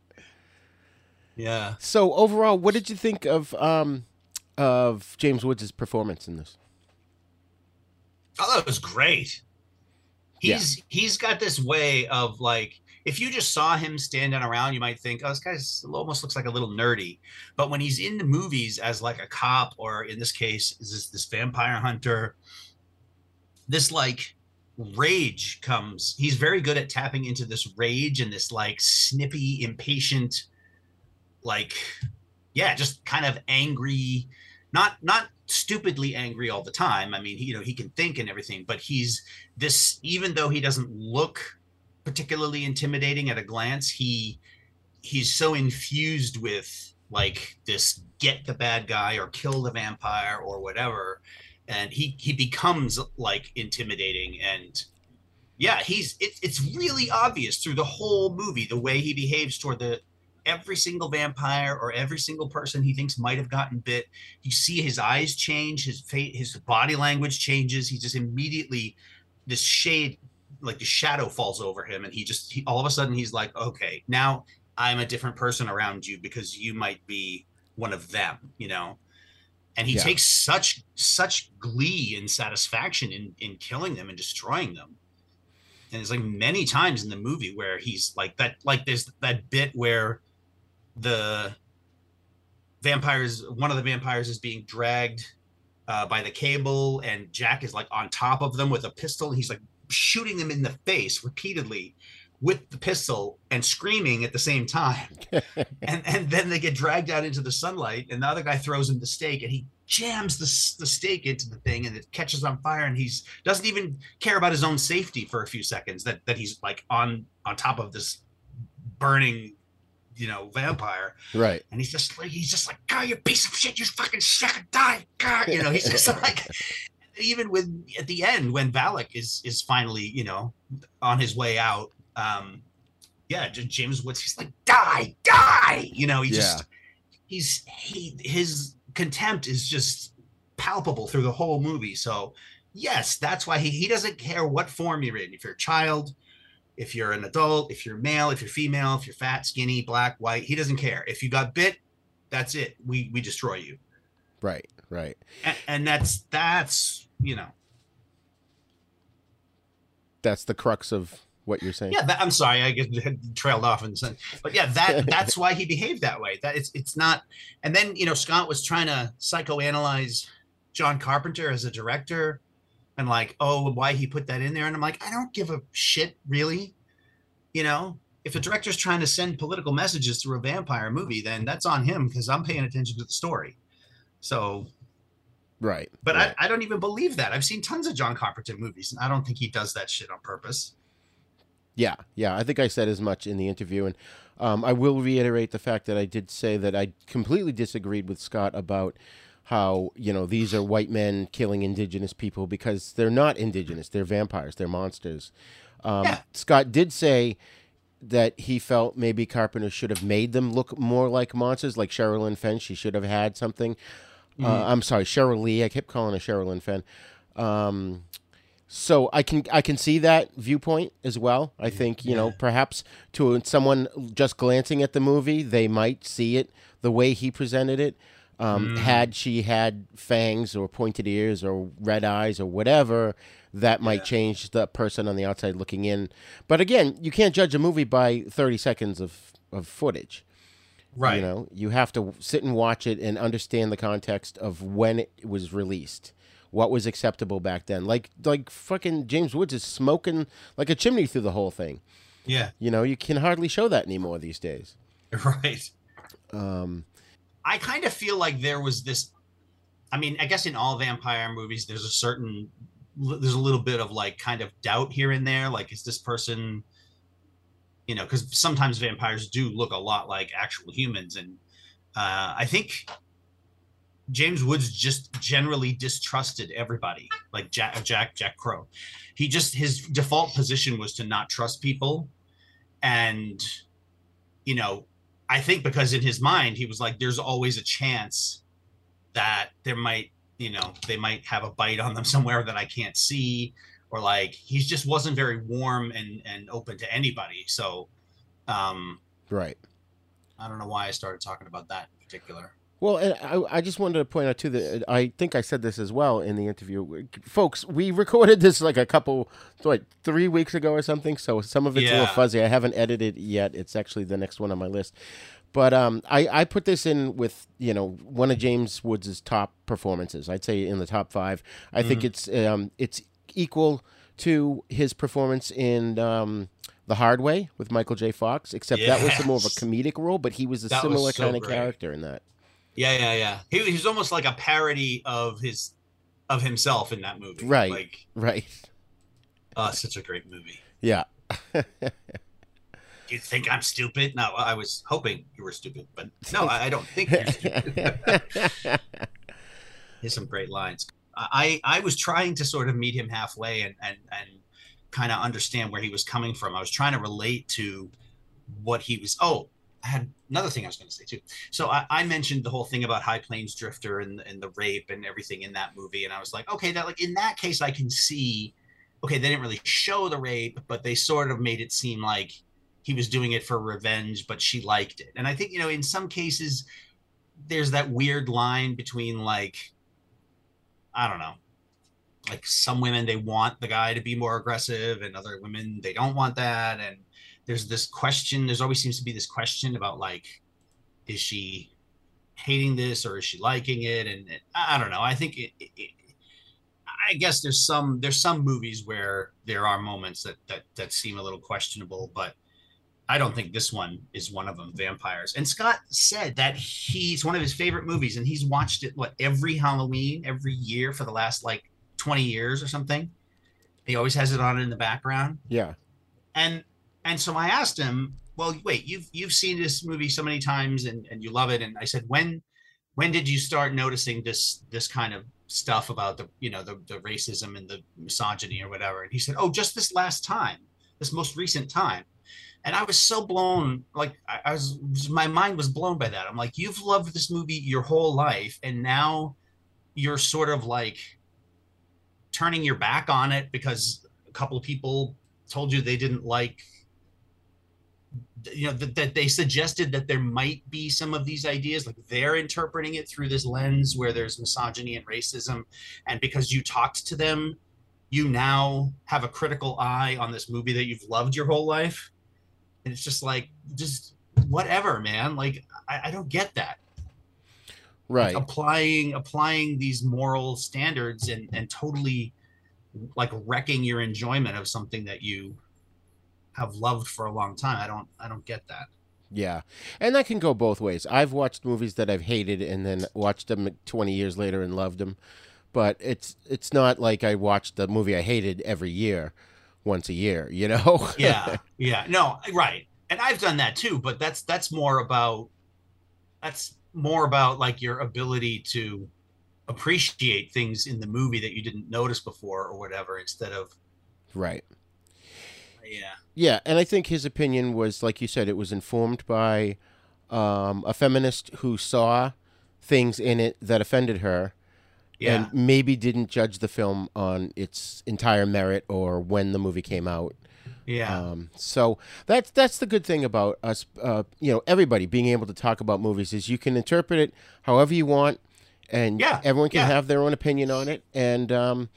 Yeah. So overall, what did you think of um of James Woods' performance in this? Oh, that was great. He's he's got this way of like if you just saw him standing around, you might think, oh, this guy's almost looks like a little nerdy. But when he's in the movies as like a cop, or in this case, is this this vampire hunter, this like rage comes. He's very good at tapping into this rage and this like snippy, impatient, like, yeah, just kind of angry, not not stupidly angry all the time. I mean, he, you know, he can think and everything, but he's this even though he doesn't look particularly intimidating at a glance, he he's so infused with like this get the bad guy or kill the vampire or whatever and he he becomes like intimidating. And yeah he's it, it's really obvious through the whole movie the way he behaves toward the every single vampire or every single person he thinks might have gotten bit. You see his eyes change his face his body language changes. He just immediately this shade like the shadow falls over him and he just he, all of a sudden he's like okay now i'm a different person around you because you might be one of them you know? And he Yeah. takes such such glee and satisfaction in in killing them and destroying them. And it's like many times in the movie where he's like that like there's that bit where the vampires one of the vampires is being dragged uh, by the cable and jack is like on top of them with a pistol. And he's like shooting them in the face repeatedly with the pistol and screaming at the same time. And and then they get dragged out into the sunlight and the other guy throws him the stake and he jams the, the stake into the thing and it catches on fire and he's doesn't even care about his own safety for a few seconds that that he's like on on top of this burning you know vampire. Right. and he's just like he's just like god you piece of shit you fucking second die god you know he's just like even with at the end when Valek is is finally you know on his way out um yeah James Woods he's like die die! You know he just he's he his contempt is just palpable through the whole movie. So yes that's why he, he doesn't care what form you're in. If you're a child if you're an adult if you're male if you're female if you're fat skinny black white he doesn't care. If you got bit that's it. We we destroy you. Right. Right. and, and that's that's you know. That's the crux of what you're saying. yeah that, i'm sorry i get trailed off and said but yeah that that's why he behaved that way. That it's it's not and then you know scott was trying to psychoanalyze john carpenter as a director and like oh why he put that in there. And i'm like i don't give a shit really. You know if a director's trying to send political messages through a vampire movie then that's on him because i'm paying attention to the story. So Right. but right. I, I don't even believe that i've seen tons of john carpenter movies and i don't think he does that shit on purpose Yeah, yeah. I think I said as much in the interview, and um, I will reiterate the fact that I did say that I completely disagreed with Scott about how you know these are white men killing indigenous people because they're not indigenous; they're vampires, they're monsters. Um, Scott did say that he felt maybe Carpenter should have made them look more like monsters, like Sherilyn Fenn. She should have had something. Uh, Mhm. I'm sorry, Cheryl Lee. I kept calling her Sherilyn Fenn. Um, so I can I can see that viewpoint as well. I think you know perhaps to someone just glancing at the movie, they might see it the way he presented it. Um, Mm. Had she had fangs or pointed ears or red eyes or whatever, that might change the person on the outside looking in. But again, you can't judge a movie by thirty seconds of of footage. Right. You know, you have to sit and watch it and understand the context of when it was released. What was acceptable back then? Like like fucking James Woods is smoking like a chimney through the whole thing. Yeah. You know, you can hardly show that anymore these days. Right. Um I kind of feel like there was this. I mean, I guess in all vampire movies, there's a certain, there's a little bit of like kind of doubt here and there. Like, is this person, you know, because sometimes vampires do look a lot like actual humans. And uh, I think James Woods just generally distrusted everybody, like Jack, Jack, Jack Crow. He just, his default position was to not trust people. And, you know, I think because in his mind he was like, there's always a chance that there might, you know, they might have a bite on them somewhere that I can't see, or like he just wasn't very warm and and open to anybody. So, um, right. I don't know why I started talking about that in particular. Well, and I, I just wanted to point out too that I think I said this as well in the interview, folks. We recorded this like a couple, like three weeks ago or something. So some of it's a little fuzzy. I haven't edited it yet. It's actually the next one on my list. But um, I, I put this in with you know one of James Woods' top performances. I'd say in the top five. I think Mhm. it's um, it's equal to his performance in um, The Hard Way with Michael J. Fox, except that was more of a comedic role, but he was a That was similar so kind of great. character in that. Yeah, yeah, yeah. He, he was almost like a parody of his of himself in that movie. Right. Like, Right. uh, such a great movie. Yeah. You think I'm stupid? No, I was hoping you were stupid, but no, I I don't think you're stupid. Here's some great lines. I I was trying to sort of meet him halfway and and and kind of understand where he was coming from. I was trying to relate to what he was. Oh, I had another thing I was going to say too. So I, I mentioned the whole thing about High Plains Drifter and and the rape and everything in that movie, and I was like, okay, that like in that case, I can see. Okay, they didn't really show the rape, but they sort of made it seem like he was doing it for revenge, but she liked it. And I think you know, in some cases, there's that weird line between like, I don't know, like some women they want the guy to be more aggressive, and other women they don't want that. And there's this question. There's always seems to be this question about like, is she hating this or is she liking it? And it, I don't know. I think it, it I guess there's some there's some movies where there are moments that that that seem a little questionable, but I don't think this one is one of them. Vampires. And Scott said that he's one of his favorite movies, and he's watched it what every Halloween, every year for the last like 20 years or something. He always has it on in the background. Yeah. And and so I asked him, well, wait, you've you've seen this movie so many times and, and you love it. And I said, when when did you start noticing this this kind of stuff about the you know the, the racism and the misogyny or whatever? And he said, Oh, just this last time, this most recent time. And I was so blown, like I, was my mind was blown by that. I'm like, you've loved this movie your whole life, and now you're sort of like turning your back on it because a couple of people told you they didn't like you know that, that they suggested that there might be some of these ideas. Like they're interpreting it through this lens where there's misogyny and racism. And because you talked to them you now have a critical eye on this movie that you've loved your whole life and it's just like just whatever man. Like i, I don't get that. Right. applying applying these moral standards and and totally like wrecking your enjoyment of something that you have loved for a long time. I don't i don't get that. Yeah, and that can go both ways. I've watched movies that I've hated and then watched them 20 years later and loved them, but it's it's not like I watched the movie I hated every year, once a year. You know? yeah yeah no right and i've done that too but that's that's more about that's more about like your ability to appreciate things in the movie that you didn't notice before or whatever instead of right. yeah Yeah, and I think his opinion was, like you said, it was informed by um, a feminist who saw things in it that offended her, Yeah. and maybe didn't judge the film on its entire merit or when the movie came out. Yeah. Um, so that's that's the good thing about us. Uh, you know, everybody being able to talk about movies is you can interpret it however you want, and Yeah, everyone can yeah. have their own opinion on it. And um,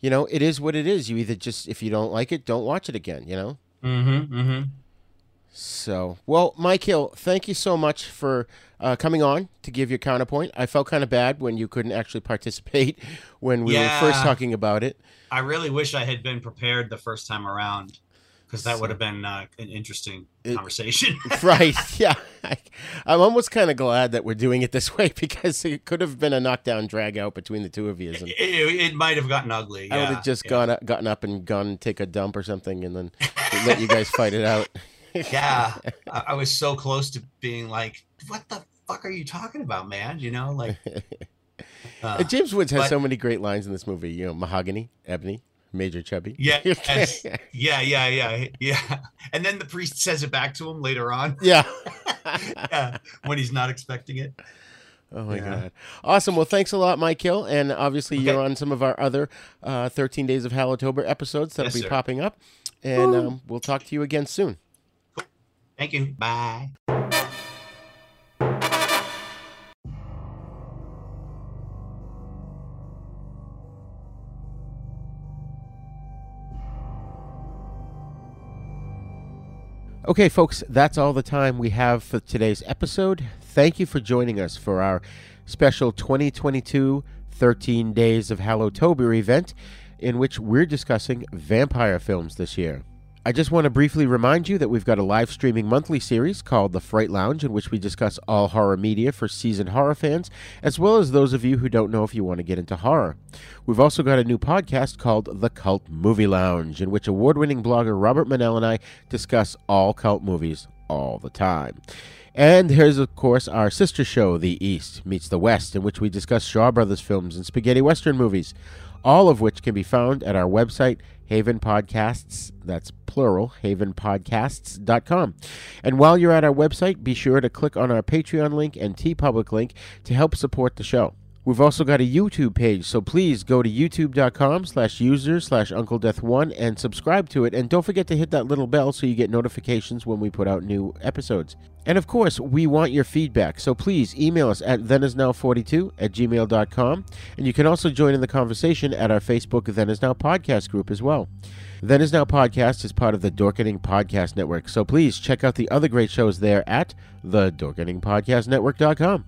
you know, it is what it is. You either just if you don't like it, don't watch it again. You know. mm-hmm mm-hmm So, well, Mike Hill, thank you so much for uh, coming on to give your counterpoint. I felt kind of bad when you couldn't actually participate when we were first talking about it. I really wish I had been prepared the first time around because that would have been uh, an interesting It- conversation. right? Yeah, I, I'm almost kind of glad that we're doing it this way because it could have been a knockdown drag out between the two of you. And it, it might have gotten ugly. I would yeah, have just yeah. gone gotten up and gone take a dump or something, and then let you guys fight it out. Yeah, I, I was so close to being like, "What the fuck are you talking about, man?" You know, like. uh, James Woods has but- so many great lines in this movie. You know, mahogany, ebony, major chubby. Yeah, yeah, yeah, yeah, yeah. And then the priest says it back to him later on. Yeah. yeah, when he's not expecting it. Oh my Yeah. god! Awesome. Well, thanks a lot, Mike Hill, and obviously Okay. you're on some of our other uh, 13 Days of Hallowtober episodes that'll Yes, be sir. popping up, and um, we'll talk to you again soon. Thank you. Bye. Okay, folks, that's all the time we have for today's episode. Thank you for joining us for our special 2022 13 Days of Hallowtober event, in which we're discussing vampire films this year. I just want to briefly remind you that we've got a live streaming monthly series called The Fright Lounge, in which we discuss all horror media for seasoned horror fans, as well as those of you who don't know if you want to get into horror. We've also got a new podcast called The Cult Movie Lounge, in which award winning blogger Robert Manell and I discuss all cult movies all the time. And here's, of course, our sister show, The East Meets the West, in which we discuss Shaw Brothers films and spaghetti western movies, all of which can be found at our website, Haven Podcasts, that's plural, havenpodcasts.com. And while you're at our website, be sure to click on our Patreon link and T TeePublic link to help support the show. We've also got a YouTube page, so please go to youtube.com slash user slash Uncle Death One and subscribe to it. And don't forget to hit that little bell so you get notifications when we put out new episodes. And of course, we want your feedback, so please email us at thenisnow42 at gmail.com. And you can also join in the conversation at our Facebook Then Is Now podcast group as well. Then Is Now podcast is part of the Dorkening Podcast Network, so please check out the other great shows there at the dorkeningpodcastnetwork.com.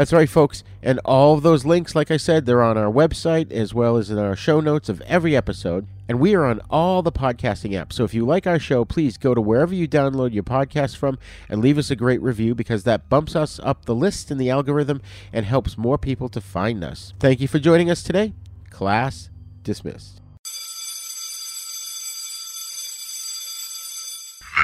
That's right, folks. And all of those links, like I said, they're on our website as well as in our show notes of every episode. And we are on all the podcasting apps. So if you like our show, please go to wherever you download your podcast from and leave us a great review because that bumps us up the list in the algorithm and helps more people to find us. Thank you for joining us today. Class dismissed.